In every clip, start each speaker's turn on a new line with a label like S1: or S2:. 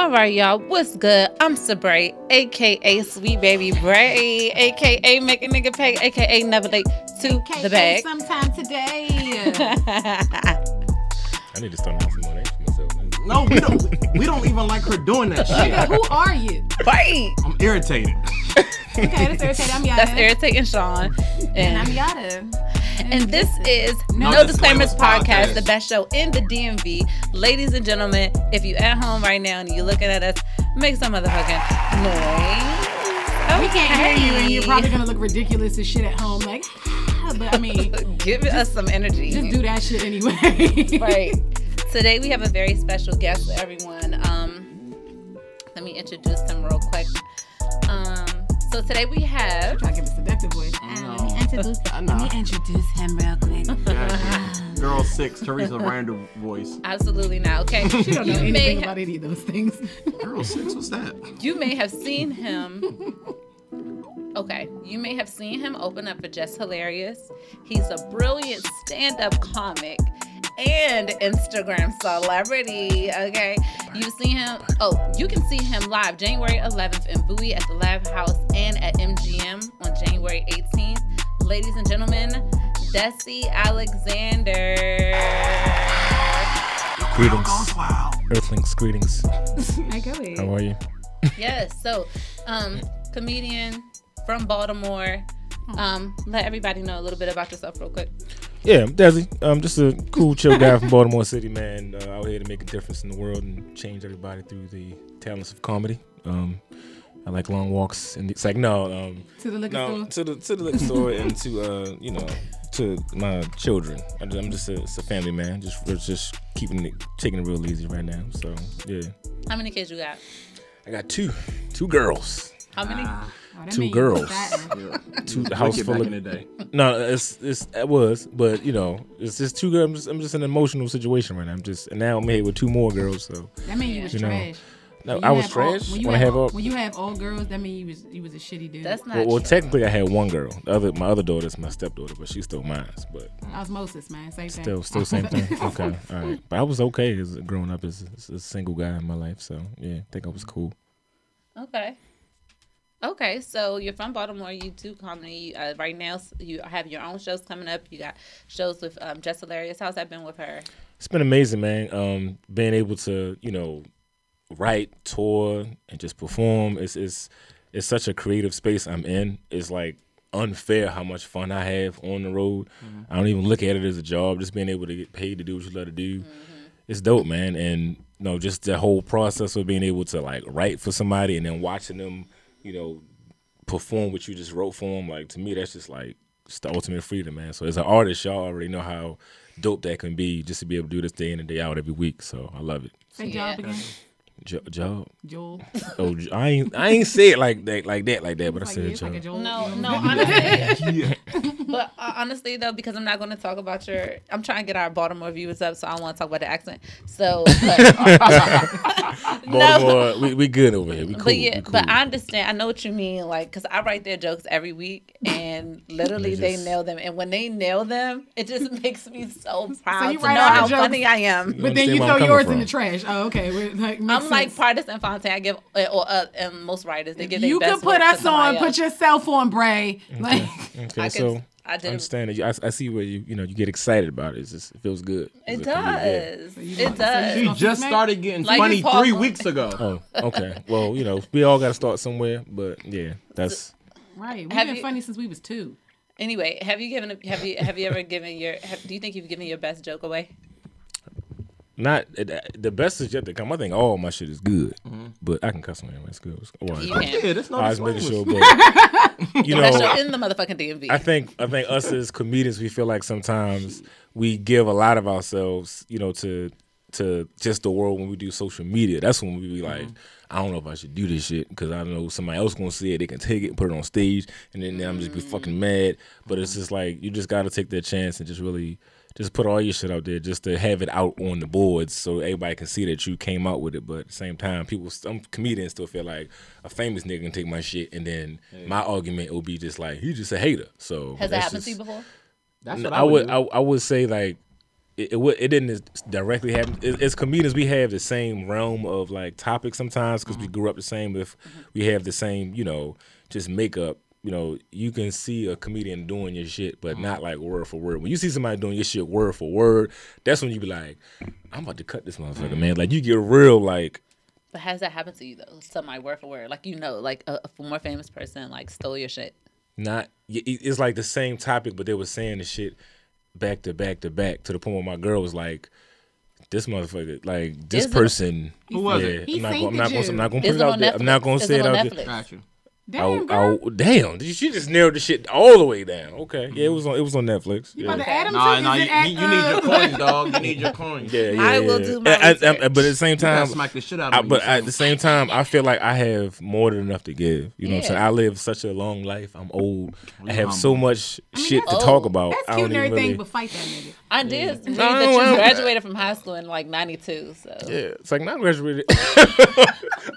S1: All right, y'all. What's good? I'm Sabrae, aka Sweet Baby Bray, aka Make a Nigga Pay, aka Never Late to
S2: KK
S1: the Bag.
S2: sometime today.
S3: I need to start off some more names for myself. Man.
S4: No, we don't. we don't even like her doing that
S2: Nigga,
S4: shit.
S2: who are you?
S1: Right.
S4: I'm irritated.
S2: Okay, that's irritating. I'm Yatta.
S1: That's irritating Sean.
S2: And I'm
S1: And,
S2: Yatta.
S1: and this is No,
S4: No
S1: Disclaimers
S4: Disclaimers
S1: Podcast,
S4: Podcast.
S1: the best show in the DMV. Ladies and gentlemen, if you at home right now and you're looking at us, make some motherfucking noise.
S2: We can't hear you, and you're probably gonna look ridiculous as shit at home. Like, but I mean,
S1: Give us some energy.
S2: just do that shit anyway.
S1: right. Today we have a very special guest for everyone. Um, let me introduce them real quick. Um, so today we have
S2: Try to give a seductive voice.
S4: No.
S2: Let me introduce.
S4: I
S2: Let me introduce him real quick.
S4: Girl six, Teresa Randall voice.
S1: absolutely not okay.
S2: She don't know
S1: you may
S2: anything
S1: ha-
S2: about any of those things.
S4: Girl six, what's that?
S1: you may have seen him. Okay, you may have seen him open up for Just Hilarious. He's a brilliant stand-up comic and Instagram celebrity. Okay, you've seen him. Oh, you can see him live January 11th in Bowie at the Lab House and at MGM on January 18th. Ladies and gentlemen, Desi Alexander.
S3: Greetings, Earthlings. Greetings.
S2: I go ahead.
S3: How are you?
S1: Yes, so um, comedian from Baltimore. Um, let everybody know a little bit about yourself real quick.
S3: Yeah, I'm Desi. I'm just a cool, chill guy from Baltimore City, man. Uh, out here to make a difference in the world and change everybody through the talents of comedy. Um, I like long walks and it's like no, um,
S2: To the liquor
S3: no,
S2: store.
S3: to the to the liquor store and to uh, you know, to my children. I'm just, a, it's a family man. Just we're just keeping it, taking it real easy right now. So yeah,
S1: How many kids you got?
S3: I got two, two girls,
S1: How many?
S2: Oh, that
S3: two girls. two house full of
S4: in the day.
S3: No, it's it's it was, but you know, it's just two girls. I'm just, I'm just in an emotional situation right now. I'm just and now I'm here with two more girls. So
S2: That mean you was
S3: You know,
S2: trash.
S3: No, I was
S2: have all-
S3: trash
S2: when you
S3: when I
S2: have
S3: have
S2: all,
S3: all.
S2: when you have all girls, that means you was you was a shitty dude.
S1: That's not
S3: Well, well, technically, I had one girl. The other, my other daughter is my stepdaughter, but she's still mine. But
S2: osmosis, man. Same thing.
S3: still, still same thing. Okay, all right. But I was okay as growing up as, as a single guy in my life. So yeah, I think I was cool.
S1: Okay. Okay, so you're from Baltimore. You do comedy uh, right now. You have your own shows coming up. You got shows with um, Just Hilarious. How's that been with her?
S3: It's been amazing, man. Um, being able to, you know, write, tour, and just perform. It's it's it's such a creative space I'm in. It's like unfair how much fun I have on the road. Mm-hmm. I don't even look at it as a job. Just being able to get paid to do what you love to do. Mm-hmm. It's dope, man. And you know, just the whole process of being able to like write for somebody and then watching them, you know, perform what you just wrote for them. Like to me, that's just like it's the ultimate freedom, man. So as an artist, y'all already know how dope that can be just to be able to do this day in and day out every week. So I love it.
S2: Say
S1: Yeah.
S2: job again,
S3: Jo- job.
S2: Joel.
S3: Oh, j- I ain't I ain't say it like that like that like that, but I said
S2: it's like a
S3: job.
S2: Joel.
S1: No,
S2: you
S1: no,
S2: know?
S1: honestly,
S4: Yeah.
S1: but uh, honestly though, because I'm not going to talk about your, I'm trying to get our Baltimore viewers up, so I don't want to talk about the accent. So, but, no,
S3: Baltimore, we, we good over here. We cool.
S1: but yeah,
S3: we cool.
S1: but I understand. I know what you mean. Like, cause I write their jokes every week, and literally
S3: They
S1: they nail them. And when they nail them, it just makes me so proud so
S2: you
S1: to
S2: write
S1: know how
S2: jokes.
S1: funny I am.
S2: But then you throw
S3: I'm coming
S2: yours in the trash. Oh, okay. Well, Like,
S1: I'm like
S2: sense.
S1: Partisan Fontaine. I give, uh, or uh, and most writers they give. their
S2: you
S1: best
S2: could put
S1: work to
S2: us on. Put yourself on, Bray. Like,
S3: okay,
S1: I
S3: so
S1: could- I
S3: I
S1: did.
S3: understand it. I, I see where you you know you get excited about it. It's just, it feels good.
S1: It
S3: It's a comedian, yeah.
S1: does. It does.
S2: you
S4: She just started getting
S1: Like
S4: funny
S1: Paul-
S4: three weeks ago.
S3: Oh, okay. Well, you know, we all got to start somewhere, but yeah, that's
S2: right. We've
S1: Have
S2: been
S1: you-
S2: funny since we was two.
S1: Anyway, have you given? a- Have you have you ever given your? Have, do you think you've given your best joke away?
S3: Not uh, the best is yet to come. I think all my shit is good, mm-hmm. but I can cuss on it. It's good. It's, well,
S1: You
S3: I
S1: can.
S4: Yeah, that's no
S3: was making sure, but you know,
S1: in the motherfucking DMV.
S3: I think I think us as comedians, we feel like sometimes we give a lot of ourselves, you know, to to just the world when we do social media. That's when we be like, mm-hmm. I don't know if I should do this shit because I know somebody else gonna see it. They can take it, and put it on stage, and then I'm just be fucking mm-hmm. mad. But it's just like you just got to take that chance and just really. Just put all your shit out there, just to have it out on the boards, so everybody can see that you came out with it. But at the same time, people, some comedians still feel like a famous nigga can take my shit, and then my argument will be just like he's just a hater. So
S1: Has that happened
S3: just-
S1: to you before?
S4: That's what
S3: I would
S4: do.
S3: I, I would say like it, it, it didn't directly happen. As as comedians, we have the same realm of like topics sometimes because we mm-hmm. grew up the same. If we have the same, you know, just makeup. You know, you can see a comedian doing your shit, but mm-hmm. not like word for word. When you see somebody doing your shit word for word, that's when you be like, "I'm about to cut this motherfucker, man." Like you get real like
S1: But has that happened to you though? Somebody word for word, like you know, like a, a more famous person like stole your shit.
S3: not it's like the same topic, but they were saying the shit back to back to back to the point where my girl was like, "This motherfucker, like this
S1: Is it-
S3: person."
S4: Who was
S3: yeah,
S4: it?
S2: He
S3: I'm not, gonna, I'm not gonna, I'm not gonna
S1: Is
S3: put
S1: it
S3: it out
S1: on
S3: there.
S1: Netflix?
S3: I'm not gonna
S1: Is
S3: say
S1: it
S3: it
S1: on
S3: out.
S1: Netflix?
S4: Got you.
S2: Damn,
S3: Oh,
S2: girl.
S3: oh, damn! Did you- She just narrowed the shit all the way down. Okay, yeah, it was on. It was on Netflix.
S2: You
S3: Yeah,
S2: about to add him
S4: Nah,
S2: to?
S4: nah, you,
S2: it at,
S4: you you need your
S2: uh,
S4: coins, dog. You need your coins.
S3: yeah, yeah.
S1: I will
S3: yeah.
S1: do my
S3: And- and-
S1: research.
S3: and- but at the same time,
S4: smack the shit out
S3: I,
S4: of me.
S3: but at the same time, I feel like I have more than enough to give. You know what I'm saying? I live such a long life. I'm old. I have so much
S2: mean,
S3: shit to
S2: that's-
S3: talk about.
S2: That's
S3: I
S2: cute
S3: don't
S2: and
S3: even
S2: everything,
S3: really.
S2: but fight that nigga.
S1: I did read
S3: No,
S1: that
S3: no,
S1: you
S3: well-
S1: graduated from high school in like '92. So
S3: Yeah, it's like not graduated.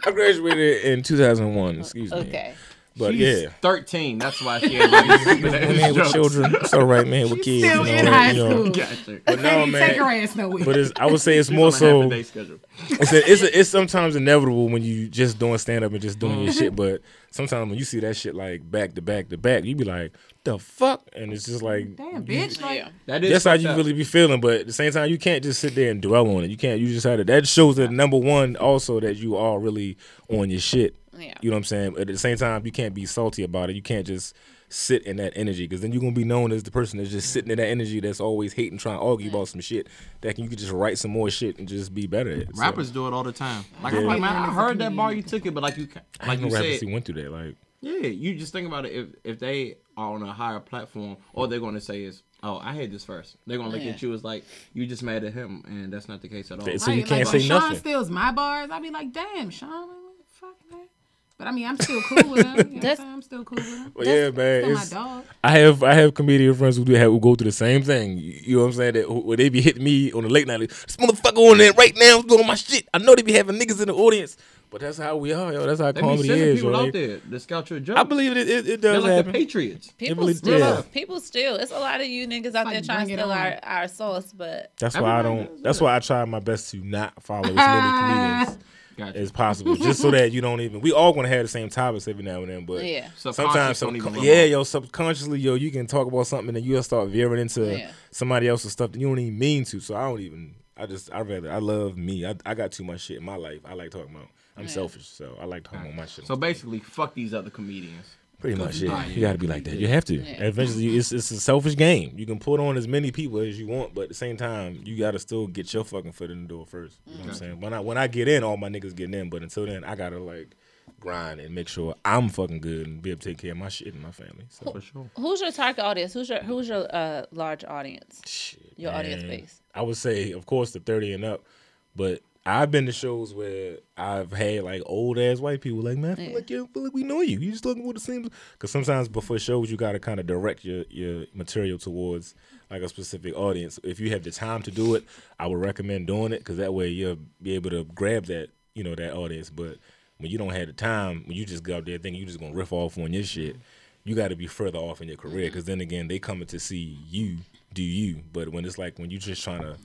S3: I graduated in 2001. Excuse me.
S1: okay,
S3: But
S4: She's
S3: yeah.
S4: 13. That's why she had like stupid
S3: Man
S4: ass
S3: with children, it's all right, man. With
S2: She's
S3: kids,
S2: still
S3: you know,
S2: in high
S3: you know.
S2: school.
S4: Gotcha.
S3: But no,
S2: Hey, Take her ass nowhere.
S3: But it's, I would say it's
S4: She's
S3: more
S4: on a half a
S3: so.
S4: day schedule.
S3: It's a, it's a, it's sometimes inevitable when you just doing stand up and just doing your mm-hmm. shit. But sometimes when you see that shit like back to back to back, you be like, the fuck, and it's just like
S2: Damn, bitch. Like,
S1: yeah.
S4: That is
S3: that's how you
S4: up.
S3: really be feeling. But at the same time, you can't just sit there and dwell on it. You can't. You just had to. That shows that number one, also that you are really on your shit.
S1: Yeah.
S3: You know what I'm saying? At the same time, you can't be salty about it. You can't just sit in that energy because then you're gonna be known as the person that's just sitting in that energy that's always hating, trying to argue about some shit that can, you could just write some more shit and just be better at. So,
S4: Rappers do it all the time. Like
S3: Yeah.
S4: I'm like, man, I heard that bar you took it, but like you, ca-
S3: I
S4: like you
S3: rappers
S4: said,
S3: who went through that. Like,
S4: yeah, you just think about it. If if they are on a higher platform, all they're going to say is, "Oh, I had this first. They're going to look
S1: Yeah.
S4: at you as like you just mad at him, and that's not the case at all.
S3: So you
S2: like,
S3: can't
S2: like,
S3: say
S2: when
S3: nothing.
S2: Sean steals my bars, I'd be like, damn, Sean, like, what the fuck, man? But I mean, I'm still cool with him. You know what I'm I'm still cool with him.
S3: Well, yeah, man.
S2: Still my dog.
S3: I have I have comedian friends who do have who go through the same thing. You you know what I'm saying? That who- where they be hitting me on the late night. Like, this motherfucker on there right now doing my shit. I know they be having niggas in the audience, but that's how we are, yo. That's how
S4: They
S3: comedy
S4: sending
S3: is,
S4: people
S3: yo.
S4: out there to scout your jokes.
S3: I believe it. It, it
S4: They're
S3: does
S4: like the. Patriots.
S1: People
S3: really-
S1: still,
S3: yeah.
S1: people still. It's a lot of you niggas out
S2: like
S1: there trying to steal our, our sauce, but
S3: That's why I don't. That's why I try my best to not follow as many comedians
S4: Gotcha.
S3: as possible, just so that you don't even. We all gonna have the same topics every now and then, but
S1: yeah,
S3: sometimes,
S4: Subconscious don't even
S3: yeah, yo, subconsciously, yo, you can talk about something and you'll start veering into
S1: Yeah.
S3: somebody else's stuff that you don't even mean to. So I don't even. I just. I rather. I love me. I, I got too much shit in my life. I like talking about. I'm
S1: Yeah.
S3: selfish, so I like talking about my shit.
S4: So basically, fuck these other comedians.
S3: Pretty much,
S4: you-
S3: yeah.
S4: yeah,
S3: You got to be like that. You have to.
S1: Yeah.
S3: Eventually, it's it's a selfish game. You can put on as many people as you want, but at the same time, you got to still get your fucking foot in the door first. You know what I'm saying? When I when I get in, all my niggas getting in, but until then, I gotta like grind and make sure I'm fucking good and be able to take care of my shit and my family. So.
S4: For sure.
S1: who's your target audience? Who's your who's your uh, large audience?
S3: Shit,
S1: Your audience base.
S3: I would say, of course, the thirty and up, but I've been to shows where I've had like old ass white people like, man, I feel
S1: Yeah.
S3: like you, feel like we know you. You just looking for the same. Because sometimes before shows, you got to kind of direct your your material towards like a specific audience. If you have the time to do it, I would recommend doing it because that way you'll be able to grab that you know that audience. But when you don't have the time, when you just go out there thinking you just gonna riff off on your shit, you got to be further off in your career mm-hmm. because then again they coming to see you do you. But when it's like when you're just trying to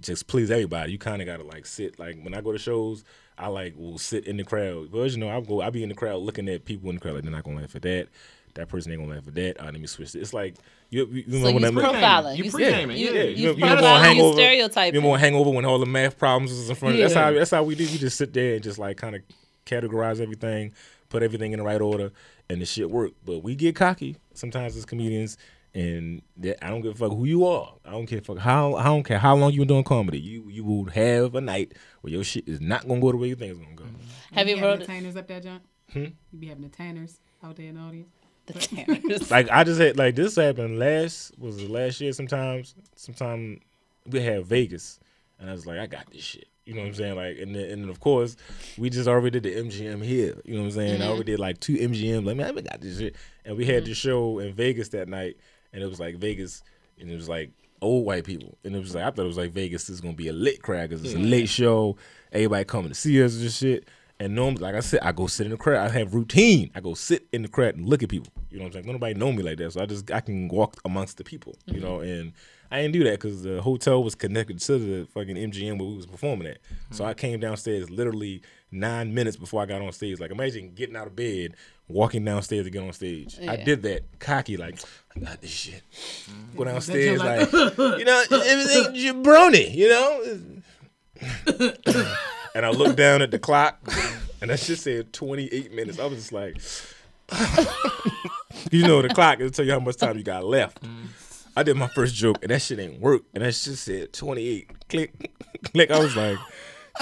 S3: just please everybody, you kind of gotta like sit. Like when I go to shows, I like will sit in the crowd. But you know, I go, I be in the crowd looking at people in the crowd like they're not gonna laugh at that. That person ain't gonna laugh at that. Ah, let me switch it. It's like you, you
S1: So
S3: remember
S1: you
S3: when that
S1: profiling.
S4: You
S1: You,
S4: pre-gaming,
S1: you,
S4: yeah.
S1: you,
S3: You
S1: you,
S3: remember on
S1: profiling, you
S3: Hangover?
S1: stereotyping.
S3: Remember Hangover when all the math problems was in front? of That's how that's how we do. You just sit there and just like kind of categorize everything, put everything in the right order, and the shit work. But we get cocky sometimes as comedians, and that, I don't give a fuck who you are. I don't care fuck how I don't care how long you've been doing comedy. You you will have a night where your shit is not gonna go the way you think it's gonna go. Mm-hmm.
S1: Have you
S2: be
S1: ever
S2: having entertainers up there, John?
S3: Hmm?
S2: You be having entertainers out there in the audience?
S1: the Tanners?
S3: like I just had like this happened last was it last year sometimes sometime we had Vegas and I was like I got this shit you know what I'm saying like and then, and then of course we just already did the MGM here you know what I'm saying I mm-hmm. already did like two MGM like man I got this shit and we had mm-hmm. the show in Vegas that night and it was like Vegas and it was like old white people and it was like I thought it was like Vegas is gonna be a lit crowd because it's a late show everybody coming to see us and shit and normally, like I said, I go sit in the crowd. I have routine. I go sit in the crowd and look at people. You know what I'm saying? Nobody know me like that, so I just I can walk amongst the people. You mm-hmm. know, and I didn't do that because the hotel was connected to the fucking MGM where we was performing at. So I came downstairs literally nine minutes before I got on stage. Like imagine getting out of bed, walking downstairs to get on stage. I did that cocky, like I got this shit. Go downstairs,
S2: you're
S3: like you know, everything jabroni, you know. and I looked down at the clock, and that shit said 28 minutes. I was just like, you know, the clock it'll tell you how much time you got left. I did my first joke, and that shit ain't work, and that shit said 28. Click, click. I was like,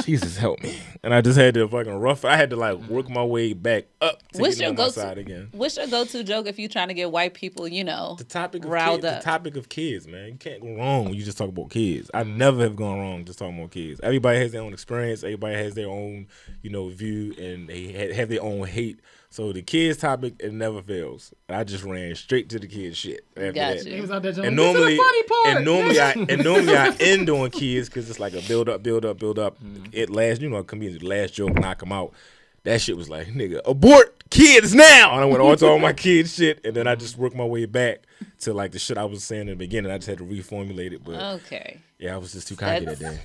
S3: Jesus help me, and I just had to fucking rough. I had to like work my way back up to
S1: What's your go
S3: side again.
S1: What's your go to joke if you're trying to get white people, you know,
S3: The topic of
S1: riled
S3: kids,
S1: up?
S3: the topic of kids, man. You can't go wrong when you just talk about kids. I never have gone wrong just talking about kids. Everybody has their own experience. Everybody has their own, you know, view, and they have their own hate. So the kids topic it never fails. I just ran straight to the kids shit after
S1: Gotcha.
S3: that.
S2: They was out there
S3: And normally,
S2: this is the funny part.
S3: and normally, I and normally I end on kids because it's like a build up, build up, build up. Mm-hmm. It last, you know, comedians the last joke knock them out. That shit was like, nigga, abort kids now. And I went on to all my kids shit, and then I just worked my way back to like the shit I was saying in the beginning. I just had to reformulate it, but
S1: Okay.
S3: yeah, I was just too cocky that
S1: That's-
S3: day.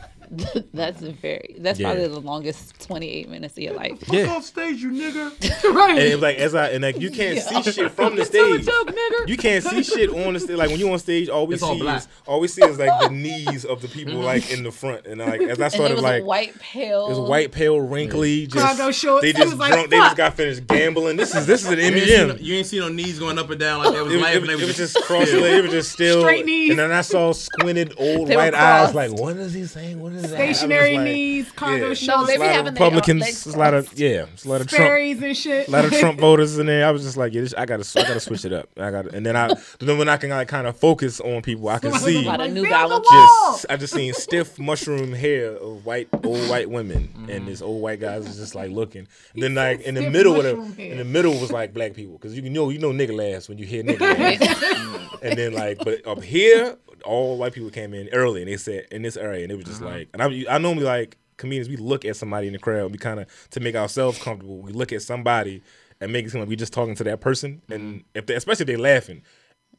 S1: that's a very that's
S3: Yeah.
S1: probably the longest 28 minutes of your life.
S3: Yeah,
S4: off stage, you nigga.
S2: right.
S3: and it was like as I and like you can't see shit from the
S2: Tell a
S3: stage.
S2: joke, nigga.
S3: You can't see shit on the stage. Like when you on stage, all we
S4: It's
S3: see
S4: black.
S3: is all we see is like the knees of the people mm-hmm. like in the front. And like as I
S1: And it
S3: started
S1: was
S3: like
S1: white pale.
S3: It was white, pale, wrinkly. Just
S2: Cargo shorts.
S3: They just
S2: was like,
S3: drunk. They just got finished gambling. This is this is an
S4: You ain't, seen no,
S3: MEM.
S4: you ain't seen no knees going up and down like that was
S3: It, was-
S4: laughing.
S3: it,
S4: they
S3: it was
S4: just
S3: just cross legged. It was just still.
S2: Straight knees.
S3: And then I saw squinted old
S1: They
S3: white eyes. Like, what is he saying? What is that? I was
S2: Stationary
S3: like,
S2: knees, cargo
S3: yeah.
S2: shorts,
S1: No, they
S3: It's
S1: be having their-
S3: Republicans.
S1: they
S3: It's a lot of yeah. It's a lot of Trump.
S2: Sperry's and shit.
S3: A lot of Trump voters in there. I was just like, yeah, this, I gotta, I gotta switch it up. I got, to and then I, then when I can like kind of focus on people, I can
S2: Somebody
S3: see
S2: was
S1: Lot
S2: like,
S1: New
S2: "Be on the
S1: Balance."
S2: wall."
S3: just I just seen stiff mushroom hair of white old white women and this old white guys is just like looking. And then like in the middle of the in the middle was like black people because you can know you know nigga laughs when you hear nigga laughs. and then like but up here all white people came in early and they said in this area and it was just like and I I normally like comedians we look at somebody in the crowd we kind of to make ourselves comfortable we look at somebody and make it seem like we're just talking to that person and if they especially if they laughing.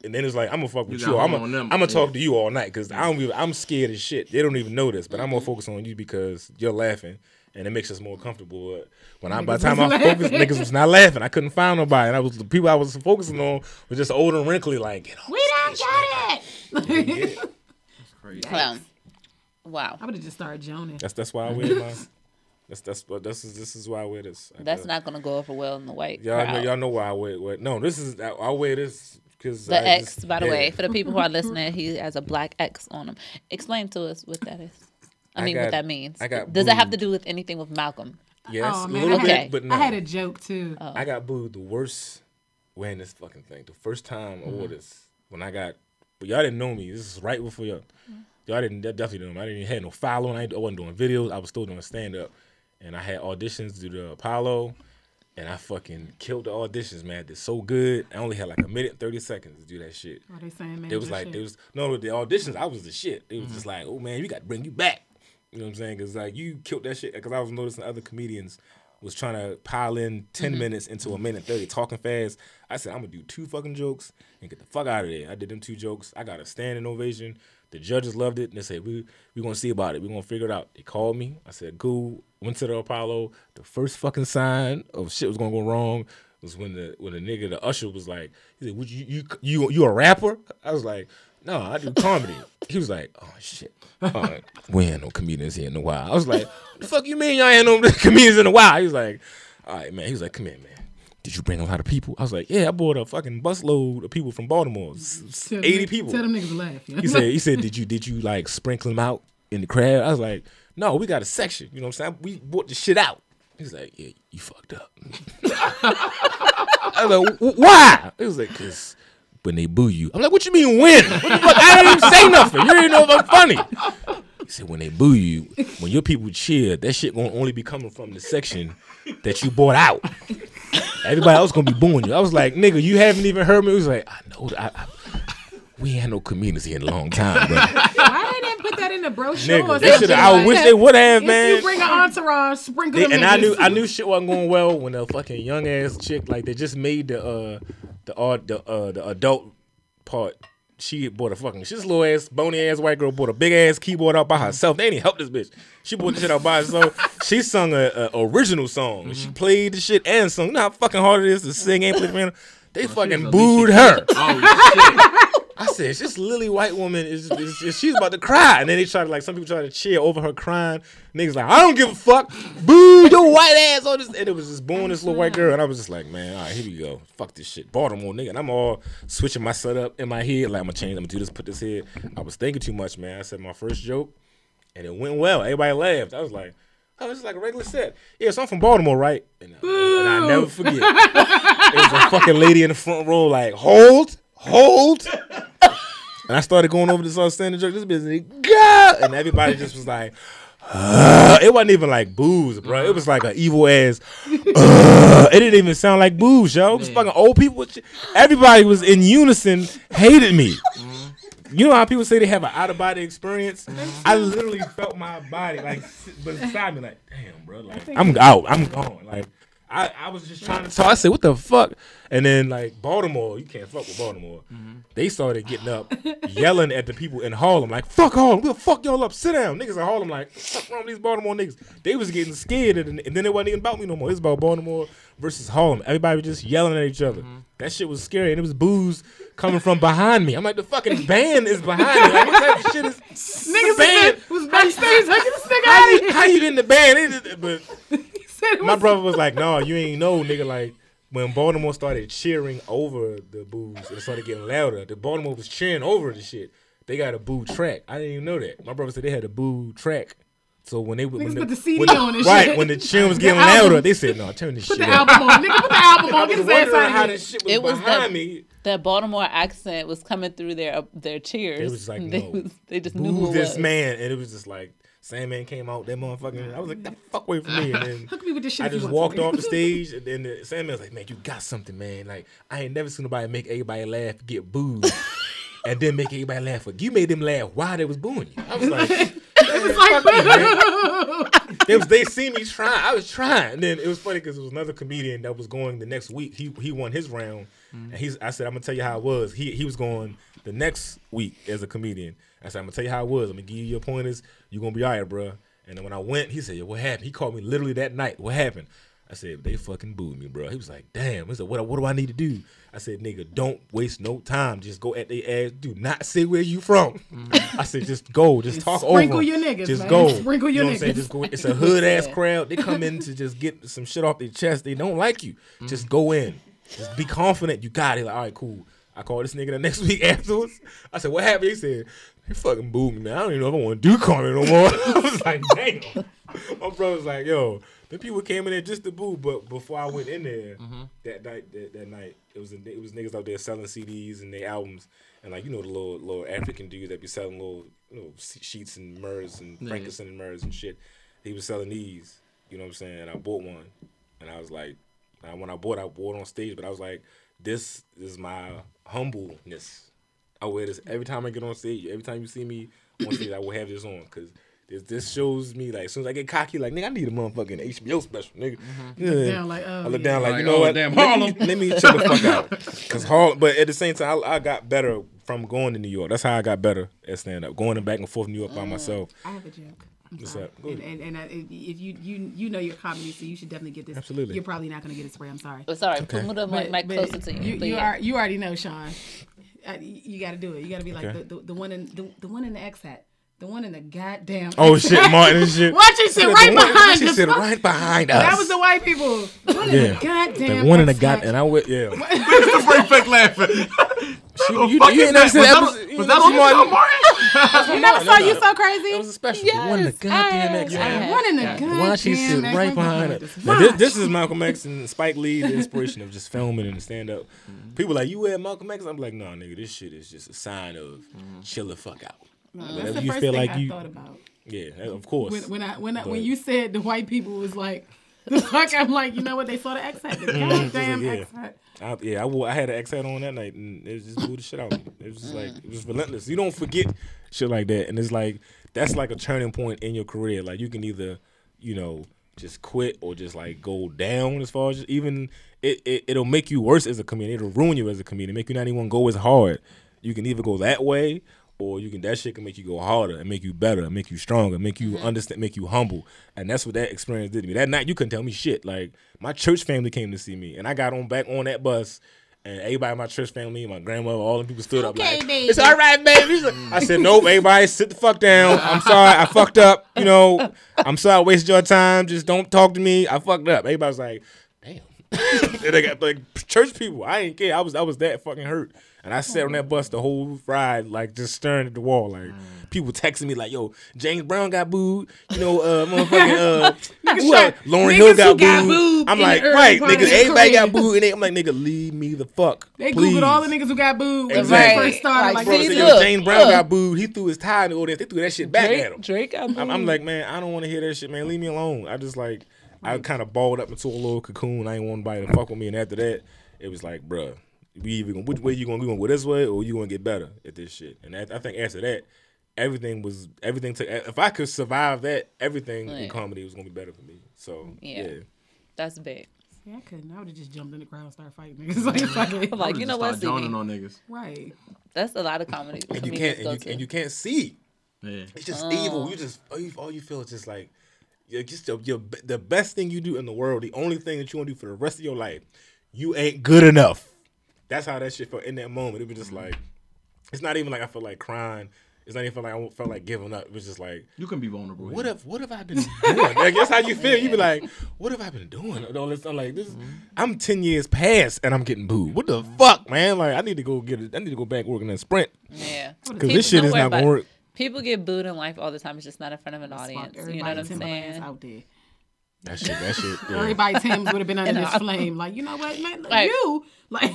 S3: And then it's like I'm gonna fuck with
S4: You
S3: you. I'm gonna. I'm gonna talk to you all night because I don't even, I'm scared as shit. They don't even know this, but I'm gonna focus on you because you're laughing and it makes us more comfortable. But when I by the time I
S2: wasn't
S3: focused, niggas was not laughing. I couldn't find nobody, and I was the people I was focusing on were just old and wrinkly. Like, get on
S2: We don't get it.
S3: get it.
S4: crazy.
S1: Wow. Wow.
S2: I would have just started joning.
S3: That's that's why I wear my. That's that's what this is. This is why I wear this. I
S1: That's
S3: guess.
S1: not gonna go over well in the white
S3: Y'all know, y'all know why I wear. wear no, this is I, I wear this because
S1: the X, by the way, for the people who are listening, he has a black X on him. Explain to us what that is. I
S3: I
S1: mean,
S3: got-
S1: what that means.
S3: I got
S1: Does that have to do with anything with Malcolm?
S3: Yes,
S2: oh
S3: a little
S2: I,
S3: bit,
S2: had,
S3: but no.
S2: I had a joke too. Oh.
S3: I got booed the worst wearing this fucking thing. The first time I mm-hmm. wore this, when I got, but y'all didn't know me. This is right before y'all. Mm-hmm. Y'all didn't definitely know me. I didn't even have no following. I, I wasn't doing videos. I was still doing stand up, and I had auditions to do the Apollo, and I fucking killed the auditions. Man, I did so good. I only had like a minute and thirty seconds to do that shit.
S2: What they saying, man?
S3: It was like
S2: shit.
S3: it was no the auditions. I was the shit. It was mm-hmm. just like, oh man, we got to bring you back. You know what I'm saying? Because like you killed that shit. Because I was noticing other comedians was trying to pile in 10 mm-hmm. minutes into a minute thirty, talking fast. I said I'm gonna do two fucking jokes and get the fuck out of there. I did them two jokes. I got a standing ovation. The judges loved it and they said we we gonna see about it. We gonna figure it out. They called me. I said cool. Went to the Apollo. The first fucking sign of shit was gonna go wrong was when the when the nigga the usher was like, he said, "Would you you you you a rapper?" I was like, "No, I do comedy." he was like, "Oh shit, uh, we ain't no comedians here in a while." I was like, "The fuck you mean y'all ain't no comedians in a while?" He was like, "All right, man." He was like, "Come here, man." Did you bring a lot of people? I was like, yeah, I brought a fucking busload of people from Baltimore,
S2: Tell
S3: eighty
S2: niggas-
S3: people.
S2: Tell them niggas to laugh. You know?
S3: He said, he said, did you did you like sprinkle them out in the crowd? I was like, no, we got a section. You know what I'm saying? We brought the shit out. He's like, yeah, you fucked up. I was like, why? He was like, cause when they boo you, I'm like, what you mean when? What the fuck? I didn't even say nothing. You didn't know if I'm funny. He said, when they boo you, when your people cheer, that shit gonna only be coming from the section that you bought out. Everybody else gonna be booing you. I was like, nigga, you haven't even heard me. He was like, I know. I, I, we ain't had no here in a long time, bro.
S2: Why they didn't put that in the brochure?
S3: nigga,
S2: or
S3: they
S2: something
S3: should. I
S2: like
S3: wish
S2: that?
S3: they would have,
S2: If
S3: man.
S2: you bring an entourage, sprinkle
S3: They-
S2: them
S3: and I
S2: niggas.
S3: knew I knew shit wasn't going well when the fucking young ass chick like they just made the uh the uh, the uh the adult part she bought a fucking she's little ass bony ass white girl bought a big ass keyboard out by herself. They didn't help this bitch. She bought the shit out by herself. She sung a, a original song. She played the shit and sung. You know how fucking hard it is to sing and play the piano. They fucking booed her.
S4: Oh
S3: I said, it's this lily white woman is, is, is- she's about to cry, and then they try to like some people try to cheer over her crying. Niggas like, I don't give a fuck, boo your white ass on this, and it was just booing this little white girl, and I was just like, man, all right, here we go, fuck this shit, Baltimore nigga, and I'm all switching my setup in my head, like I'm gonna change, I'm gonna do this, put this here. I was thinking too much, man. I said my first joke, and it went well. Everybody laughed. I was like. Oh, this is like a regular set. Yeah, so I'm from Baltimore, right? And, I- and I never forget. There was a fucking lady in the front row, like, hold, hold. And I started going over this other standing joke. This business, God! And everybody just was like, uh, it wasn't even like booze, bro. It was like an evil ass. Uh, it didn't even sound like booze, yo. It was fucking old people. Everybody was in unison, hated me. You know how people say they have an out of body experience? I literally felt my body like sit beside me, like, damn, bro, like I'm out, I'm gone. Like I, I was just trying to talk. I said, what the fuck? And then like Baltimore, you can't fuck with Baltimore. Mm-hmm. They started getting up, yelling at the people in Harlem, like, fuck Harlem, we'll fuck y'all up, sit down. Niggas in Harlem, like, fuck wrong with these Baltimore niggas? They was getting scared, and, and then it wasn't even about me no more. It was about Baltimore versus Harlem. Everybody was just yelling at each other. Mm-hmm. That shit was scary, and it was booze coming from behind me. I'm like, the fucking band is behind me. Like, what type of shit is
S2: Niggas
S3: band?
S2: was, was backstage like this nigga
S3: How you, how you in the band? It is- But
S2: He said it
S3: my
S2: was-
S3: brother was like, "No, you ain't know, nigga." Like when Baltimore started cheering over the booze, and it started getting louder. The Baltimore was cheering over the shit. They got a boo track. I didn't even know that. My brother said they had a boo track. So when they when
S2: Niggas
S3: the,
S2: put the CD
S3: when the-
S2: on and
S3: right
S2: shit.
S3: when the cheering was
S2: The
S3: getting
S2: album.
S3: louder, they said, "No, turn this
S2: Put
S3: shit
S2: the
S3: up."
S2: album on, nigga. Put the album on. Get his ass out
S3: how
S2: of
S3: this
S2: here.
S3: shit was,
S1: It was
S3: behind
S1: that-
S3: me.
S1: That Baltimore accent was coming through their their cheers.
S3: It was like,
S1: they,
S3: no,
S1: was, they just knew who
S3: this
S1: was.
S3: man, and it was just like Sandman came out, that motherfucker. I was like, "The fuck away from me!" And then
S2: Hook me with this shit.
S3: I just walked off the stage, and then the Sandman was like, "Man, you got something, man. Like I ain't never seen nobody make everybody laugh, get booed, and then make everybody laugh. But you made them laugh while they was booing you." I was like,
S2: It was like,
S3: "Fuck you, man." they, was, they see me trying. I was trying. And then it was funny because it was another comedian that was going the next week. He he won his round, mm. and he's. I said, "I'm gonna tell you how it was." He he was going the next week as a comedian. I said, "I'm gonna tell you how it was. I'm gonna give you your pointers. You gonna be all right, bro." And then when I went, he said, "Yo, what happened?" He called me literally that night. What happened? I said, they fucking booed me, bro. He was like, damn. He said, what, what do I need to do? I said, nigga, don't waste no time. Just go at their ass. Do not say where you from. I said, just go. Just talk over.
S2: sprinkle your niggas,
S3: Just
S2: man.
S3: go.
S2: Sprinkle
S3: you
S2: your
S3: know what I'm
S2: niggas.
S3: Just go. It's a hood ass crowd. They come in to just get some shit off their chest. They don't like you. Mm-hmm. Just go in. Just be confident. You got it. Like, all right, cool. I called this nigga the next week afterwards. I said, what happened? He said, they fucking booed me, man. I don't even know if I want to do comedy no more. I was like, damn. My brother was like, yo, the people came in there just to boo. But before I went in there mm-hmm. that night, that, that night, it was it was niggas out there selling CDs and their albums, and like you know the little little African dudes that be selling little you know sheets and murs and frankincense and murs and shit. He was selling these. You know what I'm saying? And I bought one, and I was like, when I bought, I bought on stage, but I was like, this is my humbleness. I wear this every time I get on stage. Every time you see me on stage, I will have this on because this, this shows me like as soon as I get cocky, like nigga, I need a motherfucking HBO special, nigga. Mm-hmm. Yeah.
S2: down like, oh,
S3: I look
S2: yeah.
S3: down like,
S4: Like,
S3: you know
S4: oh,
S3: what?
S4: damn,
S3: let,
S4: Harlem.
S3: Me, let me chill the fuck out. Cause Harlem, but at the same time, I, I got better from going to New York. That's how I got better at stand up, going back and forth New York by mm. myself.
S2: I have a joke.
S3: What's up?
S2: And, and, and I, if you you you know your comedy, so you should definitely get this.
S3: Absolutely.
S2: You're probably not gonna get it spray. I'm sorry.
S1: Oh, sorry, put the mic, mic closer to you.
S2: You, you,
S1: yeah.
S2: are, you already know, Sean. Uh, you you got to do it. You got to be like
S3: Okay.
S2: the, the, the one in the, the one in the X hat, the one in the goddamn.
S3: Oh shit,
S2: hat.
S3: Martin and shit.
S2: Watch it sit
S3: The
S2: right
S3: one-
S2: behind
S3: She
S2: us.
S3: sit right behind us.
S2: That was the white people. The one in
S3: Yeah.
S2: the goddamn.
S3: the one in the
S2: X
S3: got,
S2: hat.
S3: and I went, yeah.
S4: Frank Fake laughing.
S3: She,
S4: the
S3: you,
S4: fuck
S3: you
S4: is
S3: ain't never
S4: that?
S3: seen
S4: Was
S3: that
S4: that
S3: episode?
S4: on-
S3: you
S4: was that on
S3: Martin?
S4: Martin?
S2: You never
S3: No,
S2: saw
S3: no,
S2: you
S3: no.
S2: so crazy.
S3: It was a special. the one in the
S1: Yes,
S3: goddamn
S1: I-
S3: X.
S1: I
S3: man.
S2: One in the
S1: Yeah.
S2: goddamn.
S3: Why she sit right behind
S2: hat.
S3: her? Now, this, this is Malcolm X and Spike Lee, the inspiration of just filming and stand up. Mm-hmm. People like, you wear Malcolm X? I'm like, no, nigga, this shit is just a sign of mm-hmm. chill the fuck out.
S2: That's
S3: Whatever
S2: the
S3: you
S2: first
S3: feel
S2: thing
S3: like
S2: I
S3: you-
S2: thought about.
S3: Yeah, of course.
S2: When, when I when I, when you said the white people was like the fuck, I'm like, you know what? They saw the X hat. The goddamn
S3: yeah.
S2: X hat.
S3: I, yeah, I, wore, I had an X hat on that night, and it was just blew the shit out. of me. It was just like mm. it was relentless. You don't forget shit like that, and it's like that's like a turning point in your career. Like you can either, you know, just quit or just like go down as far as even it, it it'll make you worse as a comedian. It'll ruin you as a comedian. Make you not even go as hard. You can either go that way, or you can that shit can make you go harder and make you better, and make you stronger, make you mm-hmm. understand, make you humble. And that's what that experience did to me. That night, you couldn't tell me shit. Like my church family came to see me, and I got on back on that bus. And everybody in my church family, my grandmother, all the people stood up
S2: Okay,
S3: like,
S2: baby.
S3: "It's all right, baby." I said, "Nope, everybody, sit the fuck down. I'm sorry, I fucked up. You know, I'm sorry I wasted your time. Just don't talk to me. I fucked up." Everybody's like, "Damn." and they got like church people. I didn't care. I was I was that fucking hurt. And I sat on that bus the whole ride, like just staring at the wall. Like people texting me like, "Yo, James Brown got booed." You know, uh, motherfucking uh, who else?
S2: Lauryn
S3: Hill
S2: who
S3: got,
S2: got
S3: booed.
S2: booed
S3: I'm like,
S2: the early
S3: right,
S2: part of
S3: nigga, everybody got booed, and they, I'm like, nigga, leave me the fuck.
S2: They
S3: please.
S2: googled all the niggas who got booed when
S3: Exactly.
S2: they first started.
S1: Like,
S2: Like,
S3: Bro,
S1: See,
S3: said, yo,
S1: look,
S3: James Brown
S1: look.
S3: got booed. He threw his tie in the audience. They threw that shit back at him.
S1: Drake, Drake got
S3: I'm, I'm like, man, I don't want to hear that shit, man. Leave me alone. I just like, I kind of balled up into a little cocoon. I ain't want nobody to fuck with me. And after that, it was like, bruh, we either gonna, which way you gonna, we gonna go this way or you gonna get better at this shit. And that, I think after that, everything was, everything took, if I could survive that, everything
S1: Yeah.
S3: in comedy was gonna be better for me. So,
S1: Yeah.
S3: yeah.
S1: That's big.
S2: Yeah, I couldn't. I would have just jumped in the crowd and started fighting niggas. Like, fuck.
S1: I'm like, you know what?
S4: Start joining
S1: Ziggy?
S4: on niggas.
S2: Right.
S1: That's a lot of comedy.
S3: And you can't, and you, and you can't see.
S4: Yeah.
S3: It's just
S1: Oh.
S3: evil. You just all you, all you feel is just like you're just your, your, the best thing you do in the world. The only thing that you want to do for the rest of your life, you ain't good enough. That's how that shit felt in that moment. It was just mm-hmm. like it's not even like I felt like crying. It's not even feel like I felt like giving up. It was just like
S4: You can be vulnerable.
S3: what
S4: here.
S3: have what have I been doing? like, that's how you feel. You be like, what have I been doing? And all this, I'm like, this. Mm-hmm. I'm ten years past and I'm getting booed. What the fuck, man? Like, I need to go get it. I need to go back working in Sprint
S1: yeah.
S3: because this shit is not gonna work.
S1: People get booed in life all the time. It's just not in front of an
S2: Fuck,
S1: audience. You know what I'm saying?
S2: out there.
S3: That shit. That shit. yeah.
S2: Everybody Tim's would have been under this flame. Like, you know what, man?
S1: Right.
S2: You like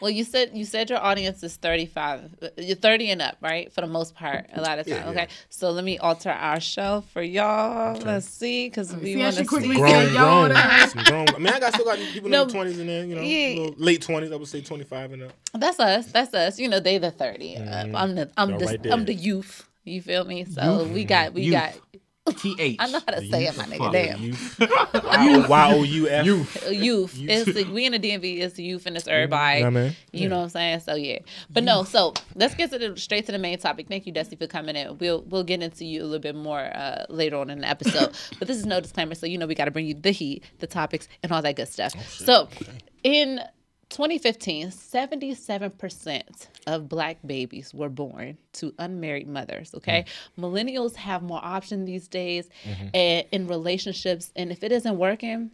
S1: Well, you said you said your audience is 35. Uh, You're 30 and up, right? For the most part, a lot of time.
S3: Yeah,
S1: okay.
S3: yeah.
S1: So let me alter our show for y'all. Let's see, because we
S2: See
S1: want to see.
S2: said
S3: grown,
S2: y'all
S3: grown,
S2: there.
S3: some grown. I mean, I got still got people
S1: No,
S3: in their twenties and then you know,
S1: yeah.
S3: late twenties. I would say twenty five and up.
S1: That's us. That's us. You know, they the 30. and up. I'm the I'm
S3: Y'all
S1: the
S3: right.
S1: I'm the youth. You feel me? So we got we
S4: Youth.
S1: got.
S4: TH.
S1: I know how to say it, my nigga. Damn.
S3: You, Y O U F.
S4: You.
S1: Uh, youth. It's the, we in the DMV. It's the youth and it's everybody.
S3: Yeah, man.
S1: You know what I'm saying? So yeah. But no, so let's get to the straight to the main topic. Thank you, Dusty, for coming in. We'll we'll get into you a little bit more uh, later on in the episode. but this is no disclaimer, so you know we got to bring you the heat, the topics, and all that good stuff. so in 2015, 77% of black babies were born to unmarried mothers. Okay. Hmm. Millennials have more options these days and in relationships. And if it isn't working,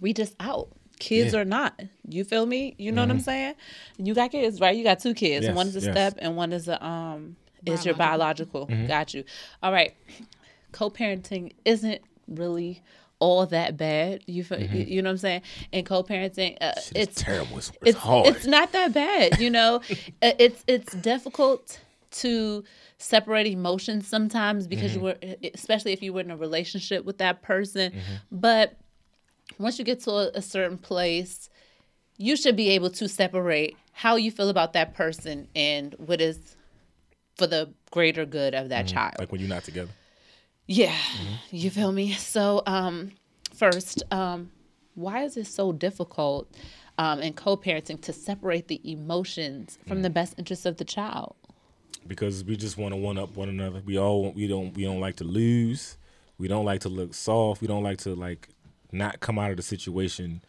S1: we just out. Kids
S3: Yeah.
S1: or not. You feel me? You know what I'm mm-hmm. saying? You got kids, right? You got two kids.
S3: Yes,
S1: one is a
S3: yes.
S1: step and one is a um is your biological. Mm-hmm. Got you. All right. Co-parenting isn't really all that bad. You feel, you, you know what I'm saying? And co-parenting uh,
S3: It's, terrible. It's, it's, hard.
S1: It's not that bad, you know. Uh, it's it's difficult to separate emotions sometimes because you were, especially if you were in a relationship with that person. But once you get to a, a certain place, you should be able to separate how you feel about that person and what is for the greater good of that child.
S3: like when you're not together.
S1: Yeah, you feel me? So, um, first, um, why is it so difficult um, in co-parenting to separate the emotions from the best interests of the child?
S3: because we just want to one up one another. We all we don't we don't like to lose. We don't like to look soft. We don't like to like not come out of the situation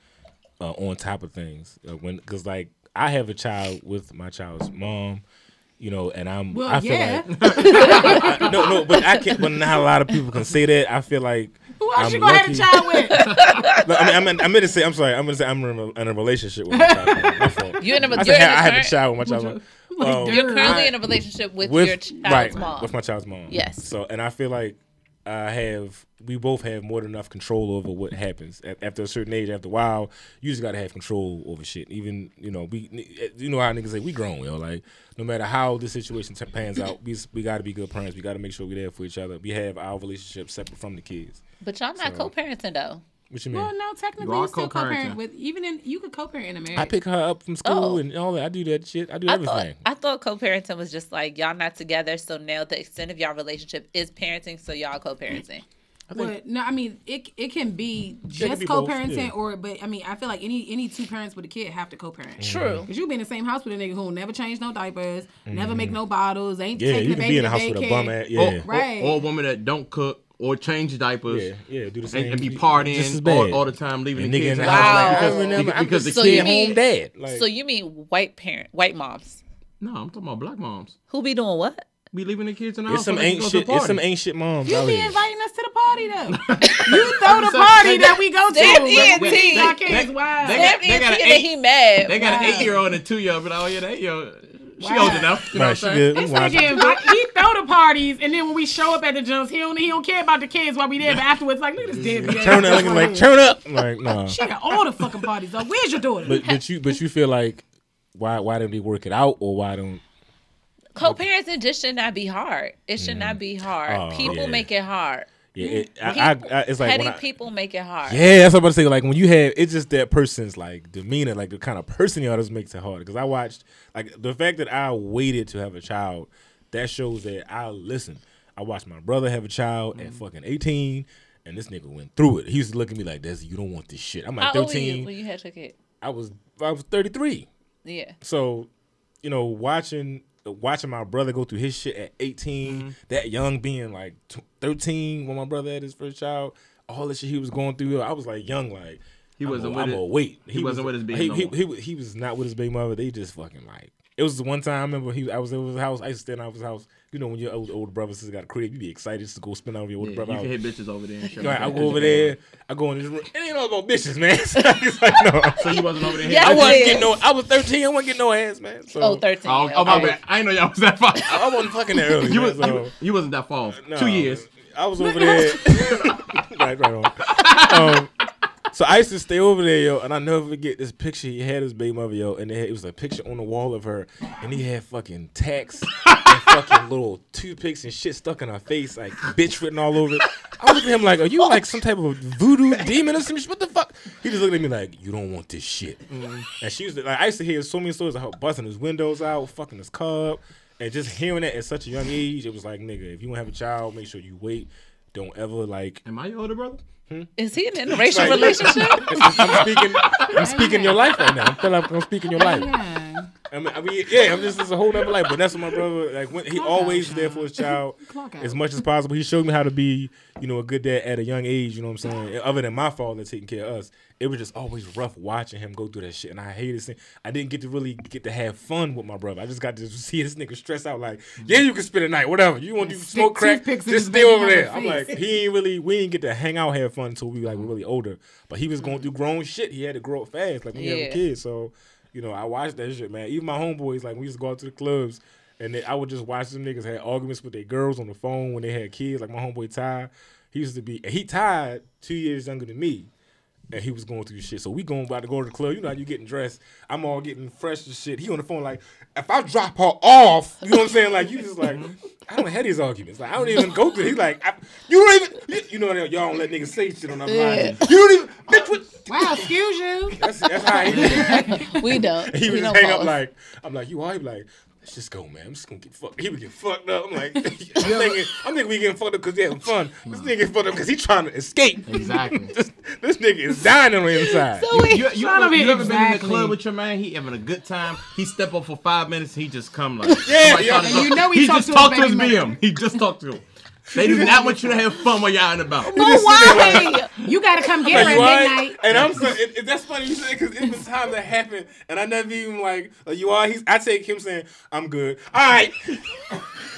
S3: uh, on top of things. Uh, when because like I have a child with my child's mom, you know, and I'm
S2: Well,
S3: I feel
S2: yeah.
S3: like no no, but I can't. But not a lot of people can say that. I feel like
S2: Who else
S3: I'm
S2: you gonna have a
S3: lucky.
S2: child with?
S3: No, I mean, I meant, I meant to say. I'm sorry. I'm gonna say I'm in a, in a relationship with my child. My fault.
S1: You're in a,
S3: I
S1: you're
S3: said
S1: in a
S3: I have a child with my child. Um,
S1: You're currently
S3: I-
S1: in a relationship with,
S3: with
S1: your child's
S3: right
S1: mom.
S3: with my child's mom.
S1: Yes.
S3: So and I feel like I have we both have more than enough control over what happens after a certain age. After a while, you just gotta have control over shit. Even you know we eh, you know how niggas say we grown. Know like no matter how the situation pans out, we we gotta be good parents. We gotta make sure we're there for each other. We have our relationship separate from the kids.
S1: but y'all not co-parenting though.
S3: What you mean?
S2: Well, no, technically
S4: You
S2: you,
S4: are
S2: still co-parent
S4: co-parenting.
S2: with even in you could co-parent in a marriage.
S3: I pick her up from school
S1: Oh.
S3: and all that. I do that shit. I do
S1: I thought
S3: everything.
S1: I thought co-parenting was just like y'all not together, so now the extent of y'all relationship is parenting, so y'all co-parenting.
S2: But no, I mean it. It can be
S3: can
S2: just
S3: be
S2: co-parenting,
S3: yeah.
S2: or but I mean I feel like any any two parents with a kid have to co-parent.
S1: True.
S2: Cause you be in the same house with a nigga who'll never change no diapers, never make no bottles, ain't
S3: Mm-hmm. Yeah,
S2: taking
S3: you
S2: the
S3: can
S2: baby
S3: be in the
S2: to
S3: house with a bum ass.
S4: Or,
S3: Yeah,
S2: Right.
S4: or, or a woman that don't cook or change diapers.
S3: yeah, yeah. Do the same
S4: and be
S3: just as
S4: partying
S3: bad.
S4: all, all the time, leaving
S3: And
S4: the kids
S3: in the
S4: the
S3: house
S1: Wow.
S3: like,
S4: because,
S3: I'm never-
S4: because,
S3: I'm
S4: because the
S1: So
S3: stay
S1: you mean-
S3: home dad. Like,
S1: So you mean white parent, white moms
S4: No, I'm talking about black moms.
S1: who be doing what?
S4: We leaving the kids in the
S3: it's
S4: house.
S3: some
S4: so
S3: ain't
S4: to
S3: shit.
S4: the
S3: It's some
S4: party.
S3: ain't shit moms
S2: You be
S3: here.
S2: inviting us to the party though. you throw the party that we go to.
S1: Damn
S2: but
S1: ENT.
S2: we see our kids
S4: They-
S2: wild.
S4: they
S1: Damn,
S4: got- they got an
S1: and
S4: eight-
S1: he mad.
S4: They got
S2: Wow.
S4: an eight year old and a two year old, but oh yeah, that eight year old, she
S2: Wow.
S4: old enough. You know
S3: Right,
S4: what
S3: she
S4: I'm
S3: good.
S4: saying?
S3: We
S2: This
S3: watch
S2: nigga
S3: it.
S2: invite, he throw the parties, and then when we show up at the jumps, he don't he don't care about the kids while we there. But afterwards, like look at this deadbeat.
S3: Turn up, like turn up. Like no.
S2: She got all the fucking parties. Though. Where's your daughter?
S3: But but you but you feel like why why don't they work it out or why don't
S1: Co-parenting just should not be hard. It should not mm. be hard.
S3: Oh,
S1: people
S3: yeah.
S1: make it hard.
S3: yeah it, I, I, I it's like
S1: Petty
S3: when I,
S1: people make it hard.
S3: yeah that's what I'm about to say like when you have it's just that person's like demeanor like the kind of person you are just makes it hard because I watched like the fact that I waited to have a child that shows that I listen I watched my brother have a child
S1: Mm-hmm.
S3: at fucking 18 and this nigga went through it he used to look at me like Desi you don't want this shit I'm like
S1: How old were you
S3: 13
S1: when you had your kid?
S3: I was I was 33
S1: Yeah.
S3: So, you know, watching watching my brother go through his shit at 18,
S4: Mm-hmm.
S3: that young being like 13 when my brother had his first child, all the shit he was going through, I was like young, like
S4: He
S3: I'm
S4: wasn't
S3: a,
S4: with
S3: I'm
S4: it-
S3: a wait.
S4: he wasn't with his baby
S3: He,
S4: no
S3: he,
S4: more.
S3: he, was- he was not with his baby mother. They just fucking like. It was the one time I remember he I was at his house. I used to stand out of his house. You know when your old older brother sister got a crib, you be excited just to go spend out with your older
S4: Yeah,
S3: brother.
S4: you can hit bitches over there and shit.
S3: Right, I go over there. I go in this room. It ain't all about bitches, man. He's like, no.
S4: So you wasn't over there.
S1: Yeah,
S3: I
S1: was.
S3: wasn't
S1: Yes.
S3: getting no. I was 13. I wasn't getting no ass, man. So
S1: Oh, 13.
S4: Oh,
S1: yeah,
S4: oh my bad. I didn't know y'all was that far.
S3: I wasn't fucking that early.
S4: you,
S3: man,
S4: was,
S3: so,
S4: you, you wasn't that far.
S3: no,
S4: Two years.
S3: I was over there. right, right on. Um, so I used to stay over there, yo, and I never forget this picture he had his baby mother, yo, and it, had, it was a picture on the wall of her, and he had fucking tacks and fucking little toothpicks and shit stuck in her face, like bitch written all over it. I was looking at him like, are you like some type of voodoo demon or some shit? What the fuck? He just looked at me like, you don't want this shit. Mm-hmm. And she was like, I used to hear so many stories of her busting his windows out, fucking his cub, and just hearing that at such a young age, it was like, nigga, if you want to have a child, make sure you wait. Don't ever like.
S4: Am I your older brother?
S1: Is he in an interracial
S3: Like-
S1: relationship?
S3: I'm speaking. I'm speaking your life right now. I feel like I'm speaking your life.
S2: yeah.
S3: I mean, I mean, yeah, I'm just it's a whole nother life. But that's what my brother like. When, he
S2: Clock
S3: always
S2: out,
S3: there for his child as much as possible. He showed me how to be, you know, a good dad at a young age. You know what I'm saying? Other than my father taking care of us, it was just always rough watching him go through that shit. And I hated seeing. I didn't get to really get to have fun with my brother. I just got to see this nigga stress out. Like, yeah, you can spend a night, whatever. You want to
S2: Stick
S3: smoke crack? Just
S2: his
S3: stay over there. I'm like, he ain't really. We didn't get to hang out, have fun until we like were mm-hmm. really older. But he was going through mm-hmm. grown shit. He had to grow up fast, like when you have
S1: Yeah.
S3: a kid. So, you know, I watched that shit, man. Even my homeboys, like we used to go out to the clubs, and they, I would just watch them niggas had arguments with their girls on the phone when they had kids. Like my homeboy Ty, he used to be he tied two years younger than me. And he was going through shit. So we going about to go to the club. You know how you getting dressed. I'm all getting fresh and shit. He on the phone like, if I drop her off, you know what I'm saying? Like you just like, I don't have these arguments. Like I don't even go through. He's like, I, you don't even, you, you know y'all don't let niggas say shit on the line. You don't even, bitch. What?
S2: Wow, excuse you.
S3: That's that's how he
S1: we don't.
S3: He
S1: was
S3: would hang up like, I'm like, you all? He like, let's just go, man. I'm just gonna get fucked. He would get fucked up. I'm like, I'm thinking, I'm thinking we getting fucked up because they having fun. This nigga get fucked up because he trying to escape.
S4: Exactly.
S3: this, this nigga is dying on the inside.
S1: So wait,
S4: You, you,
S2: Son
S4: ever,
S2: of a-
S4: you ever been in the club with your man? He having a good time. He step up for five minutes. He just come like
S3: Yeah,
S4: somebody
S3: yeah.
S4: trying
S3: And
S2: you know he
S4: he
S2: talked
S4: just
S2: to his
S4: talked to his BM. He just talked to him. They do not want you to have fun while you're out and about.
S1: but why?
S2: You gotta come get
S3: Like,
S2: her at
S3: you
S2: midnight.
S3: And I'm so it, it, that's funny you say because it's been times that happen, and I never even like, like you are. He's I take him saying I'm good. All right.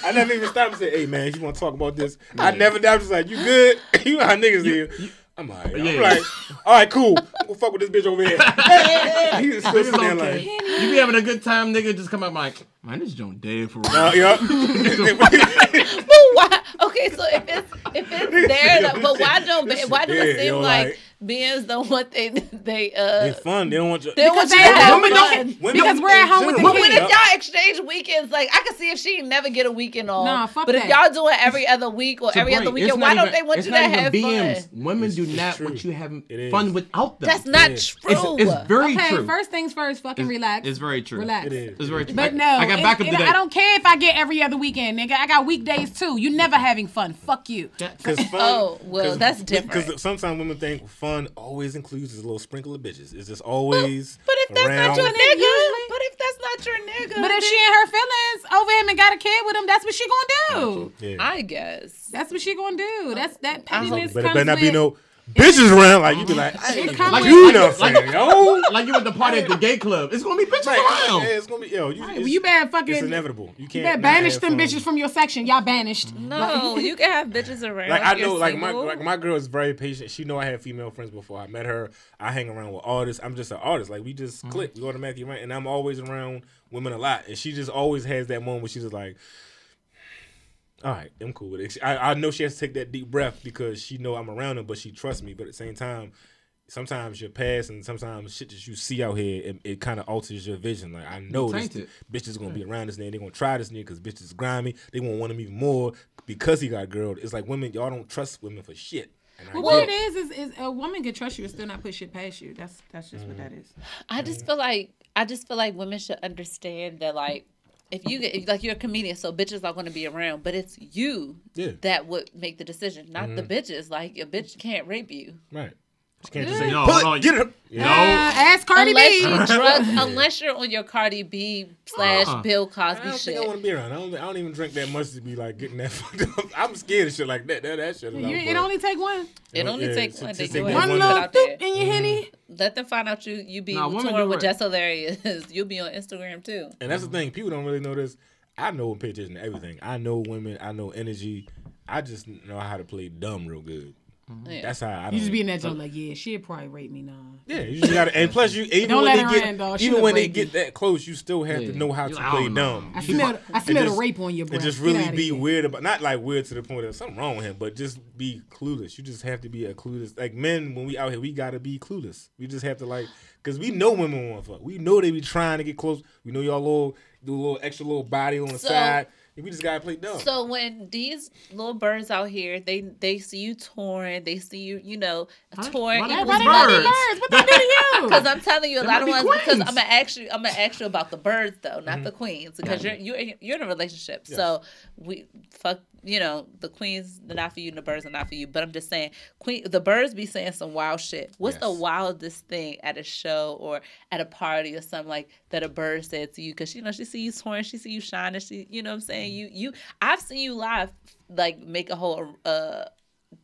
S3: I never even stop and say, "Hey man, you want to talk about this?" I never doubt. Just like you good. you know how niggas is. I'm all right. I'm like, all right, cool. We'll fuck with this bitch over here. Hey, hey, hey. He just still sitting there
S4: okay.
S3: like,
S4: You be having a good time, nigga. Just come out like, man, this joint dead for real.
S3: uh, yeah.
S1: But why? Okay, so if it's if it's there, though, but why don't why do it seem
S3: yo,
S1: like,
S3: like-
S1: BMs don't want they they uh
S3: They fun. They don't want you.
S1: they don't want you
S2: they
S1: to
S2: don't-
S1: have
S2: women don't-
S3: Women
S2: because we're at home with the
S3: general,
S1: But when
S2: kids.
S1: if y'all exchange weekends, like I can see if she never get a weekend off.
S2: Nah, fuck
S1: but if y'all do it every other week or
S4: To
S1: every other weekend,
S4: not
S1: why don't they want you to
S4: even
S1: have
S4: BMs.
S1: fun?
S4: Women
S3: It's-
S4: do not
S3: true.
S4: want you having fun without them.
S1: That's not
S3: Yeah.
S1: true.
S4: It's, it's very
S2: Okay,
S4: true.
S2: first things first, fucking
S4: It's-
S2: relax.
S4: It's very true.
S2: Relax.
S3: It is.
S4: It's very true.
S2: But no,
S4: I got
S2: it-
S4: back up today.
S2: I don't care if I get every other weekend, nigga. I got weekdays too. You never having fun. Fuck you.
S3: Cause
S1: Oh, well, that's different.
S3: Because sometimes women think fun always includes a little sprinkle of bitches. It's just always.
S1: But if that's
S3: around.
S1: not your nigga, but if that's not your nigga,
S2: But if she
S1: then
S2: in her feelings over him and got a kid with him, that's what she gonna do.
S3: Yeah.
S1: I guess.
S2: That's what she gonna do. That's that pettiness
S3: but it better not be no bitches around. Like you be like, hey,
S2: It come
S3: like you know what I'm yo.
S4: like you at the party at the gay club. It's gonna be bitches
S3: Like,
S4: around.
S3: yeah, it's gonna be yo. You,
S2: Well,
S3: it's-
S2: you better fucking.
S3: It's inevitable. You
S2: You
S3: can't.
S2: better
S3: not
S2: banish them
S3: fun.
S2: bitches from your section. Y'all banished.
S1: No, you can have bitches around.
S3: Like I
S1: if you're
S3: know, like my like my girl is very patient. She know I had female friends before. I met her. I hang around with artists. I'm just an artist. Like we just
S2: Mm-hmm.
S3: click. We automatically right, and I'm always around women a lot. And she just always has that moment where she's just like, "All right, I'm cool with it." I, I know she has to take that deep breath because she know I'm around her, but she trusts me. But at the same time. Sometimes your past and sometimes shit that you see out here, it, it kind of alters your vision. Like I know this
S4: tainted.
S3: bitch is gonna be around this nigga. They gonna try this nigga because bitch is grimy. They gonna want him even more because he got a girl. It's like women, y'all don't trust women for shit.
S2: Well, what it is is, is a woman can trust you and still not put shit past you. That's that's just what mm-hmm. that is.
S1: I just mm-hmm. feel like I just feel like women should understand that like if you get like you're a comedian, so bitches are going to be around, but it's you
S3: Yeah.
S1: that would make the decision, not the mm-hmm. bitches. Like a bitch can't rape you
S3: Right. She can't just say,
S4: No,
S3: "Pull it,
S4: hold on.
S3: get her.
S2: Uh, ask Cardi
S1: unless
S2: B.
S1: you drug, unless you're on your Cardi B slash
S4: Uh-uh.
S1: Bill
S3: I don't
S1: shit.
S3: think I want to be around. I don't, I don't even drink that much to be like getting that fucked up. I'm scared of shit like that. That, that shit. is
S2: You, it
S3: but-
S2: only take one.
S1: It only
S3: Yeah,
S1: takes one.
S3: just
S1: They
S3: take
S1: go
S3: that
S1: ahead
S2: One
S3: one
S2: little
S1: out there.
S2: in your henny.
S1: Let them find out you you be
S4: Nah, women
S1: touring
S4: do
S1: with
S4: right.
S1: Jess Hilarious. You'll be on Instagram too.
S3: And that's the thing. People don't really know this. I know and pay attention to everything. I know women. I know energy. I just know how to play dumb real good. Mm-hmm.
S1: Yeah.
S3: That's how I. Don't,
S2: You just be in that joke uh, like, yeah, she'd probably rape me now.
S3: Yeah, you just gotta. And plus, you even
S2: Don't
S3: when
S2: let
S3: they get
S2: in, dog.
S3: even when they
S2: rape
S3: get that close, you still have
S4: Yeah.
S3: to know how to
S4: like,
S3: play
S4: know.
S3: dumb.
S2: I smell, I smell
S3: just-
S2: the rape on your breath.
S3: and just really be
S2: here.
S3: weird about not like weird to the point of something wrong with him, but just be clueless. You just have to be a clueless. Like men, when we out here, we gotta be clueless. We just have to like, cause we know women want to fuck. We know they be trying to get close. We know y'all little do a little extra little body on the
S1: So-
S3: side. And we just gotta play dumb.
S1: So when these little birds out here, they they see you touring, they see you, you know, touring
S4: Why they- why
S2: Why they
S4: Birds.
S2: birds? What they do to you?
S1: Because I'm telling you, a
S4: They
S1: lot of ones.
S4: be
S1: Because. I'm gonna ask you, I'm gonna ask you about the birds though, not
S3: Mm-hmm.
S1: the queens, because
S4: Gotcha.
S1: you're you're you're in a relationship. So we fuck, you know, the queens they're not for you, and the birds are not for you. But I'm just saying, queen, the birds be saying some wild shit. What's the wildest thing at a show or at a party or something like that a bird said to you? Because you know she see you touring, she see you shining, she, you know what I'm saying. You you, I've seen you live, like make a whole uh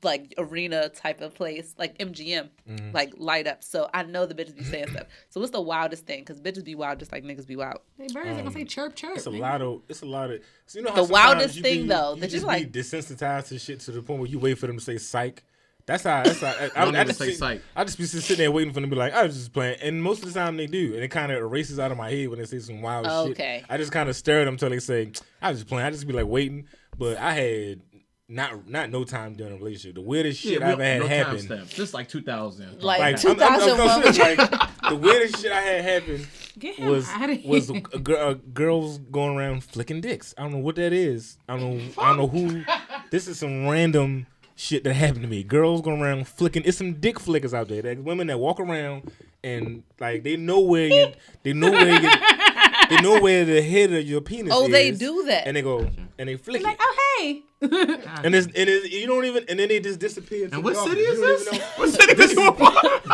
S1: like arena type of place, like MGM,
S3: Mm-hmm.
S1: like light up. So I know the bitches be saying stuff. So what's the wildest thing? Because bitches be wild just like niggas be wild.
S2: They birds are gonna say chirp chirp.
S3: Um, It's a
S2: nigga.
S3: lot of. It's a lot of. So you know how
S1: The wildest thing,
S3: be-
S1: though,
S3: you
S1: that you
S3: just
S1: like-
S3: be desensitized to shit to the point where you wait for them to say psych. That's how. That's how. I, I,
S4: Don't
S3: I just
S4: say
S3: sit-
S4: psych.
S3: I just be sitting there waiting for them to be like, I was just playing, and most of the time they do, and it kind of erases out of my head when they say some wild shit.
S1: Okay.
S3: I just kind of stare at them until they say, I was just playing. I just be like waiting, but I had not not no time during a relationship. The weirdest shit
S4: Yeah,
S3: I've had
S4: no
S3: happen.
S4: timestamp. Just like 2000.
S1: Like,
S3: Like, I'm- I'm- I'm
S1: 2001.
S3: consider- like, the weirdest shit I had happen was
S2: outta
S3: was a, gir- uh, girls going around flicking dicks. I don't know what that is. I don't know. I don't know who. This is some random shit that happened to me. Girls going around flicking. It's some dick flickers out there. Like women that walk around and like they know where you. They know where you. They know where the head of your penis
S1: oh,
S3: is. Oh, is.
S1: they do that.
S3: And they go and they flick
S2: like,
S3: it.
S2: oh hey.
S3: And it's, and it's, you don't even and then they just disappear. into
S4: And
S3: the
S4: what city is this? What city is you?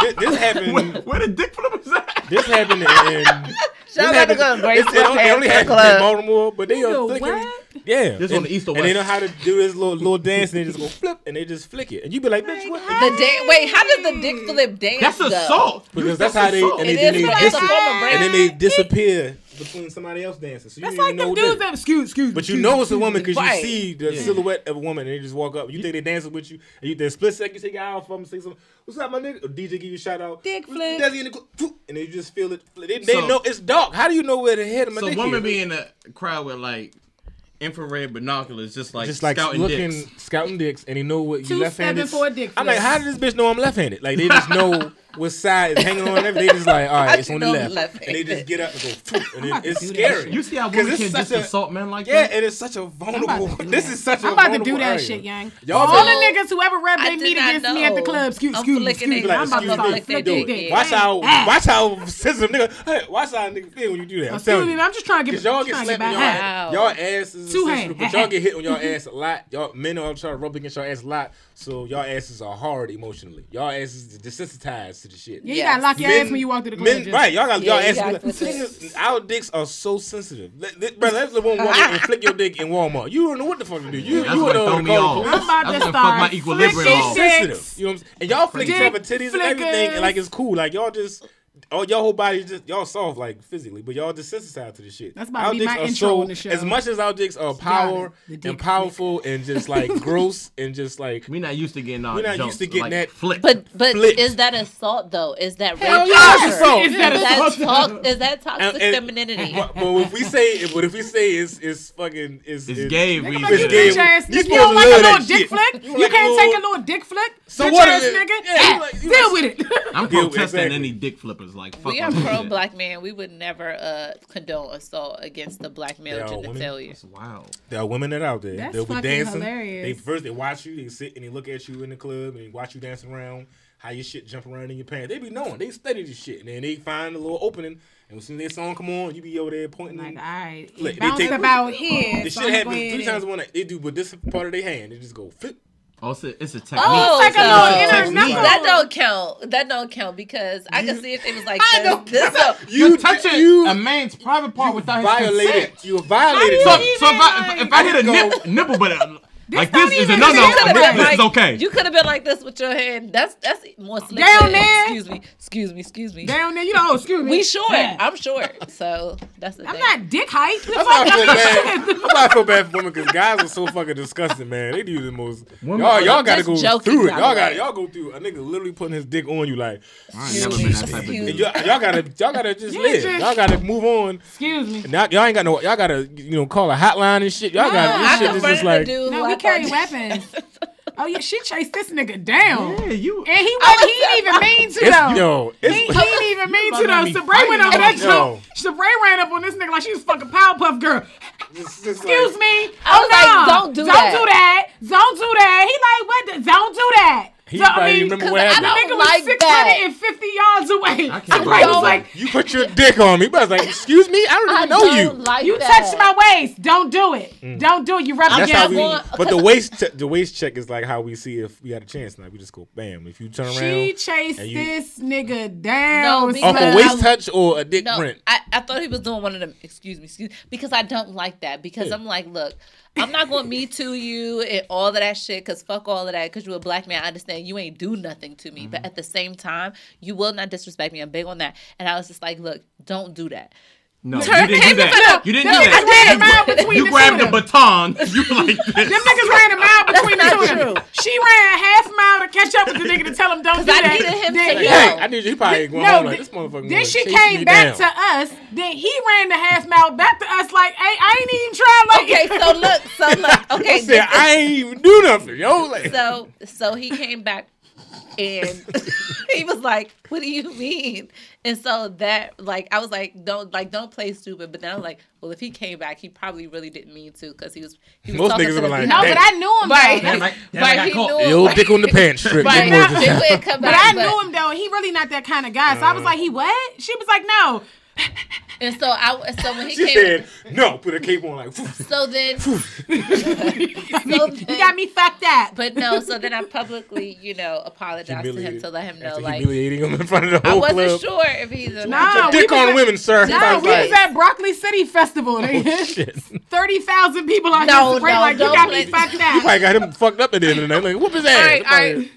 S3: This, this happened.
S4: Where, where the dick flip is at?
S3: This happened in.
S1: Y'all
S3: this
S1: about to go Grace
S3: it, it only, only happened in Baltimore, but they are flicking.
S2: what?
S3: Yeah,
S4: This
S3: and,
S4: on the east or
S3: and they know how to do this little little dance, and they just go flip, and they just flick it, and you be like, bitch, what?
S1: The da- wait, how does the dick flip dance
S4: That's
S1: go?
S4: assault.
S3: Because that's how they and, they,
S1: It
S3: then they
S1: but
S3: dis-
S1: that's a form of
S3: and then they
S1: break.
S3: disappear between somebody else dancing. So you
S2: That's like
S3: even know
S2: them
S3: what
S2: dudes
S3: that-
S2: that excuse excuse.
S3: But you know it's a woman because
S1: Right.
S3: you see the silhouette of a woman, and they just walk up. You think they dancing with you, and you the split second you take your eye off them, say something. What's up, my nigga? Oh, or DJ give you a shout out.
S2: Dick
S3: What's-
S2: flick.
S3: Desi in the cl- and they just feel it. They, they
S4: So-
S3: know it's dark. How do you know where the head of my
S4: So
S3: dick
S4: women
S3: is?
S4: be in the crowd with like, infrared binoculars, just like
S3: just like
S4: scouting
S3: looking,
S4: dicks.
S3: scouting dicks, and he know what you left-handed.
S2: seven for a dick
S3: I'm like, how did this bitch know I'm left-handed? Like they just know what side is hanging on. everything. They just like, all right, it's on the left,
S1: left-handed?
S3: and they just get up and go, "Phew," and
S2: about
S3: then
S2: to
S3: it's scary.
S4: You see how women
S3: it's
S4: can just
S3: a-
S4: assault men like
S3: Yeah,
S4: that?
S3: and it's such a vulnerable.
S2: do
S3: This is such a
S2: I'm about to do
S3: vulnerable
S2: that
S3: area.
S2: shit, young.
S3: Y'all
S2: All
S3: been-
S2: the niggas who ever rep
S1: I
S2: they
S1: did
S2: meet
S1: not
S2: against me at the club. Excuse,
S1: I'm
S2: excuse me,
S1: flicking
S2: excuse me.
S1: it.
S2: I'm about to
S1: Excuse
S2: start
S1: me.
S2: flicking
S1: Do
S2: their dick.
S3: Watch
S2: Hey,
S3: how watch how sensitive nigga. Hey, watch how a nigga feel when you do that. I'm
S2: Excuse
S3: telling
S2: me,
S3: you.
S2: I'm just trying to
S3: Cause
S2: get,
S3: y'all get slapped
S2: get
S3: on
S2: back.
S3: y'all
S2: high.
S3: ass. Y'all ass is
S2: Two
S3: sensitive,
S2: hands.
S3: but y'all get hit on y'all ass a lot. Y'all men are trying to rub against y'all ass a lot, so y'all asses are hard emotionally. Y'all asses is desensitized to the shit.
S2: Yeah, you
S1: Yes.
S2: gotta lock your ass when you walk through the club.
S3: men- right? Y'all got
S1: Yeah,
S3: y'all
S1: you
S3: asses.
S1: gotta put
S3: Niggas, our dicks are so sensitive. Let, let, brother, let's let one woman and flick your dick in Walmart. You don't know what the fuck to do. You
S4: That's
S3: you don't know
S4: throw
S3: what to
S4: me
S3: call
S4: off.
S2: I'm about
S4: That's
S2: to
S4: gonna fuck my equilibrium off.
S3: sensitive. You know what I'm saying? And y'all flick each other titties and everything, and like it's cool. Like y'all just. Oh, y'all whole body just y'all soft like physically, but y'all desensitized to the shit.
S2: That's about to be my intro
S3: so,
S2: on the show.
S3: As much as our dicks are power
S2: The dick
S3: and powerful and just like gross and just like
S4: We not used to getting our
S3: We not
S4: jumps,
S3: used to getting
S4: like,
S3: that-
S4: flick.
S1: But but
S3: Flipped.
S1: is that assault though? Is that
S3: Hell yeah, assault.
S2: Is that
S1: Is that
S2: assault?
S1: talk? Is that toxic
S3: And- and-
S1: femininity?
S3: But, but if we say, but if we say it's it's fucking it's,
S4: it's gay. We
S3: It's
S2: you
S3: gay.
S2: bitch ass
S3: You
S2: nigga. You don't like a little dick flick?
S3: You
S2: You
S3: like a
S2: can't take a little dick flick?
S3: So
S2: Bitch
S3: what it?
S2: nigga?
S3: Yeah, you like- you
S2: Deal with it.
S4: I'm protesting any dick flippers. Like Fuck
S1: we are
S4: with
S1: pro
S4: that.
S1: black man. We would never uh, condone assault against the black male
S3: They are women.
S1: genitalia.
S4: That's wild.
S3: There are women that are out there.
S2: That's
S3: They'll be dancing.
S2: hilarious.
S3: They first they watch you. They sit and they look at you in the club and they watch you dancing around. How your shit jump around in your pants. They be knowing. They study this shit and then they find a little opening. And as soon as their song come on, you be over there pointing.
S2: Like, all right,
S3: Look,
S2: it
S3: they take-
S2: about here.
S3: this
S2: so
S3: shit
S2: I'ma
S3: happens three times one night. They do with this part of their hand. They just go flip.
S4: Oh, it's a, it's a oh, technique.
S1: Oh,
S2: It's like a
S1: so-
S2: little inner
S3: Technique.
S1: That don't count. That don't count because I can see if it was like
S3: I
S1: this.
S3: don't
S1: this
S3: care.
S1: so-
S3: You
S4: You're touching
S3: you
S4: a man's private part without his
S3: violated.
S4: consent.
S3: You violated.
S4: So,
S2: How you
S4: so if I
S2: even,
S4: if, if I hit a
S3: go-
S4: nip, nipple, but uh, like this is a
S2: even
S4: no no.
S2: feel
S1: You could have
S2: Right.
S1: been
S4: This is okay.
S1: You could have been like this with your hand. That's that's more slick.
S2: Down
S1: than-
S2: there.
S1: Excuse me. Excuse me. Excuse me.
S2: Down there, you know, oh, excuse me.
S1: We short.
S2: Yeah.
S1: I'm short. So that's the
S2: I'm
S1: thing.
S2: not dick height.
S3: That's
S2: fuck?
S3: why I feel bad.
S2: mean,
S3: That's why I feel bad for women because guys are so fucking disgusting, man. They do the most.
S4: Women
S3: y'all, y'all got to go through it. Y'all got y'all go through a nigga literally putting his dick on you like.
S4: I ain't never been that type of dude.
S3: y'all, y'all gotta y'all gotta just live. Y'all gotta move on.
S2: Excuse me.
S3: Now, y'all ain't got no. Y'all gotta you know call a hotline and shit. Y'all got
S1: I
S3: this shit is just like.
S2: No,
S1: who
S2: we
S1: I
S2: carry
S1: thought-
S2: weapons. Oh yeah, she chased this nigga down.
S4: Yeah, you.
S2: And he wasn't, he didn't even mean to
S3: It's,
S2: though.
S3: yo,
S2: He,
S3: it's,
S2: he didn't even mean to
S4: to have
S2: though.
S4: me
S2: Sabrae went over that
S3: fighting
S2: jump.
S3: yo.
S2: Sabrae ran up on this nigga like she was fucking Powerpuff Girl. Excuse
S3: like-
S2: me.
S1: I
S2: oh
S1: was
S2: no.
S1: like, don't do that.
S2: don't do that. Don't do that. He like, what? The, don't do that.
S3: He
S2: So, I mean,
S3: remember
S1: 'cause
S3: what
S1: I
S3: happened.
S1: don't
S2: nigga was
S1: like
S2: six
S1: that.
S2: hundred and fifty yards away.
S4: I can't
S2: Sabrae was
S1: don't-
S2: like,
S3: You put your dick on me, but I was like, excuse me, I don't
S1: I
S3: even know
S1: don't
S3: you.
S1: Like
S2: you
S1: that.
S2: touched my waist. Don't do it. Mm. Don't do it. You rubbed
S3: That's
S2: against
S3: how we.
S2: me.
S1: want-
S3: But the waist, che- the waist check is like how we see if we got a chance. Now we just go bam. If you turn
S2: She
S3: around,
S2: she
S3: chased you-
S2: this nigga down.
S1: No,
S3: off a
S2: son.
S3: waist touch or a dick
S1: No,
S3: print.
S1: I, I thought he was doing one of them. Excuse me, excuse me, because I don't like that. Because
S3: Yeah.
S1: I'm like, look, I'm not going to me to you and all of that shit. Because fuck all of that. Because you're a black man. I understand you ain't do nothing to me.
S3: Mm-hmm.
S1: But at the same time, you will not disrespect me. I'm big on that. And I was just like, look, don't do that.
S4: No, you didn't do that. You didn't
S2: Them
S4: do
S2: niggas
S4: that.
S2: ran a mile between
S4: You
S2: the
S4: grabbed
S2: two
S4: the
S2: of them.
S4: baton. You like this.
S2: Them niggas ran a mile between the two of them.
S1: true.
S2: She ran a half mile to catch up with the nigga to tell him don't do that.
S1: I
S2: that.
S1: needed him
S2: then
S1: to
S2: he-
S1: know.
S3: Hey, I need you. He probably going
S2: no,
S3: home like this motherfucker.
S2: then she came back
S3: down.
S2: to us. Then he ran the half mile back to us like, hey, I ain't even trying like
S1: Okay, so look, so look, okay.
S3: I said I ain't even do nothing, yo. Like,
S1: so so he came back and he was like what do you mean and so that like i was like don't like don't play stupid but then i was like well if he came back he probably really didn't mean to because he was he was
S3: Most
S1: talking
S3: niggas
S1: to
S3: be
S1: the
S3: like,
S2: No,
S1: people.
S2: but I knew him
S1: right
S2: though.
S4: Damn, I- damn, I
S1: right
S4: got
S1: he
S4: caught.
S1: knew him.
S3: yo, dick on the pants strip.
S1: right
S3: Them boys
S1: he
S3: just-
S1: wouldn't come
S2: But I knew him though. He really not that kind of guy. So I was uh. like, he what? She was like, no.
S1: And so i so when he
S3: She
S1: came
S3: said no. Put a cape on like.
S1: so then so
S2: You got me fucked up.
S1: but no so then i publicly you know apologized to him to let him know
S3: after
S1: like
S3: humiliating him in front of the whole
S1: i
S3: whole
S1: wasn't
S3: club.
S1: sure if he's a
S2: Nah,
S3: Dick on
S2: at-
S3: women, sir.
S2: No,
S3: I was
S2: we
S3: like,
S2: was at Broccoli City Festival.
S3: oh, shit.
S2: Thirty thousand people on
S1: No,
S2: here. Spray
S1: no,
S2: like you got
S1: play-
S2: me fucked up.
S3: You probably got him fucked up at the end of the night. Like, whoop his ass.
S1: all right all right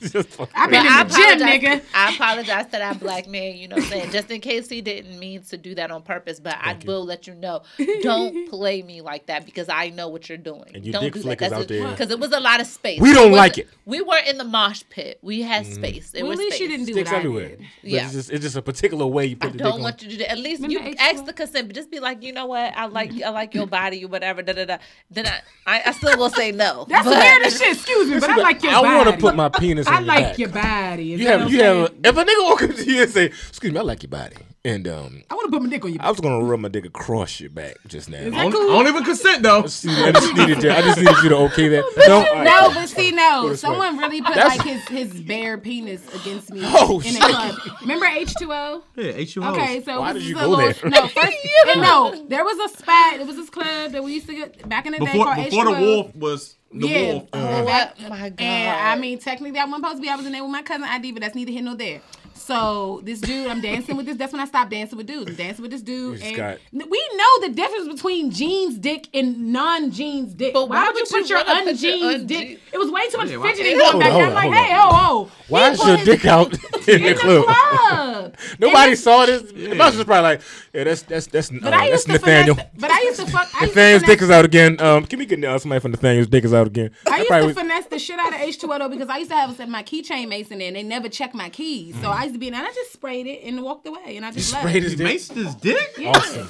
S3: That's Just
S2: I've been in the gym,
S1: apologize-
S2: nigga.
S1: I apologize to that black man, you know what I'm saying? Just in case he didn't mean to do that on purpose, but I will let you know. Don't play me like that because I know what you're doing.
S3: And your
S1: don't
S3: dick
S1: do
S3: flickers
S1: that.
S3: out there.
S1: Because it was a lot of space.
S3: We don't
S1: wasn't-
S3: like it.
S1: We weren't in the mosh pit. We had mm. space. It
S2: Well,
S1: was
S2: at least
S1: space.
S2: you didn't do
S3: Sticks
S2: what I
S3: everywhere.
S2: did.
S3: But
S1: Yeah.
S3: It's just, it's just a particular way you
S1: I
S3: put the
S1: don't
S3: on.
S1: want you to do that. At least
S2: Remember
S1: you
S2: H2O?
S1: ask the consent, but just be like, you know what? I like I like your body or whatever. Da da da. Then I, I, I still will say no.
S2: That's
S1: but,
S2: weird as shit. Excuse me, but I like your
S3: I
S2: body.
S3: want to put my penis
S2: I
S3: your
S2: like
S3: back.
S2: your body. Is
S3: You have,
S2: what
S3: you have.
S2: saying?
S3: If a nigga walk up to you and say, "Excuse me, I like your body," and um,
S2: I want to put my dick on your.
S3: I was gonna rub my dick across your back just now.
S2: Is
S4: I don't,
S2: cool?
S4: I don't even consent though.
S3: I just needed you. I just needed you to okay that. No, all right,
S2: No,
S3: cool.
S2: but see, no. Someone really put
S3: That's-
S2: like his his bare penis against me
S3: Oh,
S2: in
S3: shit.
S2: a club. Remember H two O?
S4: Yeah, H2O.
S2: Okay, so
S3: Why did you go
S2: little,
S3: there?
S2: No, first, and no, there was a spot. It was this club that we used to get back in the day
S4: before
S2: called
S4: before the
S2: H2O.
S4: wolf was the
S2: Yeah.
S4: wolf.
S1: Uh, oh
S2: Back-
S1: my god.
S2: And I mean, technically, I wasn't supposed to be. I was in there with my cousin ID, but that's neither here nor there. So this dude, I'm dancing with this. That's when I stopped dancing with dudes. I'm dancing with this dude, and
S3: got-
S2: we know the difference between jeans dick and non-jeans dick.
S1: But why
S2: would you
S1: would you
S2: put your
S1: wanna put your
S2: unjeans dick? It was way too much
S4: Yeah,
S2: fidgeting
S3: Hold
S2: going back
S3: on,
S2: there. I'm like,
S3: on,
S2: hey, oh, oh.
S3: Why
S2: He
S3: is your
S2: his-
S3: dick out in
S2: in
S3: the
S2: the
S3: club?
S2: club?
S3: Nobody saw this. The mouse was probably like, "Yeah, that's that's that's, uh,
S2: But I
S3: that's
S2: used to
S3: Nathaniel."
S2: finesse. But I used to fuck. I used to
S3: Nathaniel's dick is out again. Um, can we get uh, somebody from the Nathaniel's dick is out again?
S2: I
S3: That
S2: used to finesse the shit out of H2O because I used to have them set my keychain mason in. They never checked my keys, so I used to be in. And I just sprayed it and walked away, and I just left.
S3: sprayed his
S4: He
S3: dick.
S4: maced his dick.
S2: Yeah.
S3: Awesome.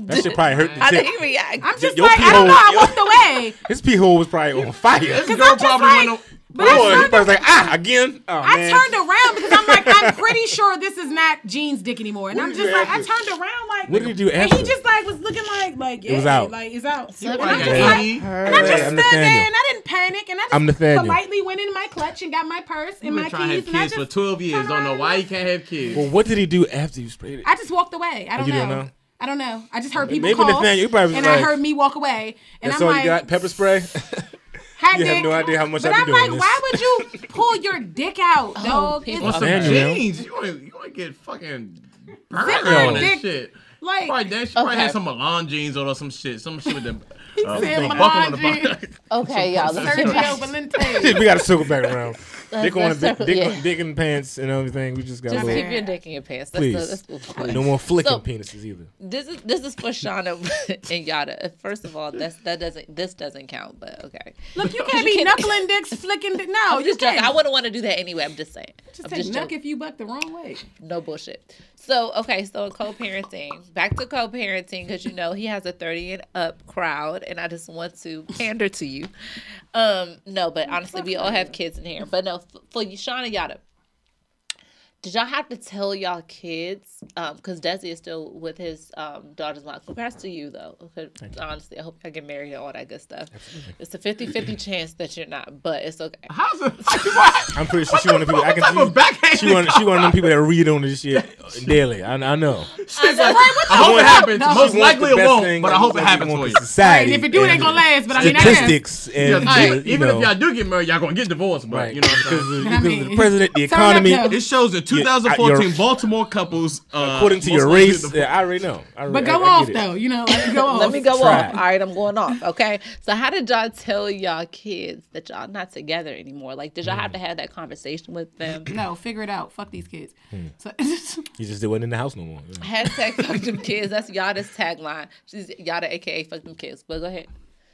S3: That shit probably hurt the
S1: I
S3: dick.
S1: didn't react.
S2: I'm just
S3: Your
S2: like,
S3: pee
S2: I don't know. I walked away.
S3: His pee hole was probably on fire.
S4: This girl
S2: I'm just
S4: probably
S2: like-
S4: went.
S2: But I
S3: Boy, he
S2: turned,
S3: probably was like, ah, again. Oh,
S2: I
S3: man.
S2: turned around because I'm like, I'm pretty sure this is not Jean's dick anymore, and
S3: What
S2: I'm just
S3: you
S2: like, I turned around like,
S3: What did he do
S2: And
S3: after?
S2: he just like was looking like, like yeah,
S3: was out.
S2: like it's out.
S1: So
S2: And
S4: Probably
S2: I'm just like,
S4: ED.
S2: and I just stood there and I didn't panic, and I just
S3: I'm Nathaniel.
S2: politely went in my clutch and got my purse and
S4: You've
S2: my
S4: been trying to
S2: keys,
S4: have
S2: and I
S4: kids for 12 years. Don't know why
S2: and
S4: you can't have kids.
S3: Well, what did he do after you sprayed it?
S2: I just walked away. I don't,
S3: you
S2: know.
S3: don't know?
S2: I don't know. I just heard people
S3: Maybe
S2: call,
S3: Nathaniel, you probably was
S2: and I heard me walk away, and
S3: That's
S2: I'm
S3: all
S2: like,
S3: you got? Pepper spray?
S2: hot
S3: You have no idea how much
S2: But
S3: I
S2: I'm
S3: be doing
S2: like,
S3: this.
S2: why would you pull your dick out, dog?
S1: people-
S2: It's
S4: On some
S3: Nathaniel.
S4: jeans. You want you want to get fucking burned
S2: Zipper
S4: on that
S2: dick.
S4: shit.
S2: like,
S4: Probably, that, she probably
S1: Okay.
S4: had some Milan jeans on or some shit. Some shit with the uh,
S2: said
S4: the
S2: Milan
S4: buckle on the
S2: jeans.
S4: bottom.
S1: Okay, y'all. Let's get
S2: Sergio
S1: back.
S2: Valente.
S3: we got to circle back around. Dick on
S1: that's
S3: dick, dick,
S1: yeah.
S3: dick in pants and everything. We just got
S1: Just
S3: to
S1: keep your dick in your pants. That's
S3: Please.
S1: The, that's the
S3: no more flicking
S1: So-
S3: penises either.
S1: This is this is for Shauna and Yatta. First of all, that's that doesn't this doesn't count, but okay.
S2: Look, you can't be knuckling dicks, flicking. Dick. No,
S1: I'm
S2: you
S1: just
S2: can't.
S1: I wouldn't want to do that anyway. I'm just saying.
S2: just
S1: I'm
S2: take
S1: just
S2: knuck
S1: joking.
S2: if you buck the wrong way.
S1: No bullshit. So okay, so co-parenting. Back to co-parenting because you know he has a 30 and up crowd, and I just want to pander to you. Um, no, but honestly, we all have kids in here. But no, for you, Shauna Yatta. Did y'all have to tell y'all kids? Um, because Desi is still with his um daughter's mom. Congrats to you though. Okay, honestly, I hope I get married and all that good stuff. It's a 50-50 chance that you're not, but it's okay.
S4: How's it?
S3: I'm pretty sure she one of the people I
S4: What type
S3: can
S4: of backhand
S3: She one, she one of them people that read on this shit daily. I, I know.
S4: She's like, I hope it happens.
S2: No.
S4: Most
S3: She
S4: likely it won't, but I hope it happens for you.
S3: Society.
S2: Right, and if it do, it ain't gonna last. But I mean, I guess.
S3: statistics and
S4: Yeah, even even
S3: know,
S4: if y'all do get married, y'all gonna get divorced. But
S3: right
S4: you know, what I'm
S3: because,
S4: saying?
S3: of,
S2: And I
S3: because the president, the economy,
S4: it shows that
S3: Yeah, I-
S4: 2014
S3: you're-
S4: Baltimore couples, uh,
S3: according to your race. Yeah, I already know. I,
S2: But go
S3: I
S2: off
S3: get it.
S2: though, you know, like, go off.
S1: Let me go
S3: Try.
S1: off. All right, I'm going off. Okay. So how did y'all tell y'all kids that y'all not together anymore? Like, did y'all have to
S3: Mm.
S1: have that conversation with them?
S2: No, figure it out. Fuck these kids.
S3: Hmm.
S2: So,
S3: He just wasn't in the house no more. Yeah.
S1: Hashtag fuck them kids. That's Yatta's tagline. She's Yatta, aka fuck them kids. But go ahead.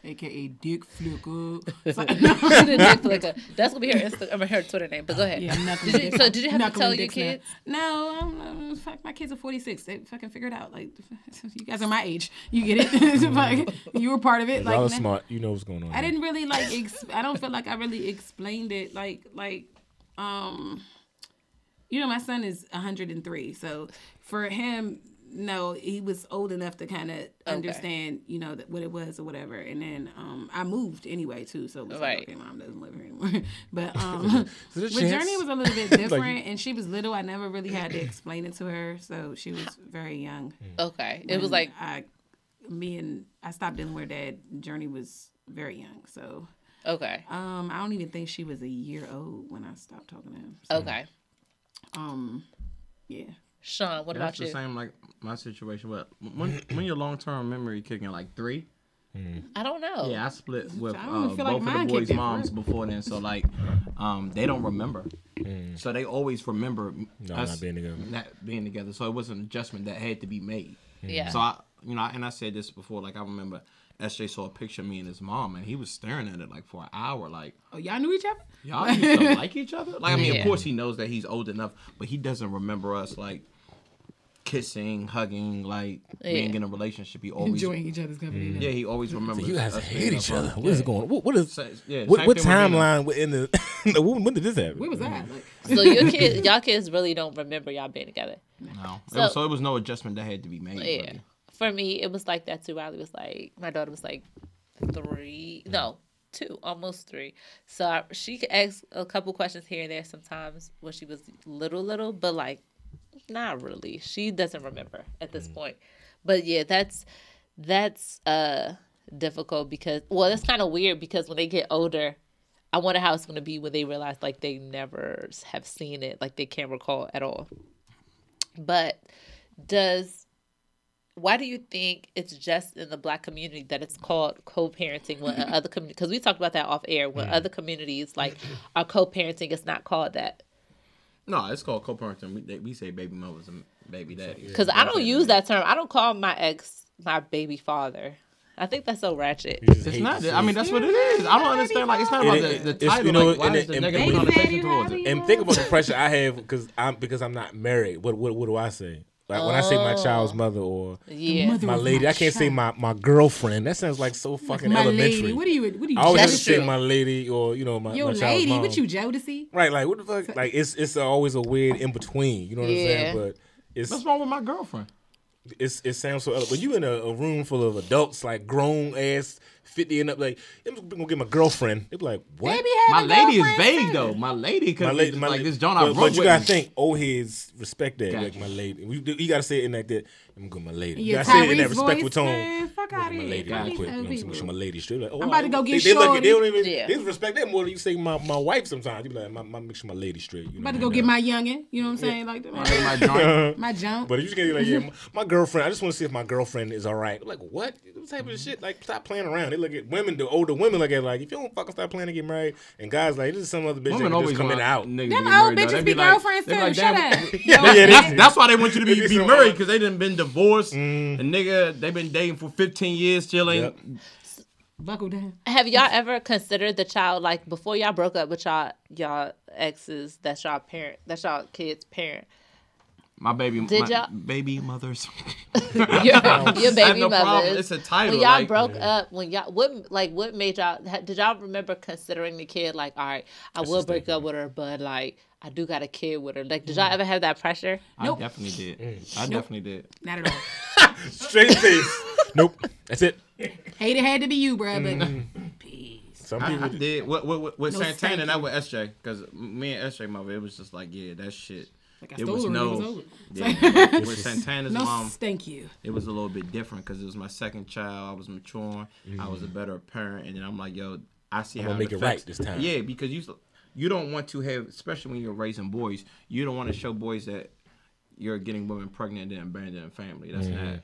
S2: AKA Dick Flicker. So-
S1: dick flicker. That's gonna be her Insta, I mean, her Twitter name. But go ahead.
S2: Yeah, knuckling
S1: Did you, so did you have to tell your
S2: dicks now.
S1: kids?
S2: No, I'm, fuck, my kids are 46. They fucking figured out. Like, you guys are my age. You get it? Like, you were part of it.
S3: Y'all are smart. You know what's going on.
S2: I didn't really like. Ex- I don't feel like I really explained it. Like, like, um, you know, my son is 103, so for him, no, he was old enough to kind of understand, you know, that what it was or whatever. And then um, I moved anyway too, so it was
S1: Right.
S2: like, okay, mom doesn't live here anymore. but um,
S3: Is there a
S2: with
S3: chance?
S2: Journey was a little bit different, and she was little. I never really had to explain it to her, so she was very young.
S1: Okay. It was like
S2: I, me and I stopped dealing with her dad. Journey was very young, so.
S1: okay.
S2: Um, I don't even think she was a year old when I stopped talking to him. So,
S1: Okay.
S2: um, yeah.
S1: Sean, what
S4: That's
S1: about
S4: the
S1: you?
S4: same like my situation. But when when your long term memory kicking like three,
S1: I don't know.
S4: Yeah, I split with
S2: I don't
S4: uh,
S2: feel like
S4: both of the boys'
S2: kicked in
S4: moms
S2: first.
S4: before then, so like, um, they don't remember. So they always remember
S3: No,
S4: us
S3: not being together.
S4: not being together. So it was an adjustment that had to be made.
S1: Yeah.
S4: So I, you know, and I said this before. Like I remember, SJ saw a picture of me and his mom, and he was staring at it like for an hour. Like
S2: Oh, y'all knew each other?
S4: y'all used to like each other. Like I mean,
S1: Yeah.
S4: of course he knows that he's old enough, but he doesn't remember us like kissing, hugging, like being in a relationship. He always,
S2: Enjoying each other's company. Mm-hmm.
S4: yeah, he always remembers.
S3: You guys hate each other.
S4: on-
S3: What is
S4: yeah.
S3: going? What, what is
S4: Sa- yeah,
S3: what, what
S4: thing with me.
S3: timeline in the when, when did this happen?
S2: Where was that? Like, mm-hmm.
S1: So your kids, y'all kids really don't remember y'all being together.
S4: No, it
S1: So-
S4: was, so it was no adjustment that had to be made.
S1: Yeah.
S4: really.
S1: For me, it was like that too. Riley was like, my daughter was like three, no, two, almost three. So I, she could ask a couple questions here and there sometimes when she was little, little, but like, not really. She doesn't remember at this point. But yeah, that's that's uh difficult because well, that's kind of weird because when they get older, I wonder how it's going to be when they realize like they never have seen it, like they can't recall at all. But does why do you think it's just in the black community that it's called co-parenting when other communities because we talked about that off air when other communities like are co-parenting it's not called that
S4: No, it's called co-parenting. We, they, we say baby mothers and baby daddies.
S1: because i don't use that term i don't call my ex my baby father i think that's so ratchet
S4: It's not. I mean, that's what it is. I don't understand. Like, it's not about the, the title.
S3: you know,
S4: like, why
S3: and
S4: is the
S3: and-
S4: negative
S3: and-
S4: connotation towards it?
S3: and think about the pressure I have because I'm because I'm not married. What what what do I say? Like when I say my child's oh. mother or
S1: yeah
S2: mother
S3: my lady,
S2: my
S3: I can't say my my girlfriend. That sounds like so fucking
S2: my
S3: elementary.
S2: lady. What are you? What are you?
S3: I always have to say my lady or you know my,
S2: Your
S3: my child's
S2: lady.
S3: mom.
S2: What you Jodeci?
S3: Right, like what the fuck? Like it's it's always a weird in between. You know what I'm saying? But it's
S4: What's wrong with my girlfriend?
S3: It's it sounds so. But you in a, a room full of adults, like grown ass fifty and up, like I'm gonna get my girlfriend. They be like, what?
S2: Baby
S4: My lady is vague
S2: too.
S4: though. My lady could
S3: My
S4: be
S3: lady, my
S4: like
S3: lady.
S4: this John
S3: but,
S4: I broke
S3: but you
S4: with.
S3: gotta
S4: me.
S3: think, old heads respect that,
S4: Gotcha.
S3: like my lady. We, you gotta say it in like that. I'm going my lady. You
S2: Your
S3: gotta it in that respectful
S2: voice,
S3: tone.
S2: man, fuck
S3: Look
S2: outta
S3: at my
S2: here.
S3: lady, real quick. You know,
S2: other
S3: I'm saying?
S2: people.
S3: Show my lady straight. Like, oh,
S2: I'm about to go
S3: they,
S2: get
S3: they, look at, they don't even.
S1: Yeah.
S3: They respect that more than you say my, my wife. Sometimes you be like, my, my make sure my lady straight. You know
S2: I'm about to go
S3: I
S2: get my youngin. You know what I'm saying? Like oh,
S4: Hey, my joint.
S2: my jump.
S3: But you just gonna be like, yeah, my, my girlfriend. I just want to see if my girlfriend is all right. I'm like, what? What type of shit? Like, stop playing around. They look at women. The older women look at like, if you don't fucking stop playing to get married, and guys like, this is some other bitch
S4: Women
S3: that
S4: always
S3: just come in
S4: want
S3: and out.
S2: Them old bitches be girlfriends too. Shut up.
S3: Yeah, yeah,
S4: That's, why they want you to be,
S3: be
S4: be
S3: so
S4: married
S3: uh,
S4: because they done been divorced. And nigga, they been dating for 15 years, still ain't.
S3: Yep.
S2: Buckle down.
S1: have y'all ever considered the child like before y'all broke up with y'all y'all exes that's y'all parent that's y'all kids parent
S4: My baby,
S1: Did
S4: my
S1: y'all-
S4: baby mothers.
S1: your, your baby
S4: no problem.
S1: mothers
S4: It's a title.
S1: when y'all
S4: like,
S1: broke up when y'all what like what made y'all did y'all remember considering the kid like all right i will break up with her but like i do got a kid with her like did y'all mm. ever have that pressure
S4: I
S2: Nope.
S4: definitely did.
S3: Mm.
S4: I definitely did.
S2: Not at all.
S3: Straight face. nope. That's it.
S2: Hate it had to be you, bruh. But
S3: mm.
S2: peace.
S3: Some people.
S4: I did. With, with, with, with
S2: No,
S4: Santana and not
S2: you.
S4: with SJ. Because me and SJ, mother, it was just like, yeah, that shit.
S2: Like I
S4: It
S2: stole
S4: was
S2: her.
S4: no.
S2: It was over.
S4: Yeah, with Santana's
S2: No,
S4: mom,
S2: thank you.
S4: it was a little bit different because it was my second child. I was maturing. I was a mm. better parent, and then I'm like, yo, I see
S3: I'm
S4: how
S3: gonna make it
S4: affects-
S3: right this time.
S4: Yeah, because you you don't want to have, especially when you're raising boys, you don't want to show boys that you're getting women pregnant and abandoning family. That's
S3: Mm-hmm.
S4: not.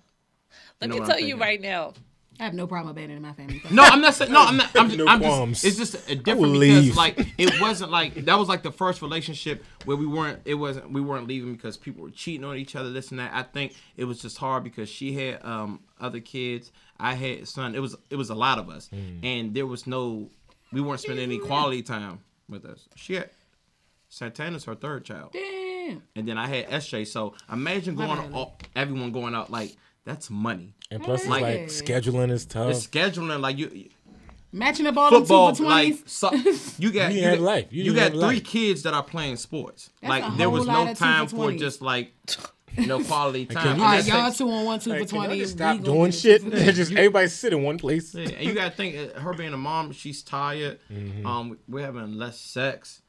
S1: let
S4: know
S1: me tell
S4: I'm
S1: you right now
S2: I have no problem abandoning my family.
S4: No, I'm not saying. No, I'm not. I'm just.
S3: No
S4: I'm
S3: qualms.
S4: just it's just a different because
S3: leave.
S4: like it wasn't like that was like the first relationship where we weren't. It wasn't. We weren't leaving because people were cheating on each other. This and that. I think it was just hard because she had um other kids. I had son. It was it was a lot of us,
S3: Mm.
S4: and there was no. We weren't spending any quality time with us. She had Santana's her third child,
S2: Damn.
S4: and then I had SJ. So imagine going all, everyone going out like that's money.
S3: And plus, it's
S2: Like-
S3: like scheduling is
S4: The
S3: tough.
S4: scheduling like you
S2: Matching up all the two
S4: football
S2: for
S4: like so, you got
S3: You
S4: you, got,
S3: life. You
S4: you got three
S3: life.
S4: kids that are playing sports.
S2: That's
S4: like
S2: a
S4: there was
S2: lot
S4: no time
S2: for
S4: for just like you know quality time.
S3: can you
S2: all
S4: And
S2: right,
S3: just
S4: that's
S2: y'all
S4: like-
S2: two on one, two
S3: Like,
S2: for
S3: can
S2: twenty.
S3: just stop
S2: gonna
S3: doing shit. just everybody sit in one place.
S4: Yeah, and you gotta think uh, her being a mom, she's tired.
S3: Mm-hmm.
S4: Um, we're having less sex.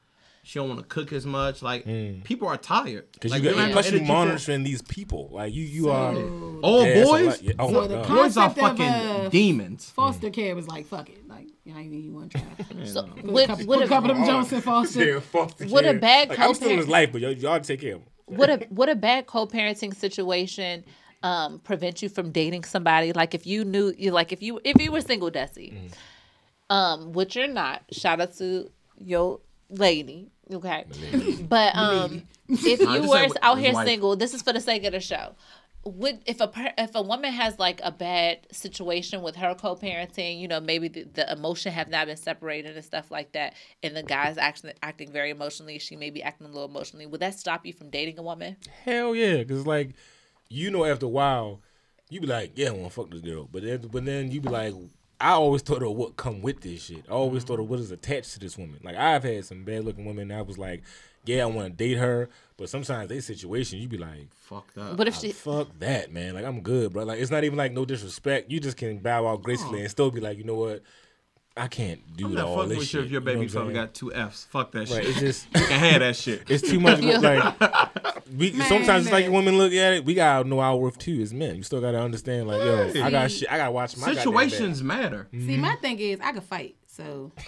S4: She don't want to cook as much. Like people are tired.
S3: Because
S4: like,
S3: Mm. you
S4: they
S3: got, plus you
S4: for-
S3: monitoring these people. Like you, you are.
S4: All
S3: Yeah, it's a
S4: boys.
S3: Yeah. Oh
S2: So
S3: my
S2: the
S4: Boys are
S2: Concept of,
S4: fucking
S2: uh,
S4: demons.
S2: Foster care was like, fuck it. Like, yeah, I ain't need one child.
S1: so
S2: Put a
S1: would,
S2: couple,
S1: would,
S2: a couple of them Johnson Foster.
S3: Yeah, foster
S1: What a bad
S3: Like, I'm still in his life, but y'all, y'all take care of him.
S1: Would a would a bad co-parenting situation um, prevent you from dating somebody. Like if you knew, you like if you if you were single, Desi, um, which you're not. Shout out to your lady, okay. But um, if you were out here
S4: wife.
S1: single, this is for the sake of the show. Would if a if a woman has like a bad situation with her co-parenting, you know, maybe the, the emotion have not been separated and stuff like that, and the guy's acting acting very emotionally, she may be acting a little emotionally. Would that stop you from dating a woman?
S3: Hell yeah, because like you know, after a while, you be like, yeah, I want to fuck this girl, but then but then you be like, I always thought of what come with this shit. I always mm-hmm. thought of what is attached to this woman. Like I've had some bad looking women. I was like, yeah, I want to date her, but sometimes they situation, you be like,
S4: Fucked up.
S1: What if she?
S3: fuck that, man. Like I'm good, bro. Like it's not even like no disrespect. You just can bow out gracefully and still be like, you know what? I can't do
S4: I'm not
S3: all
S4: fucking
S3: this
S4: with
S3: shit.
S4: you if your
S3: You know
S4: baby
S3: what
S4: father got two F's. Fuck that
S3: Right,
S4: shit.
S3: it's just
S4: you can have that shit.
S3: it's too much.
S1: Yeah.
S3: Like we
S2: Man,
S3: sometimes it's like women look at it. We gotta know our worth too as men. You still gotta understand. Like yo, I got shit. I gotta watch my goddamn
S4: Situations matter.
S2: See, my mm-hmm. thing is, I could fight. So.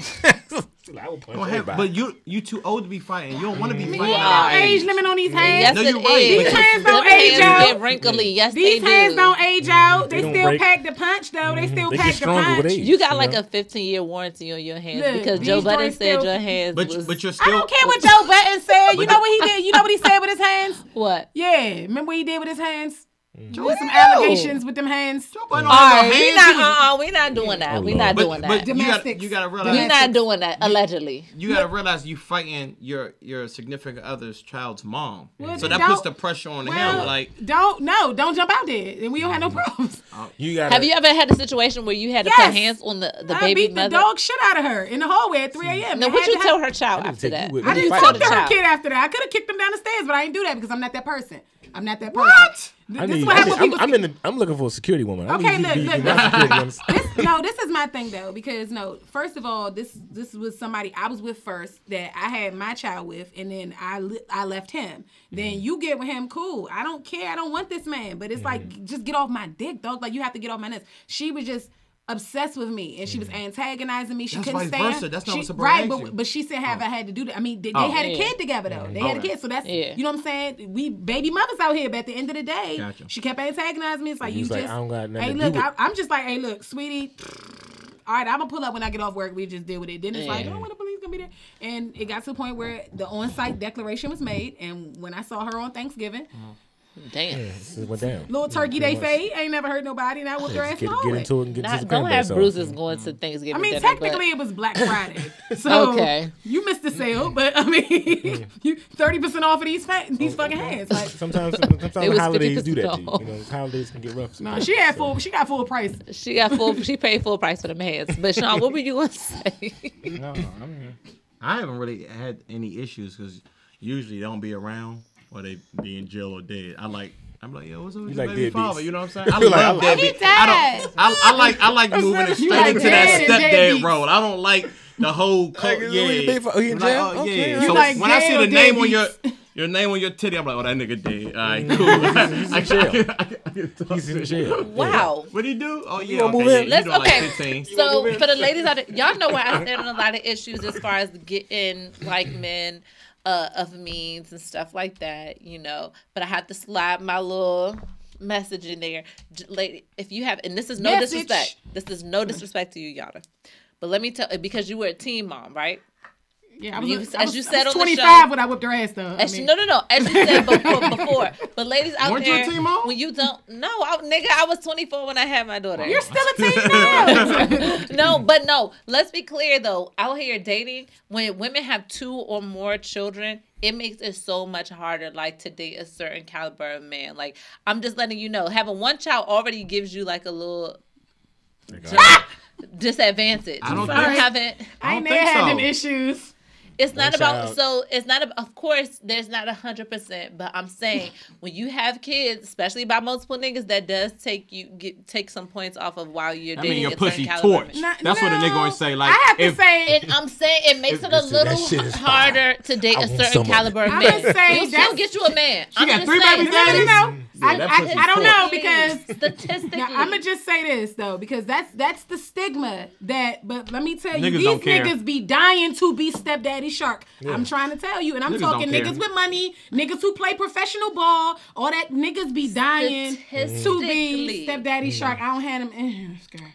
S3: I will punch
S4: have, but you you too old to be fighting. You don't want to be
S2: ain't
S4: fighting.
S1: are.
S2: no age
S4: age.
S2: limit on these
S1: Yes,
S2: hands.
S4: No,
S1: it
S4: you're right. These
S2: hands don't
S1: Them
S2: age
S1: hands
S2: out.
S1: get wrinkly. Yes,
S2: These
S1: they
S2: hands
S1: do.
S2: don't age out. They,
S3: mm-hmm. They
S2: still
S3: break.
S2: pack the punch though. They still mm-hmm.
S3: They
S2: pack
S3: get
S2: the punch.
S3: with age.
S1: You got
S3: you
S1: like
S3: know?
S1: a 15 year warranty on your hands
S2: Look,
S1: because Joe Budden said
S2: still-
S1: your hands
S4: But
S1: was
S4: but you're still.
S2: I don't care what Joe Budden said. You know what he did? You know what he said with his hands?
S1: what?
S2: Yeah, remember what he did with his hands?
S4: Joe,
S2: With some allegations with them hands.
S4: Joe Budden
S1: All
S4: don't have
S1: right,
S4: no
S1: we
S4: hands
S1: not.
S4: either.
S1: Uh, uh, we not doing that.
S3: Oh,
S1: we
S3: Lord.
S1: not doing
S4: but
S1: that.
S4: you got
S2: Domestics.
S4: you got to
S1: We
S4: realize
S1: not doing that. Allegedly.
S4: you got to realize you fighting your your significant other's child's mom.
S2: Well,
S4: so that puts the pressure on
S2: Well,
S4: him. Like
S2: don't no, don't jump out there, and we don't have no problems.
S3: you gotta.
S1: Have you ever had a situation where you had to
S2: Yes.
S1: put hands on the, the
S2: I
S1: baby
S2: beat
S1: mother?
S2: the dog shit out of her in the hallway at 3 a.m.
S1: Now, what
S2: had
S1: you tell
S2: have-
S1: her child after that?
S2: I didn't talk to her kid after that. I could have kicked him down the stairs, but I didn't do that because I'm not that person. I'm not that person.
S4: What?
S2: Th-
S3: I
S2: this
S3: need,
S2: is what happens.
S3: I'm, I'm in the, I'm looking for a security woman. I
S2: Okay,
S3: need you to
S2: look, look,
S3: my
S2: look. this, no, this is my thing though, because no, first of all, this this was somebody I was with first that I had my child with, and then I li- I left him. Then mm. you get with him, cool. I don't care. I don't want this man, but it's mm-hmm. like just get off my dick, dog. Like you have to get off my nuts. She was just obsessed with me, and she was antagonizing me. She
S4: That's
S2: couldn't
S4: vice
S2: stand.
S4: versa. That's not
S2: she,
S4: what Sabrina
S2: right, but
S4: you.
S2: but she said, "Have oh. I had to do that?" I mean, they, they
S4: Oh.
S2: had a
S1: Yeah.
S2: kid together though. They had a
S4: Okay.
S2: kid, so that's
S1: Yeah.
S2: you know what I'm saying. We baby mothers out here, but at the end of the day,
S4: Gotcha.
S2: she kept antagonizing me. It's like
S3: He
S2: you
S3: was like,
S2: just
S3: "I don't got nothing
S2: hey,
S3: to
S2: look,
S3: do with
S2: I, I'm just like, hey, look, sweetie. All right, I'm gonna pull up when I get off work. We just deal with it. Then it's like,
S1: Yeah.
S2: oh, when the police gonna be there? And it got to the point where the on-site declaration was made. And when I saw her on Thanksgiving, mm-hmm.
S1: Damn.
S3: This went down.
S2: little turkey day
S3: much.
S2: fade, ain't never hurt nobody, and I whooped her ass
S3: Get, get into it and get
S1: Not,
S3: to the
S1: don't have
S3: sauce.
S1: bruises going to mm. Thanksgiving.
S2: I mean,
S1: dinner,
S2: technically it was Black Friday, so
S1: Okay.
S2: you missed the sale. But I mean, you thirty percent off of these fa- these oh, fucking hands. Like,
S3: Sometimes, sometimes
S1: It
S3: holidays do that to you.
S1: off.
S3: You know, holidays can get rough.
S2: no, she had full, she got full price.
S1: she got full. She paid full price for them hands. But Sean, what were you gonna say?
S3: No, I mean,
S4: I haven't really had any issues because usually they don't be around or they be in jail or dead. I like. I'm like, yo, what's up with
S3: You
S4: your
S3: like
S4: baby
S3: deadbeats.
S4: father? You know what I'm saying? I
S3: Like, I
S4: love
S3: like-
S4: deadbeat. I don't. I, I like. I like moving it straight
S2: like
S4: into that stepdad role. I don't like the whole. Co-
S3: Like,
S4: yeah.
S3: your baby fa- oh, he in
S4: Like, oh,
S3: Okay,
S4: yeah. So
S2: like
S4: when I see the name on your your name on your titty, I'm like, oh, that nigga dead. All right, mm-hmm. cool.
S3: he's in
S4: I- I-
S3: jail.
S4: I- I- I-
S3: he's in jail.
S1: Wow.
S4: What he do? Oh yeah,
S3: gonna move
S4: okay,
S3: in?
S4: yeah,
S1: Let's
S4: you doing like
S1: okay.
S4: 15.
S1: So for the ladies out there, y'all know where I stand on a lot of issues as far as getting like men uh, of means and stuff like that, you know. But I have to slide my little message in there, lady. If you have, and this is no
S2: Message.
S1: disrespect. This is no disrespect to you, Yatta. But let me tell, because you were a teen mom, right?
S2: Yeah, I was,
S1: You-
S2: I
S1: as
S2: was,
S1: you
S2: I
S1: said
S2: was
S1: on the
S2: 25
S1: show-
S2: when I whipped her ass though. I mean,
S1: you, no, no, no. As you said before, before. But ladies out
S4: Weren't you a
S1: there,
S4: teen
S1: when you don't, no, I, nigga, I was 24 when I had my daughter.
S2: you're still a teen now.
S1: no, but no. Let's be clear though. Out here dating, when women have two or more children, it makes it so much harder, like to date a certain caliber of man. Like I'm just letting you know, having one child already gives you like a little disadvantage.
S4: I don't
S1: You
S4: think-
S1: haven't.
S2: I
S4: I
S2: ain't
S4: don't
S2: never
S4: think
S2: had
S4: so.
S2: them issues.
S1: It's not about
S3: child.
S1: so it's not about, of course there's not a hundred percent, but I'm saying when you have kids, especially by multiple niggas, that does take you get take some points off of while you're
S4: I
S1: dating
S4: mean, your
S1: a certain
S4: pussy
S1: caliber
S4: torch.
S2: Not-
S4: That's what a nigga
S2: no.
S4: gonna say. Like,
S2: I have to say,
S1: And I'm saying it makes it a little harder to date
S3: I
S1: a
S3: want
S1: certain
S3: some of it.
S1: caliber
S2: I'm
S1: man.
S2: just saying
S1: You'll still
S2: that's-
S1: get you a man.
S4: She
S1: I'm
S4: got
S1: just
S4: three
S1: saying.
S4: baby
S2: no, no, no,
S4: daddies?
S2: no.
S4: Mm.
S2: I,
S4: I,
S2: I don't know because
S1: statistically,
S2: Now I'm gonna just say this though, because that's that's the stigma that. But let me tell you,
S4: Niggas
S2: these niggas be dying to be stepdaddy shark. I'm trying to tell you, and I'm
S4: Niggas
S2: talking niggas with money, niggas who play professional ball, all that niggas be dying to
S1: Statistically.
S2: be stepdaddy shark. I don't have them. Eh, girl.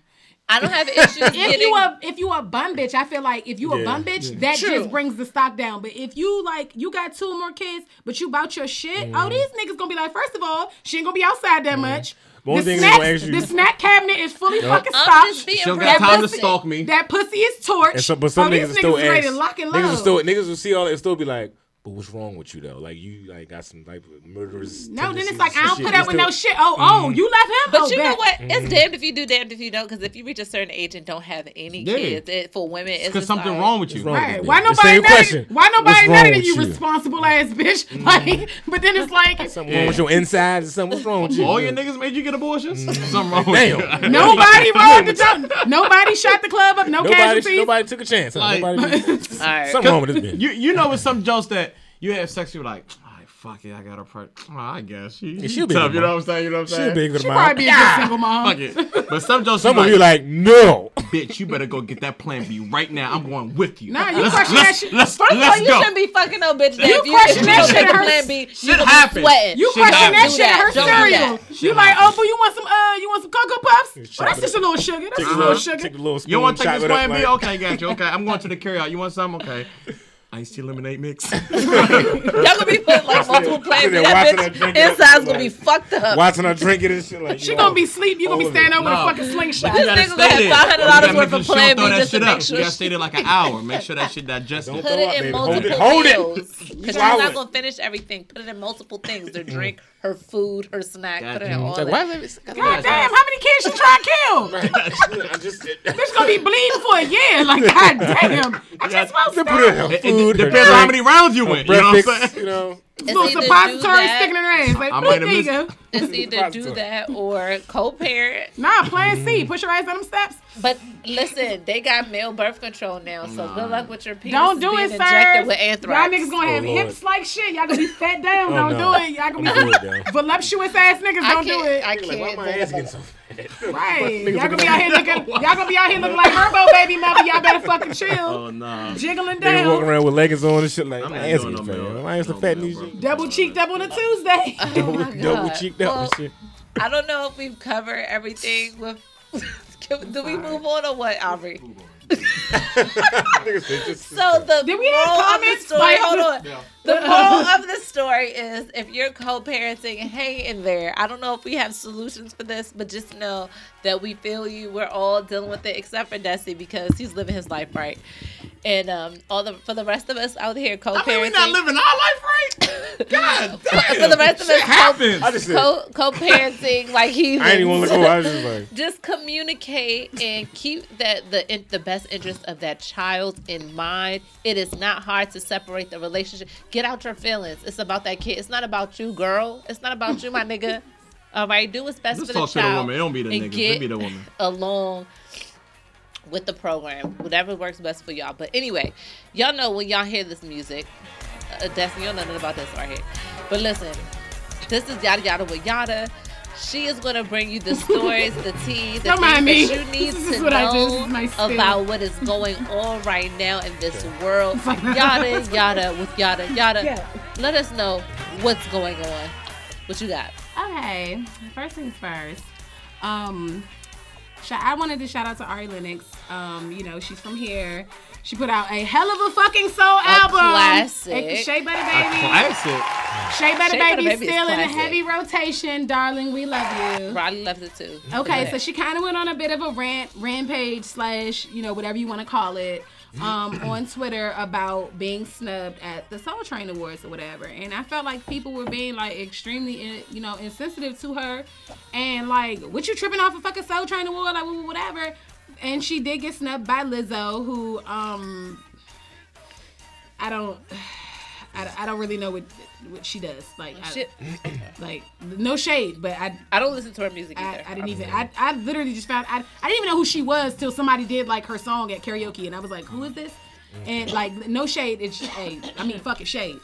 S1: I don't have issues
S2: If
S1: getting.
S2: you a if you a bum bitch, I feel like if you a bum bitch,
S3: yeah.
S2: that
S1: True.
S2: just brings the stock down. But if you like you got two more kids, but you bout your shit, oh these niggas gonna be like, first of all, she ain't gonna be outside that much.
S3: The only
S2: The
S3: thing is
S2: snack,
S3: gonna ask you-
S2: the snack cabinet is fully fucking stocked.
S1: just being
S4: She don't got time to stalk me.
S2: That pussy is torched.
S3: And so, but some
S2: oh,
S3: niggas
S2: these
S3: still
S2: niggas ready
S3: ask.
S2: lock and
S3: Niggas will still niggas will see all that and still be like, but what's wrong with you though? Like you like got some like murderous.
S2: no, then it's like I
S3: and
S2: don't
S3: shit.
S2: put
S3: You
S2: up with no shit. Oh, oh, mm-hmm. you left him.
S1: But
S2: oh,
S1: you know
S2: bet.
S1: what? It's mm-hmm. damned if you do, damned if you don't. Because if you reach a certain age and don't have any
S4: Yeah.
S1: kids, it, for women, it's
S4: Because something
S1: like,
S4: wrong with you.
S3: Wrong
S2: Right.
S3: with
S2: Why
S3: you?
S2: Nobody
S3: same
S2: mad at
S3: question.
S2: Why nobody
S3: What's
S2: mad
S3: wrong
S2: you,
S3: you?
S2: responsible ass bitch? Mm-hmm. Like, but then it's like
S3: Something wrong with your insides or something? What's wrong with you?
S4: All your niggas made you get abortions?
S2: Mm.
S4: Something wrong
S3: Damn.
S4: with you.
S2: nobody rolled the jump. Nobody shot the club up. No
S3: Nobody,
S2: casualties.
S3: nobody took a chance. Huh?
S4: Like-
S3: nobody,
S1: All right.
S3: something wrong with this bitch.
S4: You you know with some jokes that you have sex, you're like, all right, fuck it, I got a pregnant. Oh, I guess she,
S3: she'll
S4: she
S3: be
S4: tough. You know what I'm saying? You know what I'm saying?
S3: She'll
S4: saying?
S3: be a good
S2: She
S3: mom.
S2: probably be a good single mom.
S4: Fuck it. But some jokes,
S3: Some
S4: you
S3: of you
S4: like,
S3: like, no.
S4: bitch, you better go get that plan B right now. I'm going with you.
S2: Nah, you
S4: let's,
S2: question
S4: let's,
S2: that shit.
S4: Let's,
S1: First of all,
S4: let's
S1: you
S4: go.
S1: shouldn't be fucking no bitch. That
S2: You
S1: you,
S2: question that shit
S1: take
S2: at
S1: a
S2: her-
S1: plan B, you
S4: Shit
S1: gonna
S4: happens.
S1: be sweating.
S2: You
S4: Shit
S2: question that
S4: happens.
S2: shit at her
S1: Don't do
S2: cereal.
S1: that.
S2: You
S4: Shit
S2: like, oh,
S4: happens.
S2: boo, you want some, uh, you want some cocoa puffs? That's just a little sugar. That's just a
S3: a
S2: little
S3: little,
S2: sugar.
S3: take a little spoon.
S4: You want to take
S3: chop
S4: this
S3: it up
S4: plan B? Okay, got you. Okay, I'm going to the carryout. You want some? Okay. Iced tea lemonade mix.
S1: Y'all gonna be putting like multiple plans.
S3: Sitting
S1: in That bitch
S3: drink it.
S1: inside's gonna be fucked up.
S3: Watching her drink it and shit like.
S2: She gonna be sleep. You gonna be standing
S3: it.
S2: over with
S4: No.
S2: a fucking slingshot.
S4: You
S1: This
S4: gotta
S1: nigga gonna have
S4: there.
S1: $500 worth of
S4: sure
S1: Plan
S4: throw
S1: B
S4: that
S1: just to
S4: shit
S1: make
S4: up.
S1: sure
S4: You gotta
S1: she-
S4: stay there like an hour. Make sure that shit digested.
S3: Don't
S1: Put
S3: throw
S1: it
S3: up,
S1: in
S3: baby. Hold it-
S1: multiple
S3: hold it.
S1: meals. Because she's not gonna finish everything. Put it in multiple things. Her mm. drink, her food, her snack. Put it in
S4: Gotcha.
S1: all
S3: like,
S1: that.
S3: why?
S2: God damn, how many kids she trying to kill?
S3: I just.
S2: Bitch gonna be bleeding for a year. Like, god damn. I just want to
S3: Put it in her
S2: some
S4: It,
S3: food.
S4: it depends on how many rounds you went. You know what I'm saying?
S3: You know.
S1: It's
S2: little
S1: either do
S2: suppository
S1: that-
S2: sticking in her ass. Like,
S4: I
S2: boop,
S4: might have
S2: there you
S4: missed-
S2: go.
S1: It's either do that or co-parent.
S2: Nah, plan C. Push your ass down them steps.
S1: But listen, they got male birth control now, so good luck with your penis
S2: Don't do
S1: being
S2: it,
S1: injected
S2: sir.
S1: with anthrax.
S2: Y'all niggas gonna have
S3: Oh,
S2: hips like shit. Y'all gonna be fat down.
S3: Oh,
S2: don't
S3: no.
S2: do it. Y'all gonna
S3: Don't do it,
S2: be voluptuous ass niggas. Don't do
S1: can't.
S2: it.
S1: I
S3: Like, why
S1: can't.
S3: my ass getting so fat?
S2: Right. Y'all gonna be out here looking. Y'all gonna be out here looking like Herbo baby mother. Y'all better fucking chill.
S4: Oh, no.
S2: Jiggling
S3: Niggas walking
S2: down.
S3: around with leggings on and shit like.
S4: I'm
S3: My
S4: not
S3: ass
S4: doing
S3: getting
S4: no
S3: fat.
S4: milk.
S3: My ass
S4: No
S3: fat
S4: milk,
S3: these
S4: bro.
S2: Double cheeked up on a Tuesday.
S3: Double, oh
S1: my
S3: double cheeked up and shit.
S1: I don't know if we've covered everything with. Can- Do we move on or what, Aubrey?
S3: Niggas say just-
S1: So the
S2: Did we have
S1: moral of the
S2: comments?
S1: story,
S2: Like-
S1: hold on. The moral of the story is if you're co-parenting, hang in there. I don't know if we have solutions for this, but just know that we feel you. We're all dealing with it, except for Desi because he's living his life right. And um, all the for the rest of us out here
S4: I
S1: co-parenting,
S4: mean, we not living our life right. God damn.
S1: for the rest of
S4: Shit
S1: us co-
S4: happens.
S3: I just said.
S1: co- co-parenting like he's
S3: I ain't even want to go. I was just like.
S1: just communicate and keep that the in, the best interest of that child in mind. It is not hard to separate the relationship. Get out your feelings. It's about that kid. It's not about you, girl. It's not about you, my nigga. All right, do what's best
S4: Just
S1: for the
S4: talk to the
S1: child.
S4: woman. It don't be the
S1: and
S4: niggas.
S1: get
S4: It be the woman.
S1: along with the program. Whatever works best for y'all. But anyway, y'all know when y'all hear this music, uh, Destiny, you don't know nothing about this right here. But listen, this is yada yada with Yatta. She is going to bring you the stories, the tea, the
S2: Don't mind
S1: things
S2: me.
S1: that you need
S2: This
S1: to
S2: what I do. This
S1: know
S2: is
S1: about what is going on right now in this world. Yada yada with Yatta yada.
S2: Yeah.
S1: Let us know what's going on. What you got?
S2: Okay, first things first. Um, sh- I wanted to shout out to Ari Lennox. Um, you know, she's from here. She put out a hell of a fucking soul album.
S1: classic.
S2: Hey, Shea Butter Baby.
S4: Classic.
S2: Shea Butter
S1: Shea Butter
S2: Baby
S1: Baby
S2: still in a heavy rotation, darling. We love you.
S1: Riley loves it too.
S2: Okay, so she kind of went on a bit of a rant, rampage slash, you know, whatever you want to call it, um, on Twitter about being snubbed at the Soul Train Awards or whatever. And I felt like people were being like extremely, you know, insensitive to her, and like, what you tripping off a fucking Soul Train Award, like whatever. And she did get snubbed by Lizzo, who, um, I don't. I, I don't really know what what she does. Like, I,
S1: Shit.
S2: like no shade, but I
S1: I don't listen to her music
S2: I,
S1: either.
S2: I didn't even. I, I literally just found. I, I didn't even know who she was till somebody did like her song at karaoke, and I was like, "Who is this?" And like no shade, it's shade. I mean, fuck it, shade.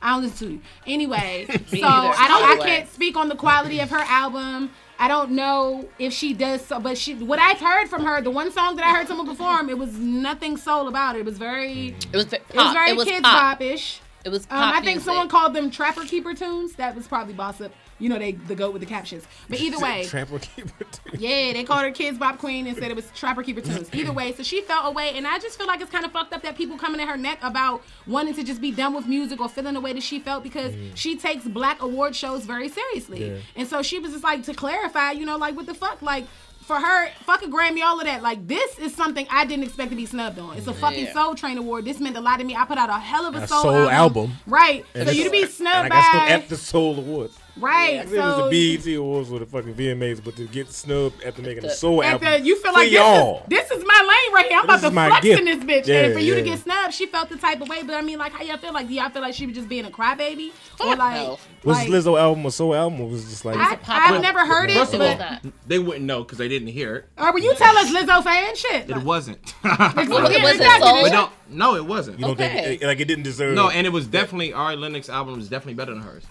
S2: I don't listen to you anyway. so
S1: either.
S2: I don't. I can't speak on the quality of her album. I don't know if she does so, but she. What I've heard from her, the one song that I heard someone perform, it was nothing soul about it. It was very.
S1: It was, pop.
S2: It was very
S1: it was
S2: kids
S1: pop.
S2: pop-ish.
S1: It was
S2: Um, I think
S1: music.
S2: someone called them Trapper Keeper tunes. That was probably Boss Up. You know, they the goat with the captions. But either way,
S3: Trapper keeper. Tunes.
S2: yeah, they called her Kidz Bop Queen and said it was Trapper Keeper tunes. Either way, so she felt away, and I just feel like it's kind of fucked up that people coming at her neck about wanting to just be done with music or feeling the way that she felt because she takes black award shows very seriously.
S3: Yeah.
S2: And so she was just like to clarify, you know, like what the fuck, like. For her, fuck a Grammy, all of that. Like this is something I didn't expect to be snubbed on. It's a fucking
S1: Yeah.
S2: Soul Train award. This meant a lot to me. I put out a hell of a
S3: A
S2: soul,
S3: soul album.
S2: right?
S3: And
S2: so you to be snubbed
S3: and I got snubbed
S2: by
S3: at the Soul Awards.
S2: Right?
S3: It
S2: So
S3: was the BET Awards or the fucking VMAs, but to get snubbed after making a
S1: The-
S3: Soul
S2: At
S3: album.
S2: you feel like this
S3: y'all.
S2: is, this is my lane right here. I'm
S3: This
S2: about
S3: is
S2: to
S3: my
S2: flex
S3: gift.
S2: in this bitch.
S3: Yeah,
S2: and for you to get snubbed, she felt the type of way. But I mean, like, how y'all feel? Like, do y'all feel like she was just being a crybaby? Or like,
S1: no.
S3: was
S2: like,
S3: this Lizzo album a Soul album or was it just like
S2: I,
S1: pop
S2: I've
S1: up.
S2: never heard it.
S4: First of all, they wouldn't know because they didn't hear it.
S2: Oh, or will you tell us, Lizzo fan? Shit.
S4: It
S2: Like,
S4: wasn't.
S1: Well,
S2: yeah,
S1: was it soul?
S4: But no, no, it wasn't.
S3: you don't
S1: Okay.
S3: think it, like it didn't deserve
S4: No, and it was definitely Ari Lennox album was definitely better than hers.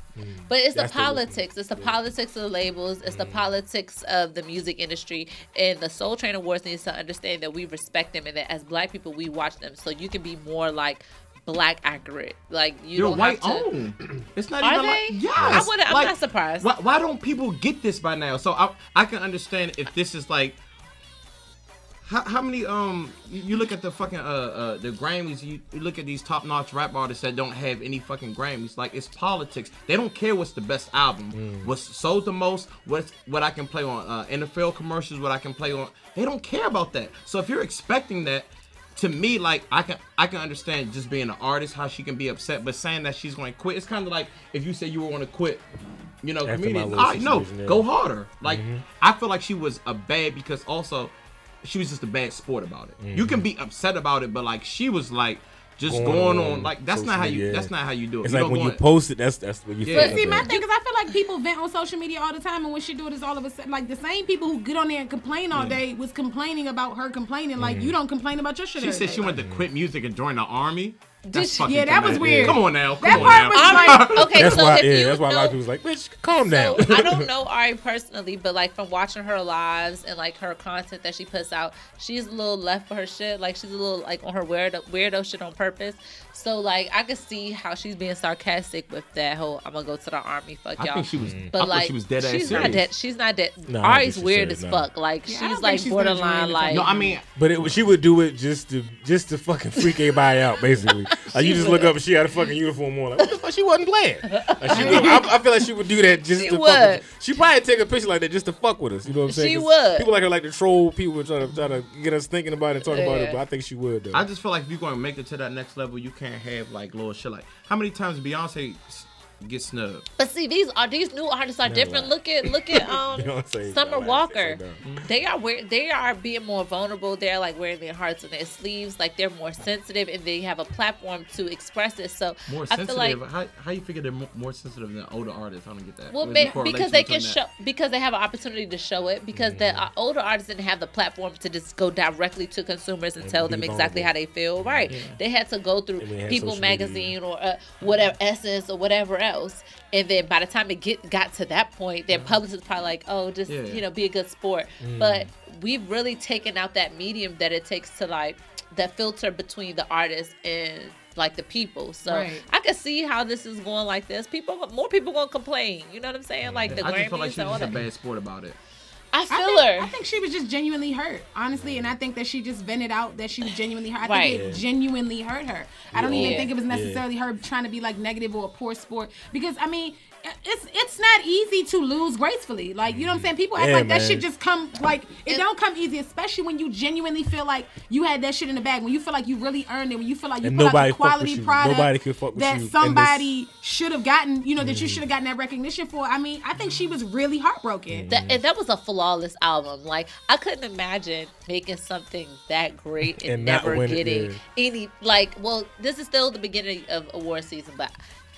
S1: But it's the
S3: That's the listening.
S1: politics. It's the politics of the labels. It's the
S3: Mm.
S1: politics of the music industry. And the Soul Train Awards needs to understand that we respect them and that as black people we watch them. So you can be more like black accurate. Like you
S4: They're
S1: don't
S4: white
S1: have to.
S4: owned. It's not
S1: Are
S4: even
S1: they?
S4: like yes.
S1: I I'm
S4: Like,
S1: not surprised.
S4: Why, why don't people get this by now? So I I can understand if this is like. How, how many um you, you look at the fucking uh uh the Grammys you, you look at these top notch rap artists that don't have any fucking Grammys like it's politics they don't care what's the best album
S3: Mm.
S4: what's sold the most what's what I can play on uh, NFL commercials what I can play on they don't care about that so if you're expecting that to me, like I can I can understand just being an artist how she can be upset, but saying that she's going to quit, it's kind of like if you say you were going to quit, you know,
S3: After my
S4: comedian.
S3: little
S4: no,
S3: yeah.
S4: go harder. Like I feel like she was a bad because also she was just a bad sport about it. You can mm-hmm. be upset about it, but like she was like just
S3: Going
S4: going,
S3: on
S4: on like that's not how you
S3: media.
S4: that's not how you do it.
S3: It's
S4: You
S3: like when you
S4: in-
S3: post it, that's that's what you
S4: Yeah.
S2: But see, my thing is, I feel like people vent on social media all the time, and when she do it, is all of a sudden like the same people who get on there and complain all day was complaining about her complaining. Like mm-hmm. you don't complain about your shit.
S4: She
S2: every
S4: said
S2: day.
S4: she wanted to quit music and join the army. That's
S1: she-
S2: Yeah, that was
S4: dramatic.
S2: weird.
S4: Come on now, come
S2: That
S4: on
S2: part
S4: now.
S2: was like,
S1: okay,
S3: That's
S1: so
S3: why,
S1: if
S3: yeah,
S1: you
S3: that's why a lot
S1: know,
S3: of people's like, bitch, calm
S1: So
S3: down.
S1: I don't know Ari personally, but like from watching her lives and like her content that she puts out, she's a little left for her shit. Like she's a little like on her weirdo weirdo shit on purpose. So like I could see how she's being sarcastic with that whole "I'm gonna go to the army, fuck y'all."
S4: think she was.
S1: but
S4: I
S1: like
S4: she was dead ass
S1: she's
S4: serious.
S1: not dead. She's not dead.
S3: No,
S1: Ari's weird
S3: serious,
S1: as
S3: no.
S1: fuck. Like
S2: Yeah,
S1: she's like
S2: she's
S1: borderline. Like
S4: No, I mean
S3: But it, she would do it just to just to fucking freak everybody out, basically. Like you just look up and she had a fucking uniform on, like what the fuck? She wasn't playing. Like, she would, I, I feel like she would do that just
S1: She
S3: to fuck
S1: would.
S3: with She probably take a picture like that just to fuck with us. You know what I'm saying?
S1: She
S3: 'Cause
S1: would.
S3: People like her like to troll people, try to try to get us thinking about it, and talk about it. But I think she would. Though.
S4: I just feel like if you're going to make it to that next level, you can't have like little shit like how many times Beyonce s- gets snubbed?
S1: But see, these are these new artists are different. Look at look at um Summer
S3: like,
S1: Walker. They are wear, they are being more vulnerable. They're like wearing their hearts on their sleeves. Like they're more sensitive and they have a platform to express it. So
S4: More
S1: I feel
S4: sensitive.
S1: like
S4: how, how you figure they're mo- more sensitive than older artists? I don't get that.
S1: well,
S4: Where's the
S1: may,
S4: correlation
S1: because they can
S4: between
S1: show because they have an opportunity to show it because the uh, older artists didn't have the platform to just go directly to consumers and,
S3: And
S1: tell them exactly
S3: vulnerable.
S1: how they feel. Right? They had to go through
S3: And we had
S1: People
S3: social media.
S1: magazine or uh, whatever Essence or whatever else. And then by the time it get got to that point, their publicist is probably like, oh, just
S4: Yeah.
S1: you know, be a good sport. Mm. But we've really taken out that medium that it takes to like that filter between the artist and like the people. So
S2: Right.
S1: I can see how this is going like this. People, more people gonna complain. You know what I'm saying? Like the
S4: I just
S1: Grammys
S4: feel like she's just a bad sport about it.
S1: I feel
S2: I think,
S1: her.
S2: I think she was just genuinely hurt, honestly, and I think that she just vented out that she was genuinely hurt. I
S1: Right.
S2: think it genuinely hurt her. I don't even think it was necessarily her trying to be like negative or a poor sport because I mean. It's it's not easy to lose gracefully. Like you know what I'm saying? People act
S3: Yeah,
S2: like that
S3: man.
S2: shit just come like it
S1: And-
S2: don't come easy, especially when you genuinely feel like you had that shit in the bag. When you feel like you really earned it. When you feel like you
S3: And
S2: put out
S3: nobody
S2: a
S3: fuck with
S2: quality
S3: you.
S2: product
S3: Nobody could fuck with
S2: that
S3: you
S2: somebody should have gotten. You know that you
S3: Mm.
S2: should have gotten that recognition for. I mean, I think she was really heartbroken.
S1: That, and that was a flawless album. Like I couldn't imagine making something that great and,
S3: And
S1: never
S3: win it,
S1: getting
S3: yeah.
S1: any. Like, well, this is still the beginning of award season, but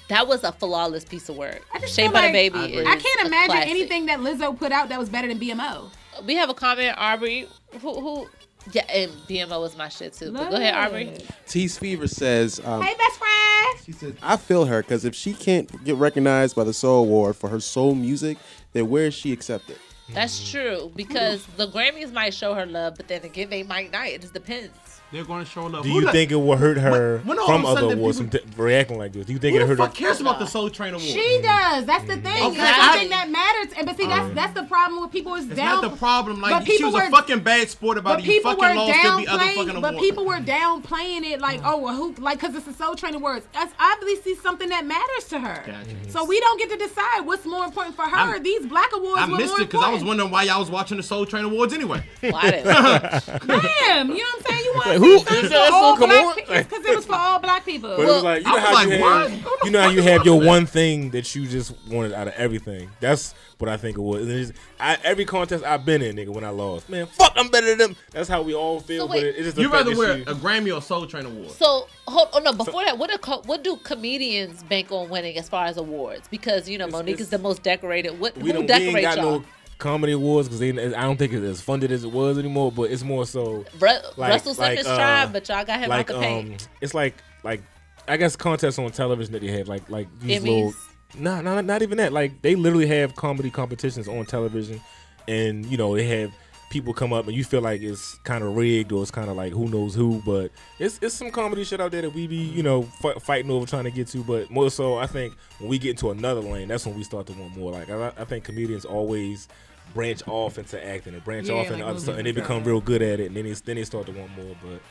S1: that was a flawless piece of work.
S2: I just
S1: Shea
S2: feel
S1: Butter
S2: like-
S1: Baby
S4: I
S1: is.
S4: agree.
S2: I can't
S1: a
S2: imagine
S1: classic.
S2: anything that Lizzo put out that was better than BMO.
S1: We have a comment, Aubrey. Who who Yeah, and BMO was my shit too. But go ahead, Aubrey.
S2: Love.
S5: Tease Fever says, um,
S2: Hey, best friend.
S5: she says, I feel her because if she can't get recognized by the Soul Award for her soul music, then where is she accepted?
S1: That's true because the Grammys might show her love, but then again, they might not. It just depends.
S4: They're going to show love.
S3: Do you
S4: the-
S3: think it will hurt her
S4: When- when
S3: from
S4: of a sudden
S3: other
S4: the
S3: awards
S4: people-
S3: from t- reacting like this? Do you think
S4: Who
S3: it
S4: the
S3: hurt her?
S4: fuck cares about the Soul Train Award?
S2: She does. That's the thing. Mm.
S1: Okay,
S2: It's
S1: I-
S2: something that matters. And but see, that's um, that's the problem with people is
S4: It's
S2: down.
S4: not the problem.
S2: but
S4: Like she
S2: people
S4: was a fucking bad sport about
S2: But
S4: it. You
S2: people were
S4: fucking lost. There'll other fucking
S2: downplaying. But people were downplaying it, like, oh, well, who, like, because it's a Soul Train Awards. That's obviously something that matters to her.
S4: Gotcha.
S2: So we don't get to decide what's more important for her.
S4: I'm-
S2: These Black Awards
S4: I
S2: were
S4: missed
S2: more
S4: it because I was wondering why y'all was watching the Soul Train Awards anyway.
S1: Well, I didn't.
S2: Damn, you know what I'm saying? You want
S3: Like,
S2: to
S3: who-
S2: see something
S3: is that
S2: all
S3: come
S2: black people? Because it was for all black people.
S3: But it
S1: Well,
S3: was like you know
S4: was
S3: how
S4: like,
S3: you have,
S4: Who the
S3: you know how you have your one thing that you just wanted out of everything. That's what I think it was. And it's- I, every contest I've been in, nigga, when I lost, man, fuck, I'm better than them. That's how we all feel.
S1: So
S3: but
S1: wait.
S3: it, it's just the
S4: You
S3: fact
S4: rather wear
S3: she-
S4: a Grammy or Soul Train Award?
S1: So hold oh no, before that, what do co- what do comedians bank on winning as far as awards? Because you know
S3: It's-
S1: Monique
S3: it's-
S1: is the most decorated. What
S3: we
S1: who
S3: don't we ain't
S1: decorates
S3: got
S1: y'all?
S3: no comedy awards because I don't think it's as funded as it was anymore. But it's more so
S1: Ru-
S3: like-
S1: Russell
S3: like,
S1: Simmons
S3: uh,
S1: tried, but y'all got him
S3: like
S1: out the
S3: um, it's like like I guess contests on television that they have like like these
S1: Emmys.
S3: little. Nah, nah, not even that. Like they literally have comedy competitions on television, and you know they have people come up and you feel like it's kind of rigged or it's kind of like who knows who. But it's it's some comedy shit out there that we be you know f- fighting over trying to get to. But more so, I think when we get into another lane, that's when we start to want more. Like I, I think comedians always branch off into acting and branch
S2: Yeah,
S3: off
S2: like
S3: into other stuff, and they become real good at it, and then they then they start to want more. But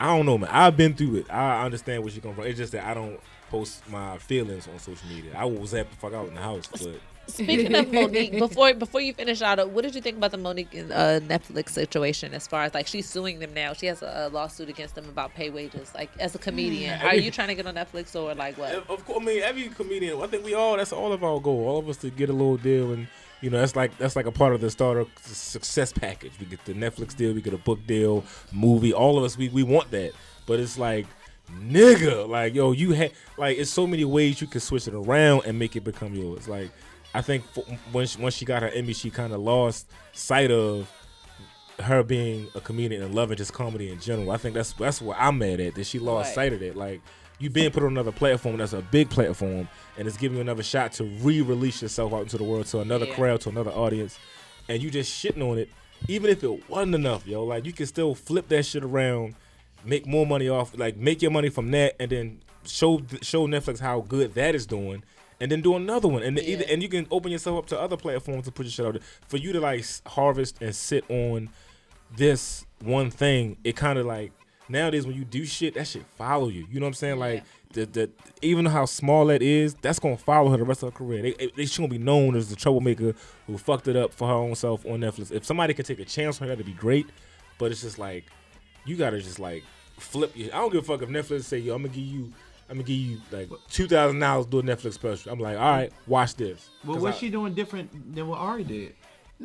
S3: I don't know, man. I've been through it. I understand what you're come from. It's just that I don't post my feelings on social media. I will zap the fuck out in the house, but
S1: Speaking of Monique, before before you finish out, what did you think about the Monique and uh, Netflix situation? As far as like she's suing them now, she has a, a lawsuit against them about pay wages. Like as a comedian,
S3: Mm.
S1: are you trying to get on Netflix or like what?
S3: of course, I mean, every comedian. I think we all. That's all of our goal. All of us to get a little deal, and you know, that's like that's like a part of the starter success package. We get the Netflix deal, we get a book deal, movie. All of us, we we want that, but it's like. Nigga, like yo, you had like it's so many ways you can switch it around and make it become yours. Like, I think f- when she, once she got her Emmy, she kind of lost sight of her being a comedian and loving just comedy in general. I think that's that's what I'm mad at that she lost
S1: Right.
S3: sight of that. Like you being put on another platform that's a big platform and it's giving you another shot to re-release yourself out into the world to another
S1: Yeah.
S3: crowd, to another audience, and you just shitting on it, even if it wasn't enough, yo. Like you can still flip that shit around, make more money off, like make your money from that, and then show show Netflix how good that is doing. And then do another one, and then either and you can open yourself up to other platforms to put your shit out there. For you to like harvest and sit on this one thing, it kind of like nowadays when you do shit, that shit follow you. You know what I'm saying? Like the the even how small that is, that's gonna follow her the rest of her career. They they she gonna be known as the troublemaker who fucked it up for her own self on Netflix. If somebody could take a chance on her, that'd be great. But it's just like you gotta just like flip. Your, I don't give a fuck if Netflix say yo, I'm gonna give you. I'm gonna give you like two thousand dollars to do a Netflix special. I'm like, all right, watch this.
S4: Well, what's
S3: I-
S4: she doing different than what Ari did?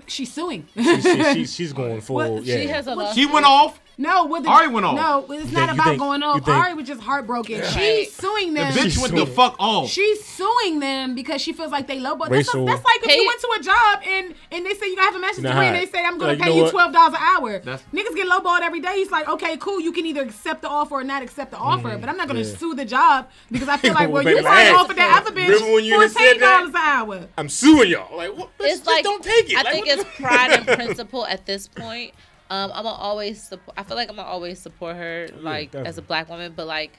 S2: She's suing.
S3: she, she, she, she's going full.
S2: Well,
S3: yeah.
S1: She has a lawsuit.
S4: She went off.
S2: No, with the,
S4: Ari went off.
S2: No, it's
S3: You
S2: not
S3: think-
S2: about
S3: think-
S2: going off.
S3: think-
S2: Ari was just heartbroken.
S1: Right.
S2: She's suing
S4: The
S2: them.
S4: bitch
S3: She's
S4: went the fuck off.
S2: She's suing them because she feels like they lowball. That's,
S3: Racial-
S2: that's like if
S1: Pay-
S2: you went to a job and and they say you gotta have a master's
S3: You
S2: degree and they say I'm gonna
S3: like, you
S2: pay
S3: know
S2: you twelve dollars an hour.
S4: That's-
S2: Niggas get lowballed every day. He's like, okay, cool. You can either accept the offer or not accept the offer, but I'm not gonna
S3: Mm-hmm. Yeah.
S2: sue the job because I feel like well
S3: Baby,
S2: you might
S3: hey,
S2: offer that other bitch
S3: remember when you done said
S2: fourteen dollars an hour.
S3: I'm suing y'all. Like, what? Bitch,
S1: it's like
S3: don't take it.
S1: I
S3: Like,
S1: think
S3: what
S1: it's pride and principle at this point. Um, I'm gonna always support. I feel like I'm gonna always support her, like as a black woman. But like,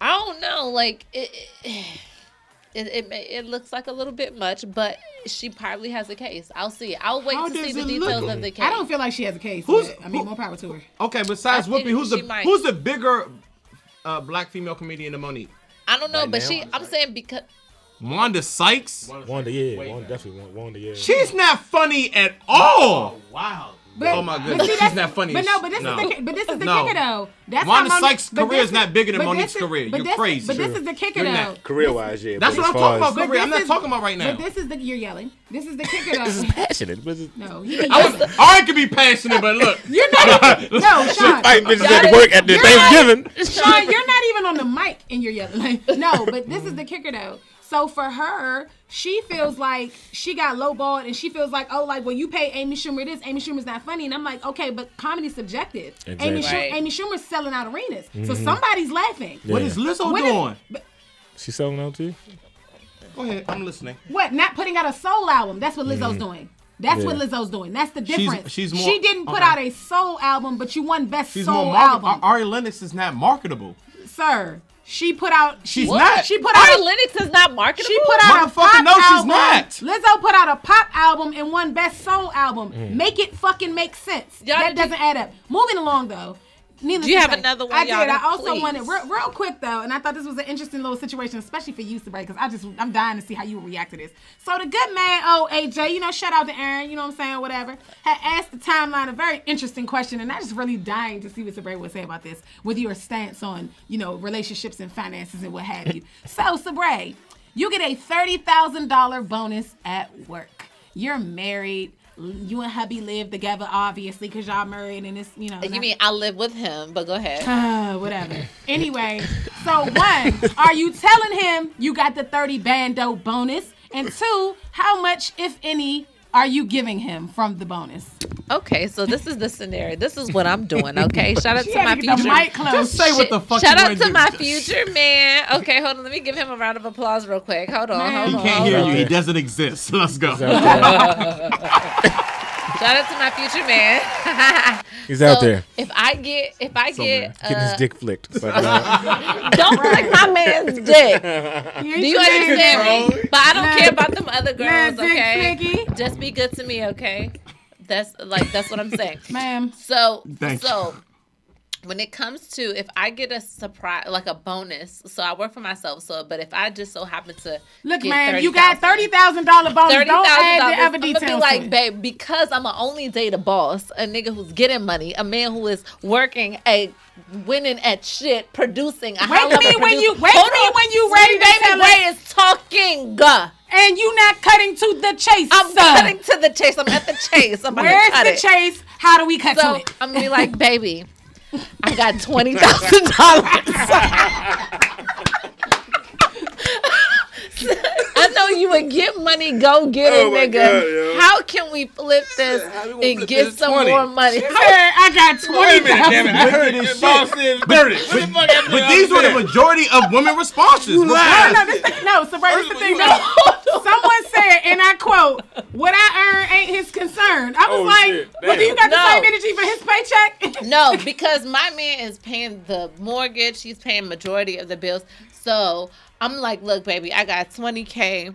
S1: I don't know, like it. it it, it, it looks like a little bit much, but she probably has a case. I'll see. I'll wait
S4: How
S1: to see the details
S4: look?
S1: of the case.
S2: I don't feel like she has a case.
S4: Who's-
S2: but, I mean,
S4: who-
S2: more power to her.
S4: Okay, besides
S1: I
S4: Whoopi, who's the
S1: might.
S4: who's the bigger uh, black female comedian than Monique?
S1: I don't know,
S3: Right
S1: but
S3: now,
S1: she.
S3: I'm
S1: I'm saying because
S4: Wanda Sykes.
S3: Wanda, yeah, Wanda, definitely Wanda, Wanda, yeah.
S4: She's not funny at all.
S6: Oh, wow.
S2: But,
S4: Oh my goodness,
S2: see,
S4: she's not funny
S2: But no, but this
S4: no.
S2: is the but this is the
S4: No.
S2: kicker though. That's
S4: Wanda
S2: Monique-
S4: Sykes' career
S2: this
S4: is not bigger than Monique's
S2: is-
S4: career. You're
S2: this-
S4: crazy.
S2: But this is the kicker though.
S3: Career wise, yeah.
S4: That's
S3: but
S4: what
S3: as
S4: I'm
S3: far
S4: talking
S3: as-
S4: about.
S2: But
S4: Career. I'm not
S2: is-
S4: talking about right now.
S2: But this is the you're yelling. This is the kicker though.
S3: This is passionate. But it's,
S2: no, you be
S4: I
S2: yelling.
S4: was, I could be passionate, but look.
S2: You're not. Even, no, Sean.
S3: fighting bitches at work at the Thanksgiving.
S2: Sean, you're not even on the mic and you're yelling. No, but this is the kicker though. So for her, she feels like she got lowballed and she feels like, oh, like, well, you pay Amy Schumer this, Amy Schumer's not funny. And I'm like, okay, but comedy's subjective. Amy,
S3: Exactly.
S2: Schu-
S1: Right.
S2: Amy Schumer's selling out arenas. So mm-hmm. somebody's laughing.
S4: What
S3: Yeah.
S4: is Lizzo
S2: What is-
S4: doing?
S3: She selling out too?
S4: Go ahead, I'm listening.
S2: What? Not putting out a soul album. That's what Lizzo's mm-hmm. doing. That's what Lizzo's doing. That's the difference.
S4: she's more-
S2: she didn't put
S4: okay.
S2: out a soul album, but you won best
S4: She's
S2: soul
S4: more marketable.
S2: album,
S4: Ari Lennox is not marketable.
S2: sir. She put out.
S4: She's
S2: she,
S4: not.
S2: She put out.
S1: Ari
S2: a-
S1: Lennox is not marketable.
S2: She put out a
S4: Motherfucker,
S2: pop
S4: no, she's
S2: album.
S4: not.
S2: Lizzo put out a pop album and one best soul album.
S3: Mm.
S2: Make it fucking make sense.
S1: Y'all
S2: that doesn't add up. Moving along though. Needless
S1: Do you have
S2: say,
S1: another one,
S2: I did. I also
S1: Please.
S2: wanted real, real quick though, and I thought this was an interesting little situation, especially for you, Sabrae, because I just I'm dying to see how you react to this. So the good man, oh AJ, you know, shout out to Aaron, you know what I'm saying, whatever, had asked the timeline a very interesting question, and I'm just really dying to see what Sabrae would say about this, with your stance on you know relationships and finances and what have you. so Sabrae, you get a thirty thousand dollar bonus at work. You're married. You and hubby live together, obviously, because y'all married, and it's you know.
S1: You
S2: not-
S1: mean I live with him? But go ahead.
S2: uh, whatever. Anyway, so one, are you telling him you got the 30 bando bonus? And two, how much, if any, are you giving him from the bonus?
S1: Okay, so this is the scenario. This is what I'm doing. Okay, shout out
S2: She
S1: to my
S2: to the
S1: future.
S2: mic close.
S4: Just say what the fuck
S1: Shout
S4: you
S1: out
S4: wanna
S1: to
S4: do.
S1: my future man. Okay, hold on. Let me give him a round of applause real quick. Hold on,
S2: Man.
S1: hold
S4: He can't
S1: hold
S4: hear
S1: on.
S4: you. He doesn't exist. Let's go.
S3: He's out there.
S1: Shout out to my future man.
S3: He's out there
S1: If I get, if I get,
S3: getting his
S1: uh,
S3: dick flicked. But, uh,
S1: don't click my man's dick.
S2: Do
S1: Do you understand me? But I don't care about them other girls.
S2: Dick
S1: Okay,
S2: Flicky.
S1: just be good to me. Okay, that's like that's what I'm saying.
S2: Ma'am.
S1: So,
S4: Thank you.
S1: so when it comes to if I get a surprise, like a bonus, so I work for myself. So, but if I just so happen to
S2: Look,
S1: get
S2: ma'am, you got
S1: $30,000
S2: $30,000 bonus.
S1: Thirty
S2: Don't add the other
S1: I'm gonna be like, babe, because I'm gonna only date a boss, a nigga who's getting money, a man who is working a winning at shit, producing a
S2: Wait me when you- wait
S1: Hold
S2: me
S1: on.
S2: when you ready
S1: baby Bray is talking.
S2: And you not cutting to the chase,
S1: I'm
S2: sir.
S1: cutting to the chase. I'm at the chase. I'm
S2: Where's the
S1: it.
S2: chase? How do we cut
S1: So
S2: to it?
S1: I'm gonna be like, baby, I got twenty thousand dollars. I know you would get money, go get it,
S3: Oh my
S1: nigga.
S3: God.
S1: How can we flip this
S3: we
S1: and
S3: flip
S1: get
S3: this
S1: some
S3: 20?
S1: more money?
S2: Sir, I got twenty thousand.
S4: I heard this shit.
S3: Thirty.
S4: But these were the majority of women responses.
S2: No, no, this thing, no, so right, this the thing. though. Someone said, and I quote, "What I earn ain't his concern." I was
S3: Oh,
S2: like,
S3: shit.
S2: "Well, do you got the same energy for his paycheck?"
S1: No, because my man is paying the mortgage. He's paying majority of the bills. So I'm like, look, baby, I got 20k.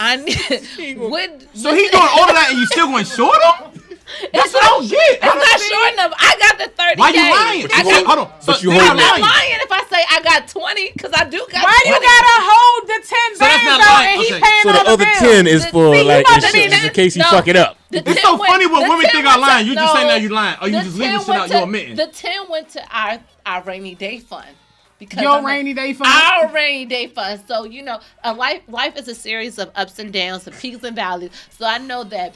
S1: I need. Would
S4: So he doing all of that and you still going short him? That's what I don't get.
S1: It's not short enough. I got the 30k.
S4: Why you lying?
S1: I got,
S4: hold on. So
S3: But you
S4: you're
S3: holding
S1: I'm not
S4: lying.
S1: lying if I say I got 20 because I do got.
S2: Why you gotta hold the ten
S4: So that's
S2: bands
S4: not
S2: though,
S4: lying.
S2: and he
S4: Okay.
S2: paying
S3: So
S2: all
S3: the
S2: the
S3: other ten is
S1: See,
S3: for
S1: you
S3: like
S1: about to
S3: insurance
S1: be-
S3: in case you
S1: no.
S3: fuck it up.
S1: The
S4: It's so
S1: went-
S4: funny when women think I
S1: went
S4: lying.
S1: to-
S4: You just saying that you lying. Or you just leaving shit
S1: went
S4: out you admitting.
S1: The 10 went to our, our rainy day fund. Because
S2: Your
S1: I'm
S2: rainy day fund.
S1: Our rainy day fund. So, you know, a life life is a series of ups and downs, of peaks and valleys. So I know that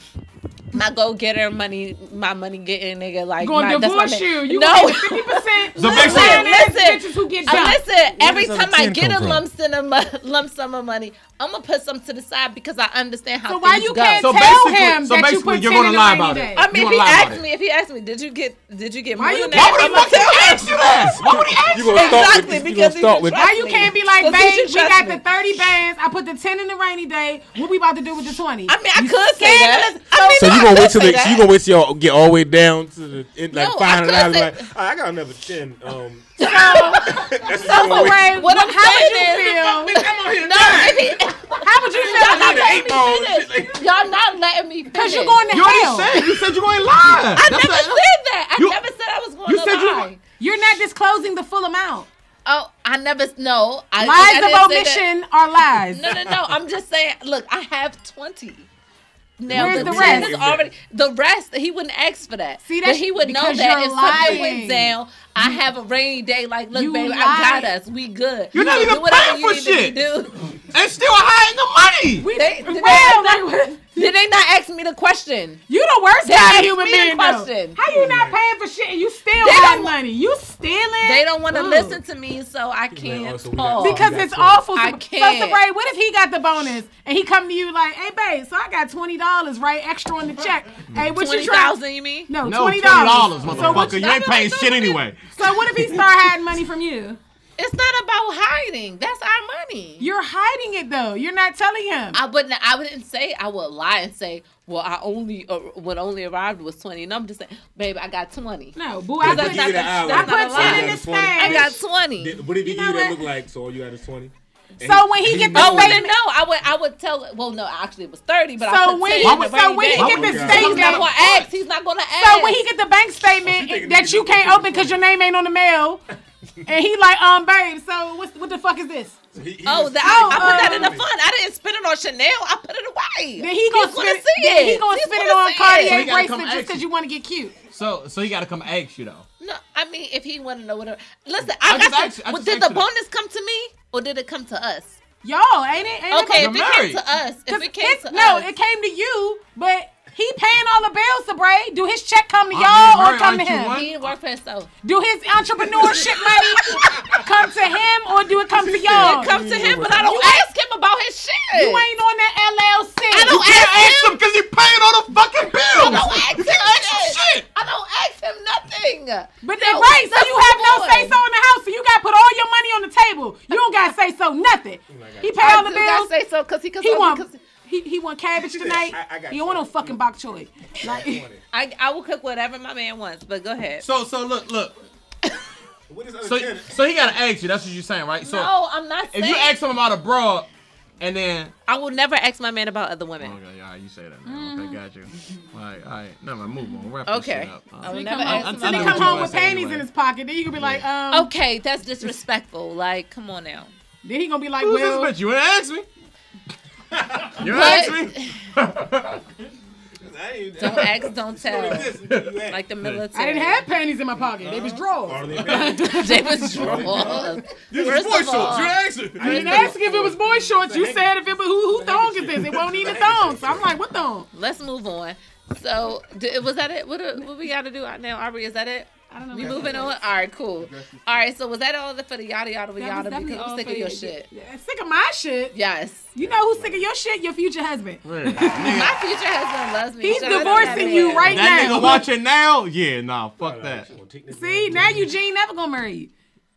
S1: my go getter money, my money getting nigga like
S2: Gonna
S1: my, that's my
S2: divorce
S1: man.
S2: you. You
S1: no.
S2: gonna get fifty percent.
S4: So basically-
S1: Listen,
S2: bitches who get
S1: Uh, listen, every time I get a lump sum of mo- lump sum of money, I'm gonna put some to the side because I understand how
S2: So why you
S1: go.
S2: can't
S4: So
S2: tell
S4: basically-
S2: him
S4: so
S2: that you put
S4: you're gonna
S2: in the
S4: lie
S2: rainy
S4: about
S2: day?
S4: it.
S1: I mean, if he
S4: wanna lie about
S1: asked me, if he asked me, did you get, did you get
S2: Why
S1: more
S2: you
S1: than that?
S4: Why would he
S1: I'ma
S4: fucking ask you that? Why would he ask
S3: You
S4: you that?
S1: Exactly, because he
S2: Why you can't be like,
S1: Because
S2: babe, we got the 30 bands. I put the 10 in the rainy day. What we about to do with the 20?
S1: I mean, I could say that.
S2: scandalous.
S1: I mean,
S3: So you
S1: I
S3: gonna wait till the,
S1: that.
S3: you gonna wait till y'all get all the way down to the in, like
S1: No, I
S3: five hundred dollars?
S1: could
S3: Like,
S1: say-
S3: "Oh, I got another ten. Um,
S2: So,
S3: that's
S2: so
S3: gonna wait.
S2: Ray,
S1: What I'm
S2: how would you
S1: saying is-
S2: feel?
S3: I'm on here
S1: No, if he,
S2: How would you
S1: y'all
S2: feel?
S1: not
S3: need an eight ball
S1: letting
S3: and
S1: me
S3: shit
S1: finish.
S3: like-
S1: Y'all not letting me finish.
S2: Because you're going to
S4: You
S2: hell.
S4: already said. You said you're going to lie.
S1: I
S4: That's
S1: never
S4: not-
S1: said that. I
S4: You-
S1: never said I was going
S4: you
S1: to
S4: said
S1: lie.
S2: You're not disclosing the full amount.
S1: Oh, I never. No, I, I
S2: Lies
S1: didn't
S2: of
S1: say that.
S2: omission are lies.
S1: No, no, no. I'm just saying. Look, I have twenty. Now
S2: Where's
S1: the,
S2: the rest?
S1: already the rest. He wouldn't ask for that.
S2: See,
S1: but
S2: that's
S1: he would know that if something went down, I have a rainy day. Like, look,
S2: You
S1: baby, I got us. We good.
S4: You're not
S1: Do
S4: even
S1: whatever
S4: paying for
S1: need
S4: shit.
S1: To do.
S4: And still hiding the money.
S2: We,
S1: They- did, they
S2: well,
S1: not,
S2: like,
S1: did they not ask me the question.
S2: You the worst
S1: They
S2: kind of human being. though.
S1: question.
S2: How you not paying for shit and you still
S1: They
S2: money? You stealing?
S1: They don't want to listen to me, so I can't
S3: oh, so got-
S2: Because it's
S3: 20.
S2: awful.
S1: I can't.
S2: Sabrae, what if he got the bonus and he come to you like, hey, babe, so I got twenty dollars, right, extra on the check. Hey, what
S1: Twenty
S2: you try?
S1: thousand, you mean?
S2: No,
S4: No,
S2: twenty
S4: twenty dollars,
S2: dollars.
S4: motherfucker.
S2: So
S4: you
S2: you,
S4: ain't paying shit anyway.
S2: So what if he start hiding money from you?
S1: It's not about hiding. That's our money.
S2: You're hiding it though. You're not telling him.
S1: I wouldn't. I wouldn't say. I would lie and say, "Well, I only uh, what only arrived was 20. And I'm just saying, babe, I got twenty.
S2: no, boo. I put,
S1: not
S3: you
S1: the-
S3: the hour.
S2: I put ten in
S3: I
S2: this
S3: got 20.
S2: thing.
S1: I got twenty.
S3: Did- What did he
S2: You
S3: give you
S2: know
S3: that
S2: what?
S3: look like? So all you got is twenty.
S2: So when he get the
S1: Oh well,
S2: statement,
S1: no, I would. I would tell. Well, no, actually, it was thirty. But I
S2: so
S1: put
S2: when he,
S1: in the
S2: so when he
S1: day.
S2: get the
S3: Oh,
S1: he's
S2: statement,
S1: not gonna ask. He's not gonna ask.
S2: So when he get the bank statement
S3: thinking
S2: that you can't open because your name ain't on the mail, and he like, um, babe, so what's, what the fuck is this?
S1: Oh, the,
S2: Oh,
S1: I, I put that in the
S2: um,
S1: fund. I didn't spend it on Chanel. I put it away.
S2: Then he gonna
S1: He's gonna
S2: spend,
S1: see
S2: then
S1: it.
S2: he gonna
S1: He's
S2: spend it
S1: gonna
S2: on
S1: see
S2: Cartier
S4: So he gotta
S2: bracelet just because
S4: you.
S2: you want to get cute.
S4: So so he got to come ask you though.
S1: No, I mean, if he want to know whatever. Listen, I,
S4: I
S1: got
S4: just
S1: the,
S4: asked- I just
S1: Did
S4: asked
S1: the bonus come to me or did it come to us?
S2: Y'all, ain't it? Ain't
S1: Okay,
S2: it?
S1: if it came to us, if it came to
S2: no,
S1: us,
S2: it came to you, but he paying all the bills, Sabrae. Do his check come to
S4: oh,
S2: y'all
S4: you
S2: or
S4: married?
S2: come to him?
S1: he didn't work for himself.
S2: Do his entrepreneurship money come to him or do it come to y'all?
S1: It comes to him, but I don't ask him about his shit.
S2: you ain't on that LLC.
S1: I don't
S4: You can't
S1: ask
S4: ask him because he paying all the fucking bills.
S1: I don't ask him
S4: You can't ask
S1: shit.
S4: shit.
S1: I don't ask him nothing.
S2: But
S1: No,
S2: then, right, so you have no say so in the house, so you got to put all your money on the table. You don't got to say so nothing. Oh he pay all
S1: I
S2: the
S1: do gotta
S2: bills.
S1: say so because he cause
S2: He want
S1: because
S2: he, he want cabbage tonight.
S3: I- I got
S2: he don't want no fucking bok choy. Like,
S1: I I will cook whatever my man wants. But go ahead.
S4: So so look look.
S3: What is other
S4: So so he got to ask you. That's what you're saying, right? So
S1: no, I'm not saying.
S4: if you ask him about a broad, and then
S1: I will never ask my man about other women.
S4: okay, all right, you say that. Now. Okay, got you. All right, all right. Never mind, move on. Wrap this
S1: Okay.
S4: shit up. Uh,
S1: I
S2: he come
S1: ask
S2: home,
S1: him
S2: so he come home with panties
S4: anyway.
S2: in his pocket. Then you can be like, um.
S1: Okay, that's disrespectful. Like, come on now.
S2: Then he gonna be like,
S4: Who's
S2: well,
S4: this bitch? You ain't ask me. You
S1: But-
S4: asked me.
S1: Don't ask, don't tell.
S3: This, you ask.
S1: Like the military.
S2: I didn't have panties in my pocket. They was drawers.
S1: They was drawers.
S3: This
S1: First
S3: is boy
S1: of all-
S3: shorts. You asked
S2: I didn't ask if it was boy shorts. You said if it was who who thong is this? It won't even thong. So I'm like, what thong?
S1: Let's move on. So, d- was that it? What, uh, what we got to do now, Aubrey? Is that it?
S2: I don't know.
S1: We moving on? All right, cool. All right, so was that all for the yada yada yada?
S2: definitely
S1: Because I'm sick of your
S2: you.
S1: shit.
S2: Yeah, sick of my shit.
S1: Yes.
S2: You know who's sick of your shit? Your future husband.
S1: My future husband loves me.
S2: He's
S1: Shout out to
S2: divorcing you
S1: man.
S2: right
S4: That
S2: now.
S4: nigga watching now? Yeah, nah, fuck that.
S2: See, now Eugene never gonna marry you.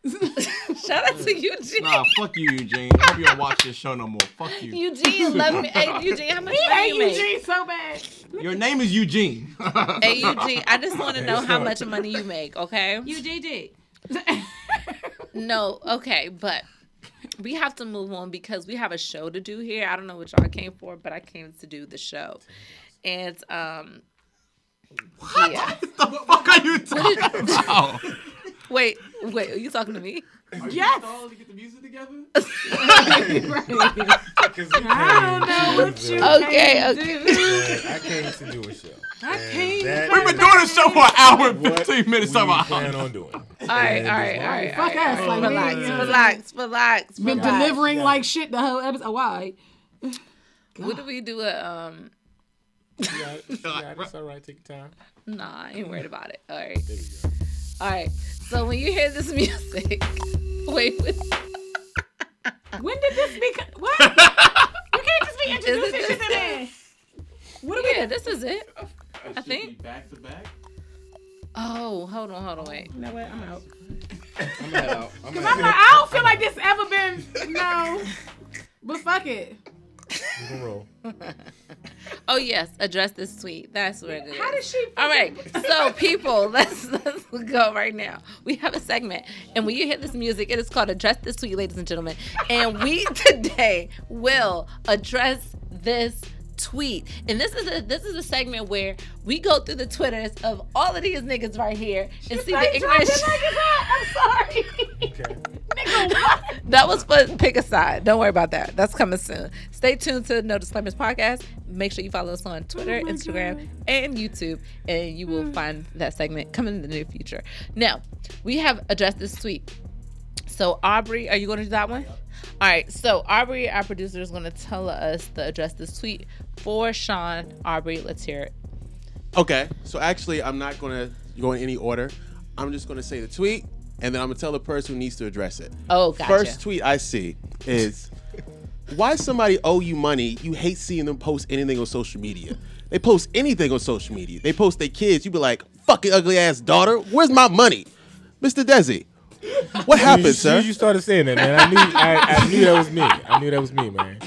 S1: Shout out to Eugene.
S4: Nah, fuck you, Eugene. I hope you don't watch this show no more. Fuck you.
S1: Eugene love me. Hey, Eugene, how much
S2: He
S1: money
S2: hate
S1: you make?
S2: Eugene so bad.
S4: Your name is Eugene.
S1: Hey, Eugene, I just want to know how much money you make, okay?
S2: UGG.
S1: No, okay, but we have to move on because we have a show to do here. I don't know what y'all came for, but I came to do the show. And um yeah.
S4: the fuck are you talking about?
S1: Wait, wait, are you talking to me?
S2: Yes.
S3: to get the music together?
S2: I don't know what you
S1: Okay,
S2: came
S1: okay.
S2: to do.
S3: I came to do a show.
S2: I came
S4: We've been doing this show for an hour and
S3: What
S4: 15 minutes
S3: we
S4: somehow.
S3: plan on doing.
S1: All right, all right, all right.
S2: Fuck
S1: all right,
S2: us,
S1: all right.
S2: like,
S1: Relax,
S2: we-
S1: relax, relax,
S2: Been
S1: relax.
S2: delivering like shit the whole episode. Why?
S1: What do we do? A, um,
S3: Yeah, yeah, that's all right. Take your time.
S1: nah, I ain't worried about it. All right,
S3: There we go.
S1: all right. So when you hear this music, wait, wait.
S2: When did this become? What? you can't just be
S1: Is it
S2: introducing
S1: this
S2: shit to. What are
S1: yeah, this is it. Oh, oh, I think.
S3: Back to back.
S1: Oh, hold on, hold on, wait.
S2: You know what? I'm out.
S3: I'm gonna head out. I'm
S2: Cause I'm like, I don't feel like this ever been no. But fuck it.
S3: Gonna roll.
S1: Oh yes, address this tweet. That's what it is.
S2: How did she?
S1: All right, so people, let's let's go right now. We have a segment, and when you hear this music, it is called "Address This Tweet," ladies and gentlemen. And we today will address this tweet, and this is a this is a segment where we go through the twitters of all of these niggas right here and see the
S2: Like, drop
S1: English.
S2: like. I'm sorry.
S3: Okay.
S2: Nigga.
S1: That was for pick a side. Don't worry about that. That's coming soon. Stay tuned to No Disclaimers Podcast. Make sure you follow us on Twitter, oh
S2: my
S1: Instagram,
S2: God.
S1: and YouTube, and you will hmm. find that segment coming in the near future. Now, we have addressed this tweet. So Aubrey, are you going to do that one? All right. So Aubrey, our producer, is going to tell us the address this tweet for Sean. Aubrey, let's hear it.
S5: Okay, so actually, I'm not gonna go in any order. I'm just gonna say the tweet, and then I'm gonna tell the person who needs to address it.
S1: Oh, gotcha.
S5: First tweet I see is why somebody owe you money. You hate seeing them post anything on social media. They post anything on social media. They post their kids. You be like, "Fucking ugly ass daughter, where's my money, Mr. Desi? What happened,
S3: you,
S5: sir?"
S3: You started saying that, man. I knew, I, I knew that was me. I knew that was me, man.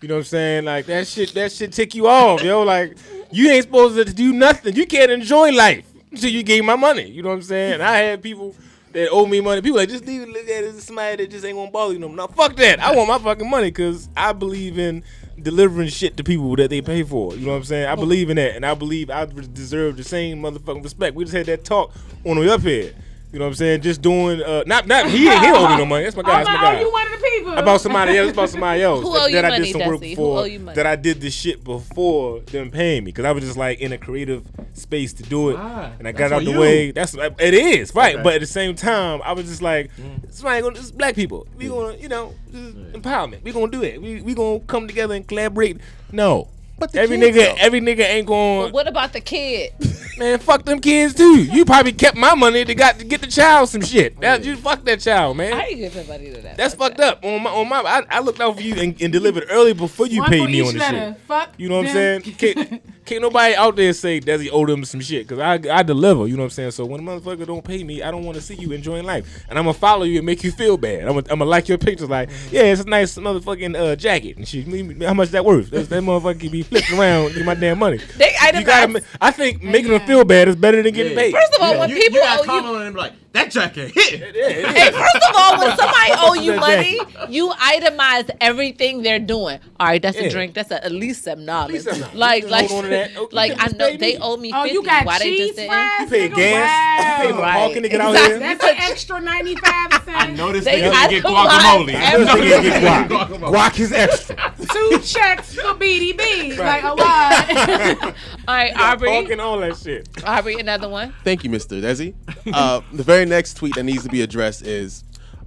S3: You know what I'm saying? Like that shit, that shit tick you off, yo. Like you ain't supposed to do nothing. You can't enjoy life until you gave my money. You know what I'm saying? I had people that owe me money. People like just leave it like that. It's somebody that just ain't gonna bother you. No, no, fuck that. I want my fucking money because I believe in delivering shit to people that they pay for. You know what I'm saying? I believe in that, and I believe I deserve the same motherfucking respect. We just had that talk on the way up here. You know what I'm saying? Just doing uh not not he ain't he don't owe me no money. That's my guy. That's my
S2: oh,
S3: guy.
S2: you one of the people.
S3: About somebody else, about somebody else
S1: Who
S3: that,
S1: owe you
S3: that I
S1: money,
S3: did some work
S1: Desi? Who
S3: for.
S1: owe you money?
S3: That I did this shit before them paying me because I was just like in a creative space to do it,
S4: Ah,
S3: and I
S4: that's
S3: got out
S4: on
S3: the
S4: you.
S3: way. That's it is right,
S4: Okay.
S3: but at the same time, I was just like,
S4: Mm.
S3: somebody gonna, this is black people. We gonna, you know, this is empowerment. We gonna do it. We we gonna come together and collaborate. No.
S5: But the
S3: every
S5: kids,
S3: nigga,
S5: though.
S3: every nigga ain't going.
S1: But what about the kid?
S3: Man, fuck them kids too. You probably kept my money to got to get the child some shit. That, you fuck that child, man.
S1: How you giving money to that?
S3: That's
S1: Fuck
S3: fucked up. On my, on my, I, I looked out for you and, and delivered early before you
S2: One
S3: paid me on the shit.
S2: Fuck.
S3: You know what I'm saying? Can't, can't nobody out there say Desi owe them some shit because I, I deliver. You know what I'm saying? So when a motherfucker don't pay me, I don't want to see you enjoying life, and I'm gonna follow you and make you feel bad. I'm gonna, I'm gonna like your pictures, like yeah, it's a nice motherfucking uh, jacket and shit. Me- me- How much that worth? That, that motherfucker can be flipping around, give my damn money.
S1: They
S3: You gotta, I think making them feel bad is better than getting paid.
S1: First of all, when
S4: you,
S1: people
S4: you gotta
S1: owe
S4: comment
S1: you,
S4: on it and be like, that jacket hit.
S3: Yeah, it is.
S1: hey, first of all, when somebody owe you money, you itemize everything they're doing. All right, that's
S3: Yeah.
S1: a drink. That's a, at least seven dollars. Like, like,
S3: hold on to that. Okay,
S1: like I know
S3: pay
S1: they owe me
S2: Oh,
S1: fifty.
S2: you got
S1: Why they
S2: cheese
S1: just
S2: fries?
S3: You pay
S2: nigga?
S3: gas. You pay
S2: Wow.
S1: Right.
S3: parking to get out here.
S2: That's an extra 95 cents.
S4: I noticed
S1: They
S4: they didn't get
S1: itemize
S4: guacamole.
S1: everything.
S3: Niggas get guac. Guac is extra.
S2: Two checks for BDB. Like a lot.
S1: All right, Aubrey.
S3: Parking all that shit.
S1: Aubrey, another one.
S5: Thank you, Mr. Desi. Uh, the very next tweet that needs to be addressed is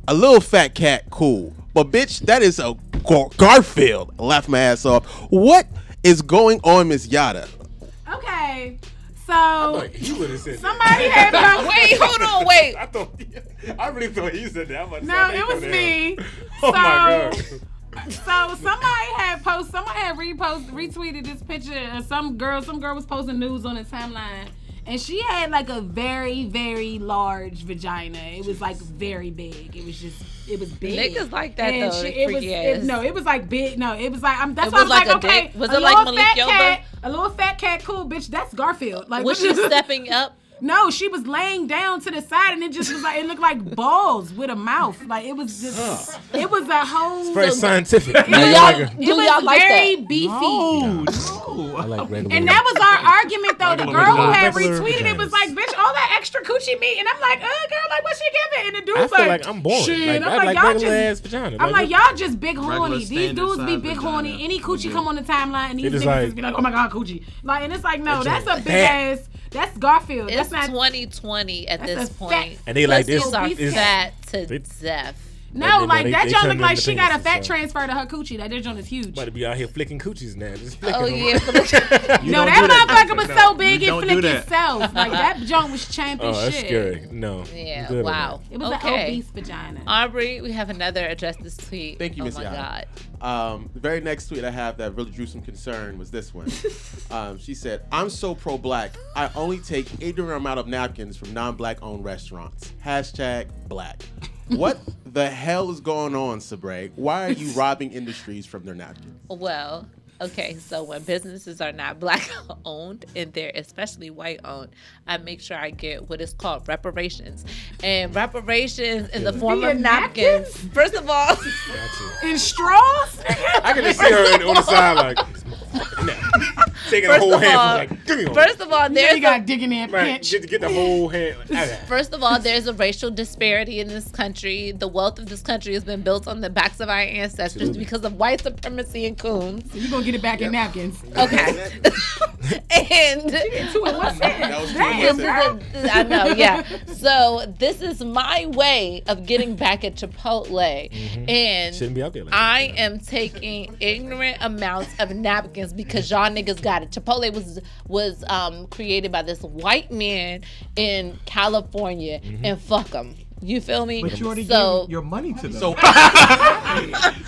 S5: a little fat cat, cool. But bitch, that is a Gar- Garfield. I laugh my ass off. What is going on, Miss Yatta?
S2: okay. So
S3: Like, he would have said that.
S2: somebody had posted.
S1: Wait, hold on, wait.
S3: I thought. I really thought he said that. I'm
S2: No, it was
S3: damn.
S2: me.
S3: Oh my god.
S2: So somebody had post, somebody had repost, retweeted this picture of some girl. Some girl was posting news on the timeline, and she had like a very, very large vagina. It was like very big. It was just, it was big.
S1: Niggas like that,
S2: And
S1: though,
S2: She, it was, it, no, it was like big. No, it was like I'm. That's
S1: It
S2: why I
S1: was like
S2: like, okay?
S1: Was
S2: a
S1: it like
S2: little
S1: Malik
S2: fat
S1: Yoba?
S2: cat, a little fat cat, cool bitch. That's Garfield. Like
S1: Was she stepping up?
S2: No, she was laying down to the side, and it just was like it looked like balls with a mouth. Like it was just, it was a whole.
S3: Very scientific.
S2: It
S1: Do
S2: was,
S1: y'all,
S2: it
S1: do
S2: was
S1: y'all like
S2: very
S1: that?
S2: beefy.
S3: I like regular.
S2: And that was our argument though. The girl who had retweeted it was like, "Bitch, all that extra coochie meat," and I'm like, "Uh, girl, like what she giving?" And the dude
S3: I
S2: was
S3: feel
S2: like,
S3: like I'm boring.
S2: Shit.
S3: Like,
S2: I'm
S3: I
S2: like,
S3: like
S2: y'all just.
S3: ass vagina.
S2: I'm like, y'all just big horny. These dudes be big horny. Any coochie come on the timeline, and these
S3: It is
S2: niggas
S3: like-
S2: just be like, "Oh my god, coochie!" Like, and it's like, no, that's a
S3: joint
S2: big ass. That's Garfield.
S1: It's
S2: That's not.
S1: 2020 at
S2: That's
S1: this
S2: a
S1: point.
S2: fat-
S3: And they like
S1: Pussies
S3: this.
S1: are
S2: obese
S1: fat to
S3: They-
S1: death.
S2: No,
S3: They- they-
S2: like
S3: they-
S2: that
S3: they
S2: joint look like she got a fat
S3: so.
S2: transfer to her coochie. That that joint is huge.
S3: About to be out here flicking coochies now. Just flicking
S1: Oh yeah, for the-
S3: You
S2: no,
S3: don't
S2: that motherfucker was
S3: No.
S2: so big
S4: You
S2: it
S4: don't
S2: flicked itself. Like that joint was champ as
S3: Oh, that's scary. No.
S1: Yeah.
S3: good
S1: Wow.
S2: It was an
S1: okay.
S2: obese vagina.
S1: Aubrey, we have another address this tweet.
S5: Thank you,
S1: Oh
S5: Miss
S1: my
S5: Yatta.
S1: god.
S5: Um, the very next tweet I have that really drew some concern was this one. um, she said, "I'm so pro-black. I only take ignorant amount of napkins from non-black owned restaurants. Hashtag black. What the hell is going on, Sabrae? Why are you robbing industries from their napkins?
S1: Well, okay, so when businesses are not black owned and they're especially white owned, I make sure I get what is called reparations. And reparations in the form of napkins. First of all,
S2: In straws?
S3: I can just see her on the side like taking a
S1: First
S3: whole hand.
S1: all-
S3: like, give me one.
S1: first of all,
S2: There
S1: there's
S2: you
S1: a,
S2: got digging that
S3: right,
S2: pinch.
S3: get, get the whole hand.
S1: First of all, there's a racial disparity in this country. The wealth of this country has been built on the backs of our ancestors
S3: Absolutely.
S1: because of white supremacy and coons.
S2: You're gonna get it back in napkins.
S1: Okay. and
S5: That was too
S1: this
S5: aggressive.
S1: is a, I know, yeah. So this is my way of getting back at Chipotle, and
S3: Shouldn't be out there like
S1: I
S3: that.
S1: am taking ignorant amounts of napkins because y'all niggas got it. Chipotle was was um, created by this white man in California,
S3: Mm-hmm.
S1: and fuck them. You feel me?
S4: But you already
S1: so
S4: gave your money to them.
S5: So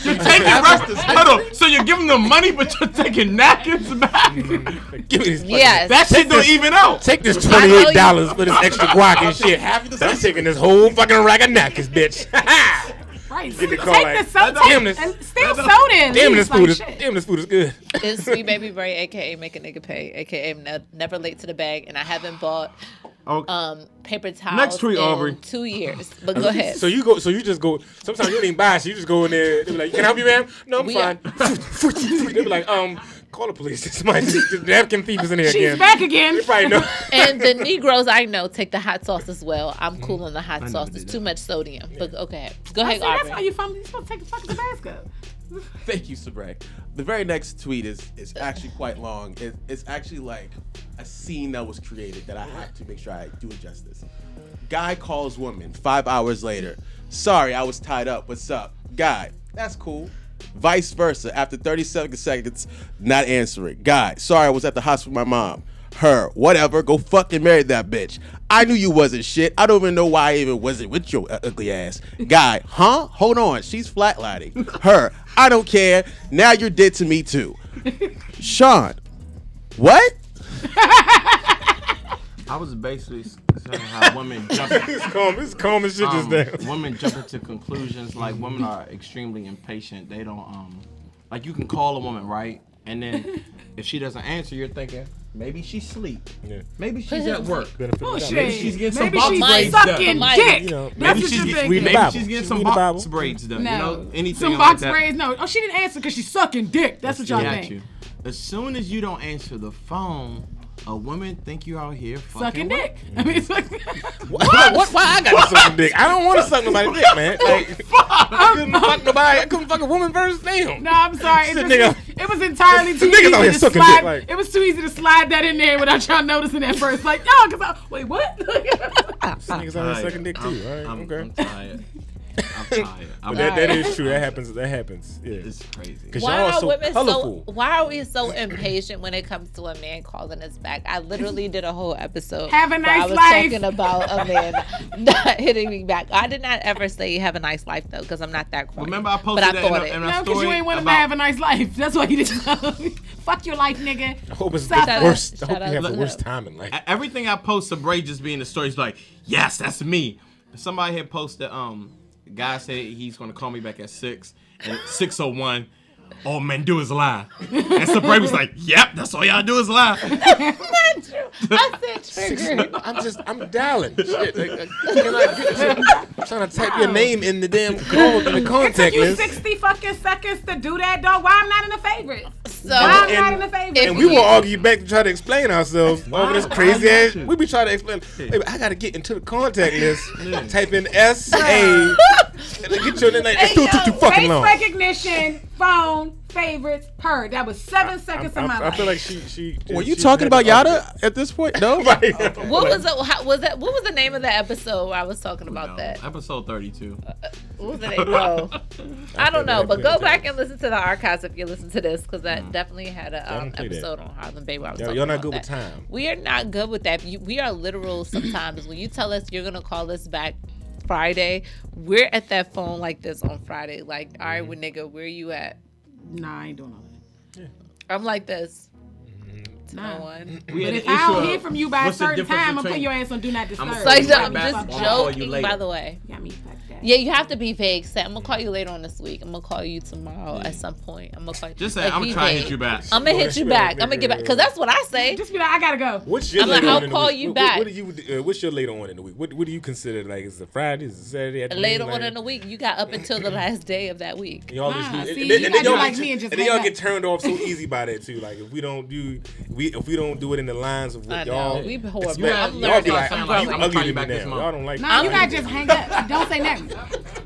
S4: you're taking rest. Hold on. So you're giving them money, but you're taking napkins back.
S3: Give me this. fucking-
S1: yes,
S4: that shit don't even out.
S3: Take this
S1: I know
S3: twenty
S1: you-
S3: eight dollars for this extra guac and shit.
S5: half of the
S3: I'm taking this whole fucking rack of napkins, bitch.
S2: Right.
S3: Get the
S2: Take
S3: like,
S2: the soda.
S3: damn
S2: Take,
S3: this-
S2: and steal soda and
S3: Damn
S2: leave.
S3: this food is damn this food is good.
S1: it's sweet baby Bray, aka make a nigga pay, aka ne- never late to the bag, and I haven't bought
S4: Okay.
S1: um paper towels
S4: Next tweet,
S1: in
S4: Aubrey.
S1: two years. But go ahead.
S3: So you go. So you just go. Sometimes you don't even buy. So you just go in there. They be like, "Can I help you, ma'am?" No, I'm
S1: We
S3: fine. they be like, "Um, call the police. Somebody, the napkin thief is in here
S2: She's
S3: again."
S2: back again.
S3: You probably know.
S1: and the Negroes I know take the hot sauce as well. I'm cool on the hot sauce. It's too much sodium. But okay, go
S2: See,
S1: ahead,
S2: that's why
S1: Aubrey.
S2: you from. You supposed to take the fucking Tabasco.
S5: Thank you, Sabrae. The very next tweet is is actually quite long. It, it's actually like a scene that was created that I have to make sure I do it justice. Guy calls woman five hours later. Sorry, I was tied up. What's up? Guy, that's cool. Vice versa. After 37 seconds, not answering. Guy, sorry, I was at the hospital with my mom. Her, whatever. Go fucking marry that bitch. I knew you wasn't shit. I don't even know why I even wasn't with your uh, ugly ass. Guy, huh? Hold on. She's flatlining. Her, I don't care. Now you're dead to me too. Sean, what?
S4: I was basically saying how women jump.
S3: It's calm. It's calm as shit
S4: um,
S3: just now.
S4: women jump into conclusions. Like women are extremely impatient. They don't um like you can call a woman right, and then if she doesn't answer, you're thinking maybe she's asleep.
S3: Yeah.
S4: Maybe she's at work.
S3: Benefit of the
S4: Maybe she's getting some box braids
S2: sucking
S1: done.
S2: dick.
S3: You know,
S2: That's
S3: maybe
S2: what
S3: she's
S2: you're
S3: get-
S2: thinking.
S3: read the
S4: Maybe she's getting
S3: She
S4: some
S3: read Bible.
S4: box braids done.
S2: No.
S4: You know, anything
S2: Some
S4: like
S2: box
S4: that.
S2: braids. No. Oh, she didn't answer because she's sucking dick. That's what y'all think.
S4: you. As soon as you don't answer the phone, a woman think you out here fucking
S2: Sucking
S4: with-
S2: dick. I mean, it's like,
S3: What? what? Why I got to suck some dick? I don't want to suck nobody's dick, man. Like, I couldn't fuck nobody. I couldn't fuck a woman first. Damn.
S2: no, I'm sorry. It, just,
S3: nigga.
S2: it was entirely too
S3: Niggas out here
S2: easy to slide.
S3: dick, like-
S2: It was too easy to slide that in there without y'all noticing at first. Like, yo, because I wait, what?
S3: Niggas out here sucking dick too.
S4: I'm,
S3: All right.
S4: I'm,
S3: okay.
S4: I'm tired. I'm tired. I'm
S3: But that, that is true. That happens. That happens. Yeah.
S4: It's crazy.
S1: Why
S3: y'all are
S1: are
S3: so
S1: women
S3: colorful.
S1: so? Why are we so impatient when it comes to a man calling us back? I literally did a whole episode.
S2: Have a
S1: where
S2: nice
S1: I was
S2: life.
S1: talking about a man not hitting me back. I did not ever say have a nice life though, because I'm not that corny.
S4: Remember I
S1: but
S4: posted
S1: I
S4: that in
S1: thought
S4: a-
S1: it.
S4: in a-
S2: no, because you ain't want him to have a nice life. That's why you didn't. Fuck your life, nigga.
S3: I hope it's
S2: Shut
S3: the
S2: up.
S3: worst. I
S1: Shut
S3: hope you
S1: up.
S3: have the worst time in life.
S4: Everything I post to Bray just being the story is like, yes, that's me. Somebody had posted, um, the guy said he's gonna call me back at six, and six oh one. All men do is lie. And so Bray was like, yep, that's all y'all do is lie.
S1: Not true. I said triggered.
S3: I'm just, I'm dialing. Shit. Like, like, can I get, I'm trying to type your name in the damn call in the
S2: It took
S3: contact
S2: you
S3: list.
S2: 60 fucking seconds to do that, dog. Why I'm not in the favorites?
S1: So
S2: I'm
S3: And-
S2: not in the favorites?
S3: And we will argue back to try to explain ourselves over this crazy ass.
S4: not?
S3: We be trying to explain. Hey, I gotta get into the contact list. Type in S A. And get your name. It's too, too, too fucking
S2: Face
S3: long.
S2: recognition, phone, favorites, her. That was seven seconds
S3: I,
S2: of my
S3: I, I
S2: life.
S3: feel like she. she
S5: Were you
S3: she
S5: talking about Yatta
S3: argue.
S5: at this point? No.
S3: Right.
S1: what was it? How, was that? What was the name of the episode where I was talking about
S4: No,
S1: that?
S4: Episode thirty-two.
S1: Uh, uh, what was the name? No, I don't know. But go back and listen to the archives if you listen to this, because that mm. definitely had an um,
S3: haven't that.
S1: episode on Harlem Baby. where I was
S3: Y'all-
S1: talking
S3: y'all not
S1: about
S3: good with
S1: that.
S3: time.
S1: We are not good with that. We are literal sometimes. when you tell us you're gonna call us back Friday, we're at that phone like this on Friday. Like, all right, mm-hmm. well, nigga, where you at?
S2: Nah, I ain't doing all that.
S1: I'm like this.
S2: Nah.
S1: No one.
S4: We
S2: But if I don't hear from you by a certain time, I'm putting
S4: between-
S2: your ass on Do Not Disturb.
S4: I'm
S1: So I said, I'm just
S4: call you
S1: joking.
S4: later.
S1: By the way.
S2: Got me like that.
S1: Yeah, you have to be vague. Say, I'm gonna call you later on this week. I'm gonna call you tomorrow at some point. I'm gonna call you.
S4: Just say
S1: like,
S4: I'm
S1: be
S4: trying to
S1: vague.
S4: hit you back.
S1: I'm gonna hit you
S3: back,
S1: back. I'm gonna get back because that's what I say.
S2: Just be like, I gotta go.
S3: What's your
S1: I'm like,
S3: later
S1: I'll
S3: on in the
S1: call
S3: week?
S1: you
S3: What-
S1: back.
S3: What, what do you? Uh, what's your later on in the week? What, what do you consider like? Is it Friday? Is it Saturday?
S1: Later
S3: Like,
S1: on in the week, you got up until the last day of that week.
S3: Y'all just
S2: see,
S3: and,
S2: you
S3: then- and
S2: gotta
S3: then y'all
S2: like
S3: get-
S2: me and just
S3: and then y'all get turned off so easy by that too. Like if we don't do, we we if we don't do it in the lines of what y'all,
S1: We horrible.
S3: expect,
S1: I'm
S3: y'all be like,
S1: I'm
S3: you
S1: growing.
S4: I'm
S3: ugly
S4: calling you
S3: to me now. Y'all don't like.
S2: Nah, you gotta just hang up. Don't say nothing.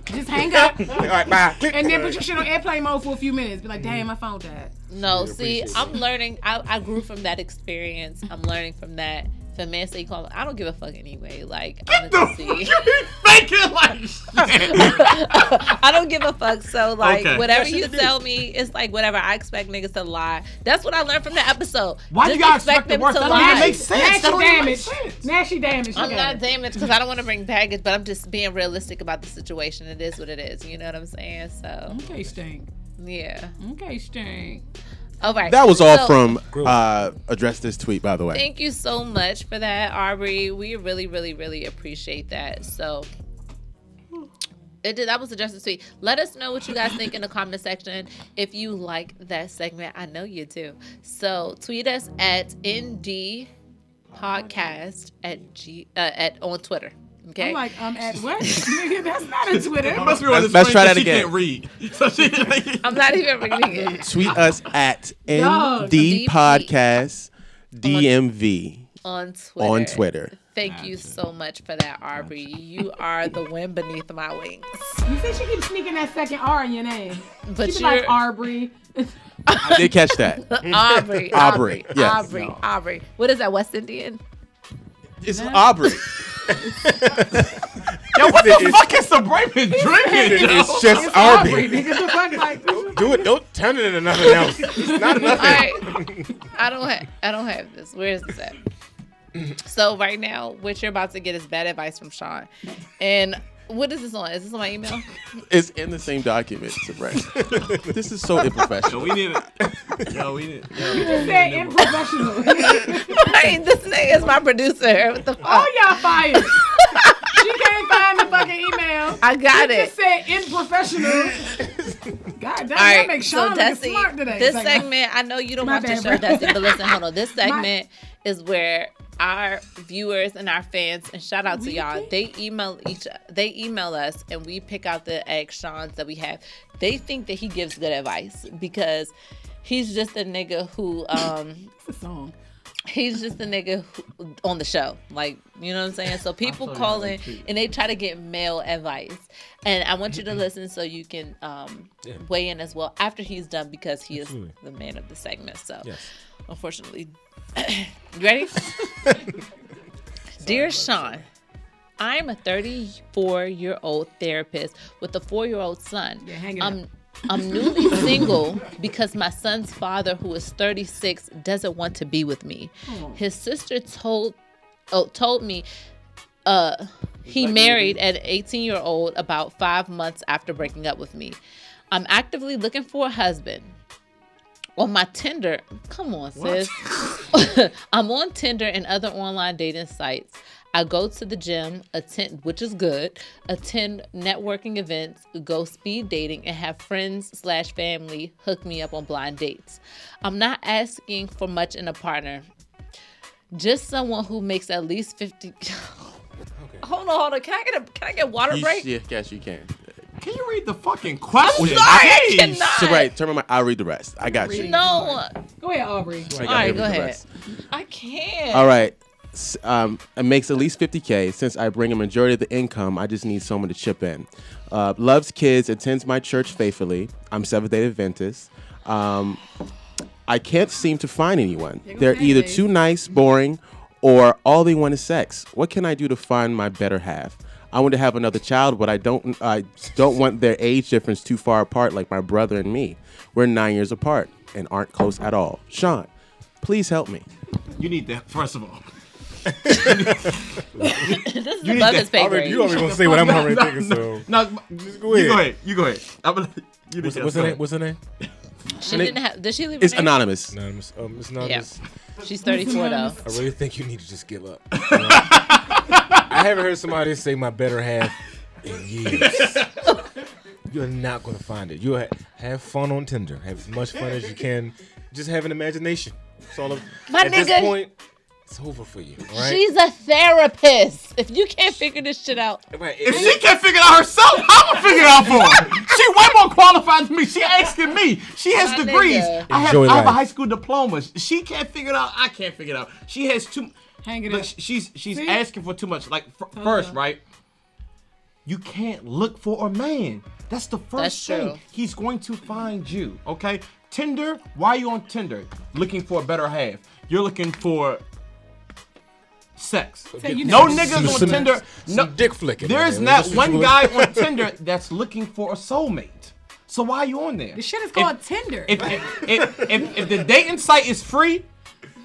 S2: Just hang up.
S3: All right, bye. Click.
S2: And then put your shit on airplane mode for a few minutes. Be like, damn, my phone died.
S1: No,
S3: Really
S1: see, I'm learning. I, I grew from that experience. I'm learning from that. If a man say you call, I don't give a fuck anyway. Like, Get honestly,
S4: Faking like shit.
S1: I don't give a fuck. So like,
S4: Okay.
S1: whatever
S5: you
S1: you tell me, it's like whatever. I expect niggas to lie. That's what I learned from the episode.
S4: Why
S1: Just
S4: you gotta expect the
S1: them
S4: worst?
S1: to
S4: That
S1: lie.
S4: make sense.
S2: Now
S4: That
S2: she
S4: don't make
S2: damaged.
S4: sense.
S2: Now she damaged. She
S1: I'm not damaged because I don't want to bring baggage, but I'm just being realistic about the situation. It is what it is. You know what I'm saying? So
S2: Okay, stink.
S1: yeah.
S2: Okay, stink.
S1: All right.
S5: That was all
S1: So-
S5: from uh, address this tweet, by the way.
S1: Thank you so much for that, Aubrey. We really, really, really appreciate that. So it did that was a justice tweet. Let us know what you guys think in the comment section. If you like that segment, I know you do. So tweet us at ND podcast at G uh, at on Twitter. Okay.
S2: I'm like, I'm at what? Nigga, that's not a Twitter.
S4: It must be on
S5: Let's-
S4: the
S5: let's
S4: screen
S5: try
S4: 'cause
S5: that
S4: she
S5: again.
S4: can't read. So she,
S1: I'm not even reading it.
S5: Tweet us at
S2: Dog,
S5: ND
S1: DP.
S5: Podcast DMV
S1: on Twitter.
S5: on Twitter.
S1: Thank you so much for that, Aubrey. You are the wind beneath my wings.
S2: You see, she keeps sneaking that second R in your name.
S1: But
S2: She be
S1: you're
S2: like Arbery.
S5: I did catch that.
S1: Aubrey.
S5: Aubrey,
S1: Aubrey.
S5: yes.
S1: Aubrey. Aubrey. What is that? West Indian?
S5: It's Aubrey.
S4: Yo, what the fuck is the Sabrina drinking? yo?
S3: It's just
S2: Arbery.
S3: Arby.
S2: Nigga, the fuck, like,
S3: Do it. Don't turn it into nothing else. It's not nothing.
S1: right. I don't have. I don't have this. Where is this at? So right now, what you're about to get is bad advice from Sean, and what is this on? Is this on my email?
S5: It's in the same document, Sabrina. this is so
S4: Yo,
S5: unprofessional.
S4: we need it. Yo, we need. Yo, we
S2: just
S4: need
S2: said
S4: a new-
S2: unprofessional.
S1: I mean, this nigga is my producer. What the fuck?
S2: All y'all fired. she can't find the fucking email.
S1: I got
S2: She
S1: it.
S2: just said unprofessional. God damn,
S1: All
S2: that
S1: right,
S2: makes
S1: so
S2: Sean look
S1: Desi,
S2: smart today.
S1: this
S2: like,
S1: segment, I know you don't
S2: My
S1: watch the show,
S2: bro.
S1: Desi, but listen, hold on. This segment is where our viewers and our fans, and shout out to y'all, they email each, they email us, and we pick out the ex Sean's that we have. They think that he gives good advice because he's just a nigga who, um,
S2: It's a song.
S1: he's just a nigga who, on the show. Like, you know what I'm saying? So people
S4: saw
S1: call in and they try to get male advice. And I want you to listen so you can um, weigh in as well after he's done because he is the man of the segment. So,
S3: Yes.
S1: unfortunately, you ready? Dear Sean, I'm a 34 year old therapist with a four year old son.
S2: Yeah, hang
S1: I'm
S2: up.
S1: I'm newly single because my son's father, who is 36, doesn't want to be with me. His sister told oh, told me uh, he married an 18 year old about five months after breaking up with me. I'm actively looking for a husband. On my Tinder, come on, sis. I'm on Tinder and other online dating sites. I go to the gym, attend, which is good, attend networking events, go speed dating, and have friends slash family hook me up on blind dates. I'm not asking for much in a partner, just someone who makes at least 50. Hold on, hold on. Can I get a can I get water
S5: You,
S1: break?
S5: yeah, yes, you can.
S4: Can you read the fucking question?
S1: sorry, I
S4: Jeez.
S1: cannot.
S5: So right, turn on my. I'll read the rest. I got you.
S1: No,
S2: Go ahead, Aubrey.
S5: I got
S1: All right, go ahead. I can't.
S5: All right. S- Um, it makes at least 50K. Since I bring a majority of the income, I just need someone to chip in. Uh, loves kids, attends my church faithfully. I'm Seventh day Adventist. Um, I can't seem to find anyone. They're either too nice, boring, or all they want is sex. What can I do to find my better half? I want to have another child, but I don't. I don't want their age difference too far apart, like my brother and me. We're nine years apart and aren't close at all. Sean, please help me.
S4: You need that, first of all.
S1: this is
S4: need
S1: above
S4: that-
S1: his pay
S3: Already,
S1: grade.
S3: you already gonna say what I'm already
S4: No,
S3: thinking.
S4: no,
S3: So
S4: No,
S3: just go
S4: you go ahead. You go ahead. I'm gonna, you
S3: What's,
S4: need
S3: what's her name? What's her name?
S1: She didn't have. Did she leave?
S5: It's
S1: her name?
S5: anonymous.
S3: Anonymous. Um, it's anonymous.
S1: She's 34 though.
S3: I really think you need to just give up. You know? I haven't heard somebody say my better half in years. You're not gonna find it. You ha- have fun on Tinder. Have as much fun as you can. Just have an imagination. It's all. Of,
S1: My
S3: at this point, it's over for you. all Right?
S1: She's a therapist. If you can't figure this shit out,
S3: right.
S4: If she can't figure it out herself, I'm gonna figure it out for her. She way more qualified than me. She asking me. She has
S1: My
S4: degrees.
S1: nigga.
S4: I have,
S3: Enjoy
S4: I have a high school diploma. She can't figure it out. I can't figure it out. She has too.
S2: Hang it
S4: Look,
S2: up.
S4: she's she's
S2: See?
S4: asking for too much. Like f- first, right? You can't look for a man. That's the first
S1: That's
S4: thing.
S1: true.
S4: He's going to find you. Okay. Tinder. Why are you on Tinder? Looking for a better half. You're looking for sex.
S2: Say you
S4: No
S2: never-
S4: niggas on
S3: some-
S4: Tinder.
S3: some
S4: No
S3: dick flicking.
S4: There's
S3: man.
S4: not one guy on Tinder that's looking for a soulmate. So why are you on there?
S2: The shit is called Tinder.
S4: If, if, if, if, if the dating site is free,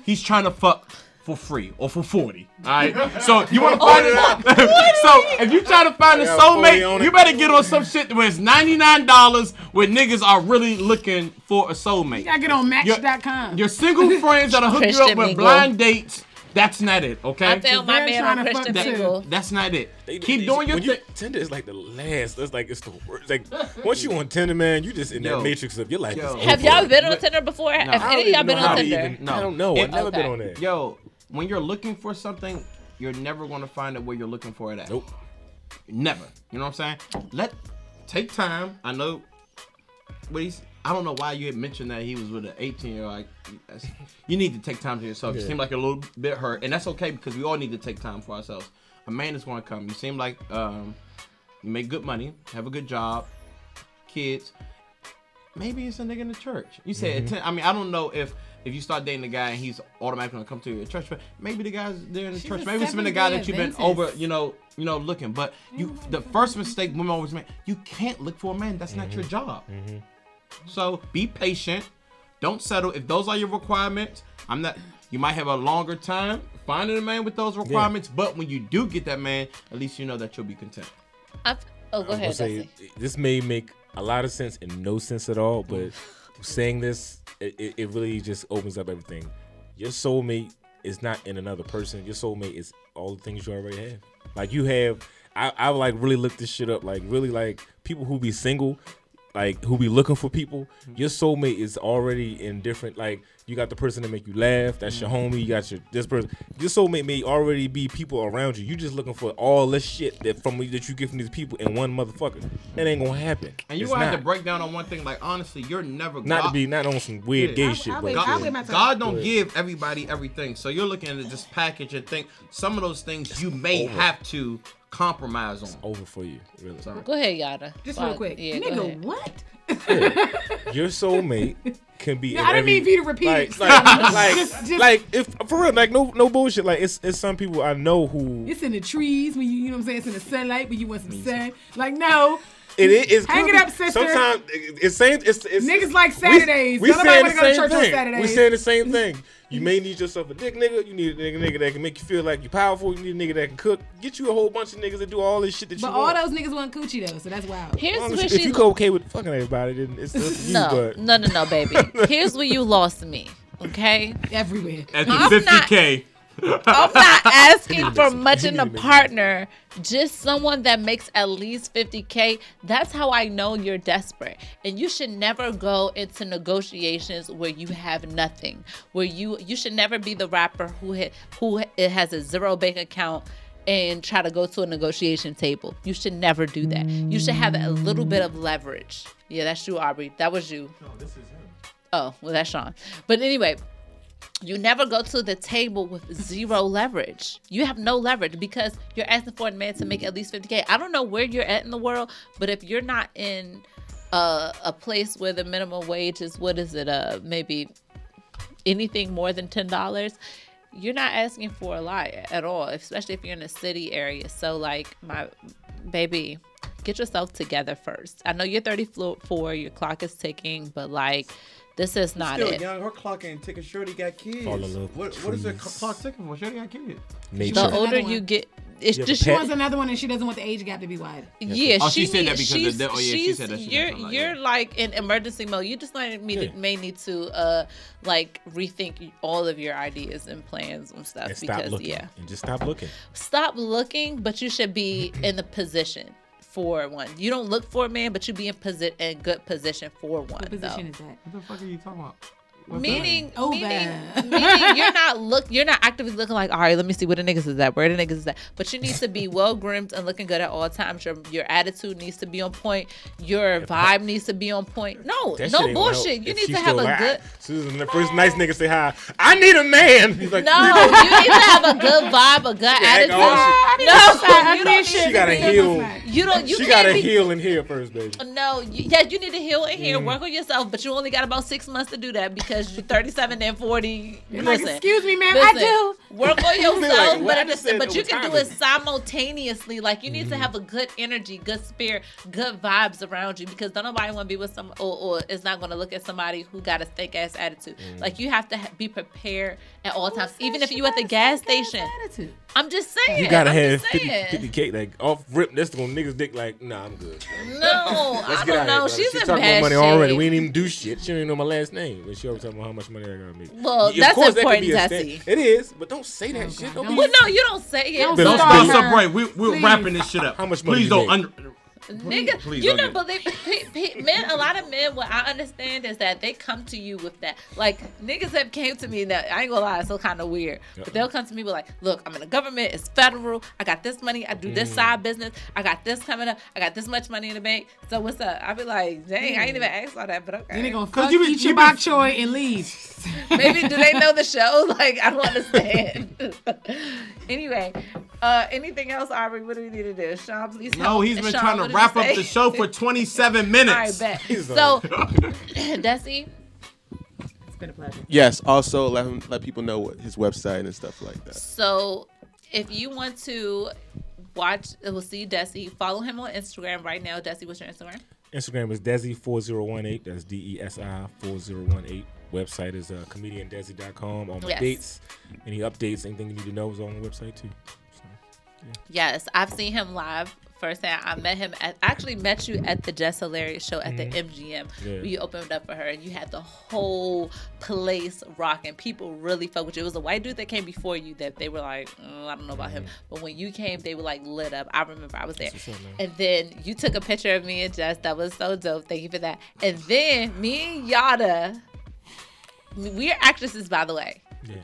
S4: he's trying to fuck for free or for 40. All right. So you want to oh, find it? so if you try to find a
S3: got 40 on
S4: soulmate, you better get on some shit where it's $99 where niggas are really looking for a soulmate.
S2: I get on
S4: Your-
S2: Match.com.
S4: Your single friends that'll hook you up with
S1: Mingle.
S4: blind dates, that's not it, okay?
S1: I found my man
S2: trying
S1: on Christian
S2: too.
S1: Mingle.
S4: That's not it.
S3: They-
S4: Keep
S3: they-
S4: doing your
S3: when you-
S4: thing.
S3: Tinder is like the last. That's like it's the worst. Like once you on Tinder, man, you just in
S4: Yo.
S3: that matrix of your life.
S4: Yo.
S3: is
S1: Have y'all been on Tinder before? Have any of y'all been on Tinder?
S3: even-
S4: No.
S3: I don't know.
S4: If-
S3: I've never been on there.
S4: Yo, when you're looking for something, you're never gonna find it where you're looking for it at.
S3: Nope.
S4: Never. You know what I'm saying? Let take time. I know. What he's. I don't know why you had mentioned that he was with an 18 year old. Like, you need to take time to yourself. You seem like a little bit hurt, and that's okay because we all need to take time for ourselves. A man is going to come. You seem like um, you make good money, have a good job, kids. Maybe it's a nigga in the church. You said,
S3: Mm-hmm.
S4: I mean, I don't know if if you start dating a guy and he's automatically gonna come to your church, but maybe the guy's there in the
S2: She's
S4: church. Maybe it's been a guy that you've been over, you know, you know, looking. But you, the first mistake women always make, you can't look for a man. That's not
S3: Mm-hmm.
S4: your job. So be patient. Don't settle. If those are your requirements, I'm not. You might have a longer time finding a man with those requirements, but when you do get that man, at least you know that you'll be content.
S1: I've, oh, go
S3: I'm
S1: ahead,
S3: say this may make a lot of sense and no sense at all, but saying this, it, it- really just opens up everything. Your soulmate is not in another person. Your soulmate is all the things you already have. Like you have, I, I like really look this shit up. Like really, like people who be single, like who be looking for people. Mm-hmm. Your soulmate is already in different. Like you got the person that make you laugh. That's your mm-hmm. homie. You got your this person. Your soulmate may already be people around you. You just looking for all this shit that from that you get from these people in one motherfucker. It ain't gonna happen.
S4: And you
S3: It's
S4: gonna have
S3: not.
S4: to break down on one thing. Like honestly, you're never
S3: Not
S4: God,
S3: to be not on some weird
S4: Yeah.
S3: gay
S2: I-
S3: shit,
S2: I
S3: but
S2: would-
S4: God,
S2: I would myself-
S4: God don't
S3: Good.
S4: give everybody everything. So you're looking at this package and think some of those things you may
S3: over.
S4: have to compromise on.
S3: over for you. Really.
S1: Go ahead, Yatta.
S2: Just
S1: Well,
S2: real quick.
S1: Yeah,
S2: Nigga,
S1: ahead.
S2: what?
S3: Your soulmate can be.
S2: Yeah,
S3: in
S2: I didn't
S3: every-
S2: mean for you to repeat
S3: like,
S2: it.
S3: Like, like,
S2: Just- just-
S3: like, if for real, like, no, no bullshit. Like, it's, it's some people I know who
S2: It's in the trees when you, you know what I'm saying? It's in the sunlight when you want some sun. Like, no.
S3: It is.
S2: Hang
S3: could
S2: it up, sister.
S3: Sometimes it's saying it's, it's
S2: Niggas like
S3: we-
S2: Saturdays.
S3: We,
S2: Don't nobody
S3: saying the
S2: go to
S3: same thing. We
S2: Saturdays.
S3: saying the same thing. You may need yourself a dick nigga. You need a nigga, nigga that can make you feel like you're powerful. You need a nigga that can cook. Get you a whole bunch of niggas that do all this shit that
S2: But
S3: you
S2: all those niggas want coochie though, so that's wild.
S1: Here's
S3: As long as
S1: where
S3: you- if you go okay with fucking everybody, then it's up to you.
S1: no,
S3: but
S1: no, no, no, baby. Here's where you lost me. Okay,
S2: Everywhere.
S4: At the 50k.
S1: I'm not asking for much in a partner. Just someone that makes at least 50k. That's how I know you're desperate. And you should never go into negotiations where you have nothing. Where you you should never be the rapper who hit, who it has a zero bank account and try to go to a negotiation table. You should never do that. You should have a little bit of leverage. Yeah, that's you, Aubrey. That was you.
S3: no, this is him.
S1: Oh, well, that's Sean. But anyway, you never go to the table with zero leverage. You have no leverage because you're asking for a man to make at least 50K. I don't know where you're at in the world, but if you're not in uh, a place where the minimum wage is, what is it, uh, maybe anything more than $10, you're not asking for a lot at all, especially if you're in a city area. So, like, my baby, get yourself together first. I know you're 34, your clock is ticking, but like, this is not
S6: Still
S1: it.
S6: young. Her clock ain't ticking. Shorty got kids.
S3: Fall in love
S4: What, what is her clock ticking for? She already got kids.
S3: Nature.
S1: The older you get, it's
S3: You
S1: just
S2: She wants another one and she doesn't want the age gap to be wide.
S1: yeah.
S4: Oh, she said that because of
S1: she's,
S4: the- oh, yeah, she said that she
S1: You're
S4: like
S1: you're
S4: it.
S1: like in emergency mode. You just might need
S3: Yeah.
S1: may need to uh like rethink all of your ideas and plans and stuff
S3: and stop
S1: because
S3: looking.
S1: yeah,
S3: And just stop looking.
S1: stop looking, but you should be in the position for one. You don't look for a man, but you be in posi- in good position for one.
S2: What position
S1: though.
S2: is that?
S4: What the fuck are you talking about?
S1: Meaning, meaning, meaning you're not look, you're not actively looking like, all right, let me see where the niggas is at, where the niggas is at. But you need to be well groomed and looking good at all times. Your your attitude needs to be on point. Your vibe needs to be on point. No,
S3: That
S1: no bullshit. You need to have a
S3: like,
S1: good.
S3: Susan, the first nice nigga say hi. I need a man. He's like,
S1: No, you need to have a good vibe, a good
S3: act
S1: attitude.
S3: all shit.
S1: No, you don't.
S3: She gotta heal.
S1: You don't. You
S3: she gotta
S1: be
S3: heal in here first, baby.
S1: No, you, yeah, you need to heal in
S3: Mm.
S1: here, work on yourself, but you only got about six months to do that because you're 37 and 40.
S2: Like,
S1: Listen,
S2: excuse me, ma'am.
S1: listen,
S2: I do.
S1: Work on yourself,
S3: like,
S1: but,
S3: I just
S1: but you can do it simultaneously. Like you need
S3: Mm.
S1: to have a good energy, good spirit, good vibes around you because don't nobody want to be with some or, or is not going to look at somebody who got a thick ass attitude.
S3: Mm.
S1: Like you have to ha- be prepared at all times, even if you at the gas station.
S2: Attitude.
S1: I'm just saying.
S3: You gotta
S1: I'm
S3: have 50, 50 k like off rip. That's gonna niggas dick like, nah, I'm good.
S1: No, I don't know.
S3: Here,
S1: She's
S3: she
S1: in
S3: talking
S1: bad
S3: about money
S1: shape.
S3: already. We ain't even do shit. She don't even know my last name, but she talking about how much money I gotta make.
S1: Well,
S3: of
S1: that's
S3: course,
S1: important,
S3: be
S1: Tessie.
S3: It is, but don't say that shit. Don't
S2: Don't
S3: be
S1: Well, no, you don't say it.
S2: Don't
S1: but-
S4: Bill,
S2: start
S4: Bill,
S2: her.
S4: separate. We, we're
S2: Please.
S4: wrapping this shit up.
S3: How much money
S4: Please
S3: you
S4: don't.
S3: make?
S4: Under,
S1: Nigga,
S4: please
S1: you
S4: don't
S1: know,
S4: get-
S1: but they, pe- pe- men, a lot of men, what I understand is that they come to you with that. Like niggas have came to me that I ain't gonna lie, it's so kind of weird. But they'll come to me with like, look, I'm in the government, it's federal, I got this money, I do this
S3: Mm.
S1: side business, I got this coming up, I got this much money in the bank. So what's up? I be like, dang, I ain't even asked all that, but okay.
S2: Then they gonna
S4: 'Cause
S2: fuck,
S4: you be-
S2: eat
S4: you
S2: your
S4: be-
S2: bok choy and leave.
S1: Maybe do they know the show? Like I don't understand. anyway, uh, anything else, Aubrey? What do we need to do? Sean, please help.
S4: no, he's been
S1: Sean,
S4: trying to wrap up
S1: say?
S4: the show for 27 minutes.
S1: right, bet. So, Desi,
S2: It's been a pleasure.
S5: Yes. Also, let him let people know what his website and stuff like that.
S1: so if you want to watch, we'll see Desi. Follow him on Instagram right now. Desi, what's your Instagram?
S3: Instagram is Desi4018. That's D E S I 4018. Website is uh, comediandesi.com. All my
S1: Yes.
S3: dates, any updates, anything you need to know is on the website too.
S1: Yes, I've seen him live firsthand. I met him at actually met you at the Jess Hilarious show at the MGM.
S3: Yeah.
S1: Where you opened up for her and you had the whole place rocking. People really fuck with you. It was a white dude that came before you that they were like, "Mm, I don't know about him. But when you came, they were like lit up. I remember I was there.
S3: up.
S1: And then you took a picture of me and Jess. That was so dope. Thank you for that. And then me and Yatta, we are actresses by the way.
S3: yeah.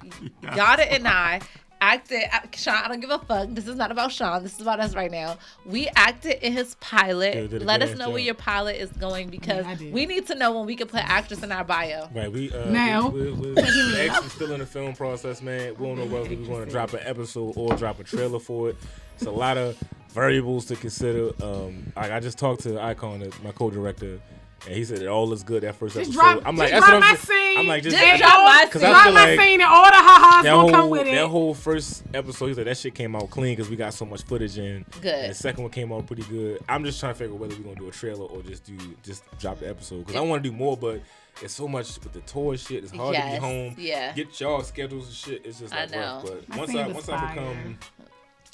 S1: Yatta and I acted. uh, Sean, I don't give a fuck. This is not about Sean. This is about us right now. We acted in his pilot.
S3: did a
S1: Let us
S3: ass
S1: know where your pilot is going because
S2: Yeah,
S1: we need to know when we can put actress in our bio.
S3: Right, we uh,
S2: Now.
S3: we, we, we, we actually still in the film process, man. We don't know whether we want to drop an episode or drop a trailer for it. It's a lot of variables to consider. Um, I, I just talked to Icon, my co-director, and he said it all is good that first
S2: Just
S3: episode.
S2: drop,
S3: I'm like,
S2: just
S3: that's
S2: drop
S3: what I'm
S2: my
S3: saying.
S2: scene.
S3: I'm like, just,
S1: Just drop my
S3: Cause
S1: scene.
S3: I
S2: drop my
S3: like
S2: scene and all the ha-has gonna
S3: whole
S2: come with
S3: that
S2: it.
S3: whole first episode, he said that shit came out clean because we got so much footage in.
S1: Good.
S3: And the second one came out pretty good. I'm just trying to figure out whether we're gonna do a trailer or just do just drop the episode because I want to do more, but it's so much with the tour shit. It's hard to be home.
S1: yeah.
S3: Get y'all schedules and shit. It's just
S1: I know.
S3: rough. But
S2: My
S3: once I
S2: was
S3: once I become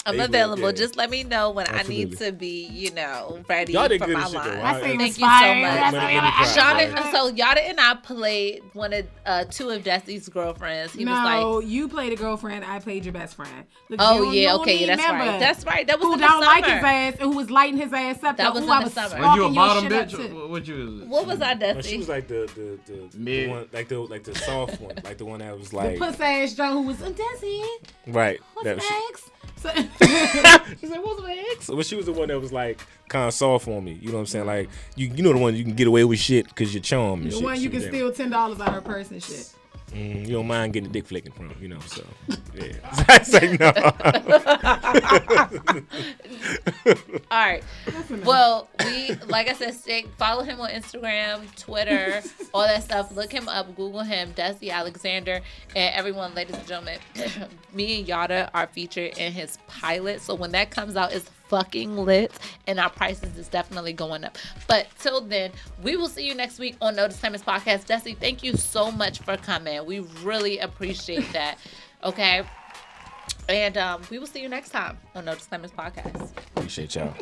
S1: I'm
S3: Able,
S1: available.
S3: yeah.
S1: Just let me know when I need to be, you know, ready
S3: Y'all did
S1: for
S3: good
S1: my
S3: as shit,
S1: line.
S3: I-
S1: Thank
S2: was
S1: you so much.
S2: That's
S3: Many,
S2: what
S3: many
S2: I-
S3: props.
S1: Sean
S3: Right.
S1: and, so Yatta and I played one of uh, two of Destiny's girlfriends. He
S2: no,
S1: was like,
S2: you played a girlfriend. I played your best friend. Look,
S1: "Oh
S2: you-
S1: yeah,
S2: you
S1: okay,
S2: need
S1: that's
S2: member
S1: right, that's right. That was
S2: Who
S1: in the
S2: don't like his ass and who was lighting his ass up.
S1: That was in the
S2: was
S1: summer.
S4: Was you a bottom bitch? What what you?
S1: What was I,
S3: no,
S1: Dusty?
S3: she was like the the the, the
S4: Mid.
S3: one like the like the soft one, like the one that was
S2: The
S3: like
S2: puss ass Joe who was, oh, Desi,
S3: right.
S2: what's
S3: That she,
S2: next? So,
S3: She's like, what's my ex? But she was the one that was like kind of soft on me. You know what I'm saying? Mm-hmm. Like you, you know the one you can get away with shit because you're charm and
S2: the
S3: shit.
S2: one
S3: She
S2: you can steal ten dollars out of her purse and shit.
S3: Mm, you don't mind getting a dick flicking from, you know. So yeah, I say no.
S1: All right. Well, we like I said, stay, follow him on Instagram, Twitter, all that stuff. Look him up, Google him, Desi Alexander, and everyone, ladies and gentlemen. me and Yatta are featured in his pilot, so when that comes out, it's fucking lit, and our prices is definitely going up. But till then, we will see you next week on No Disclaimers Podcast. Desi, thank you so much for coming. We really appreciate that. Okay. And um, we will see you next time on No Disclaimers Podcast.
S3: Appreciate y'all.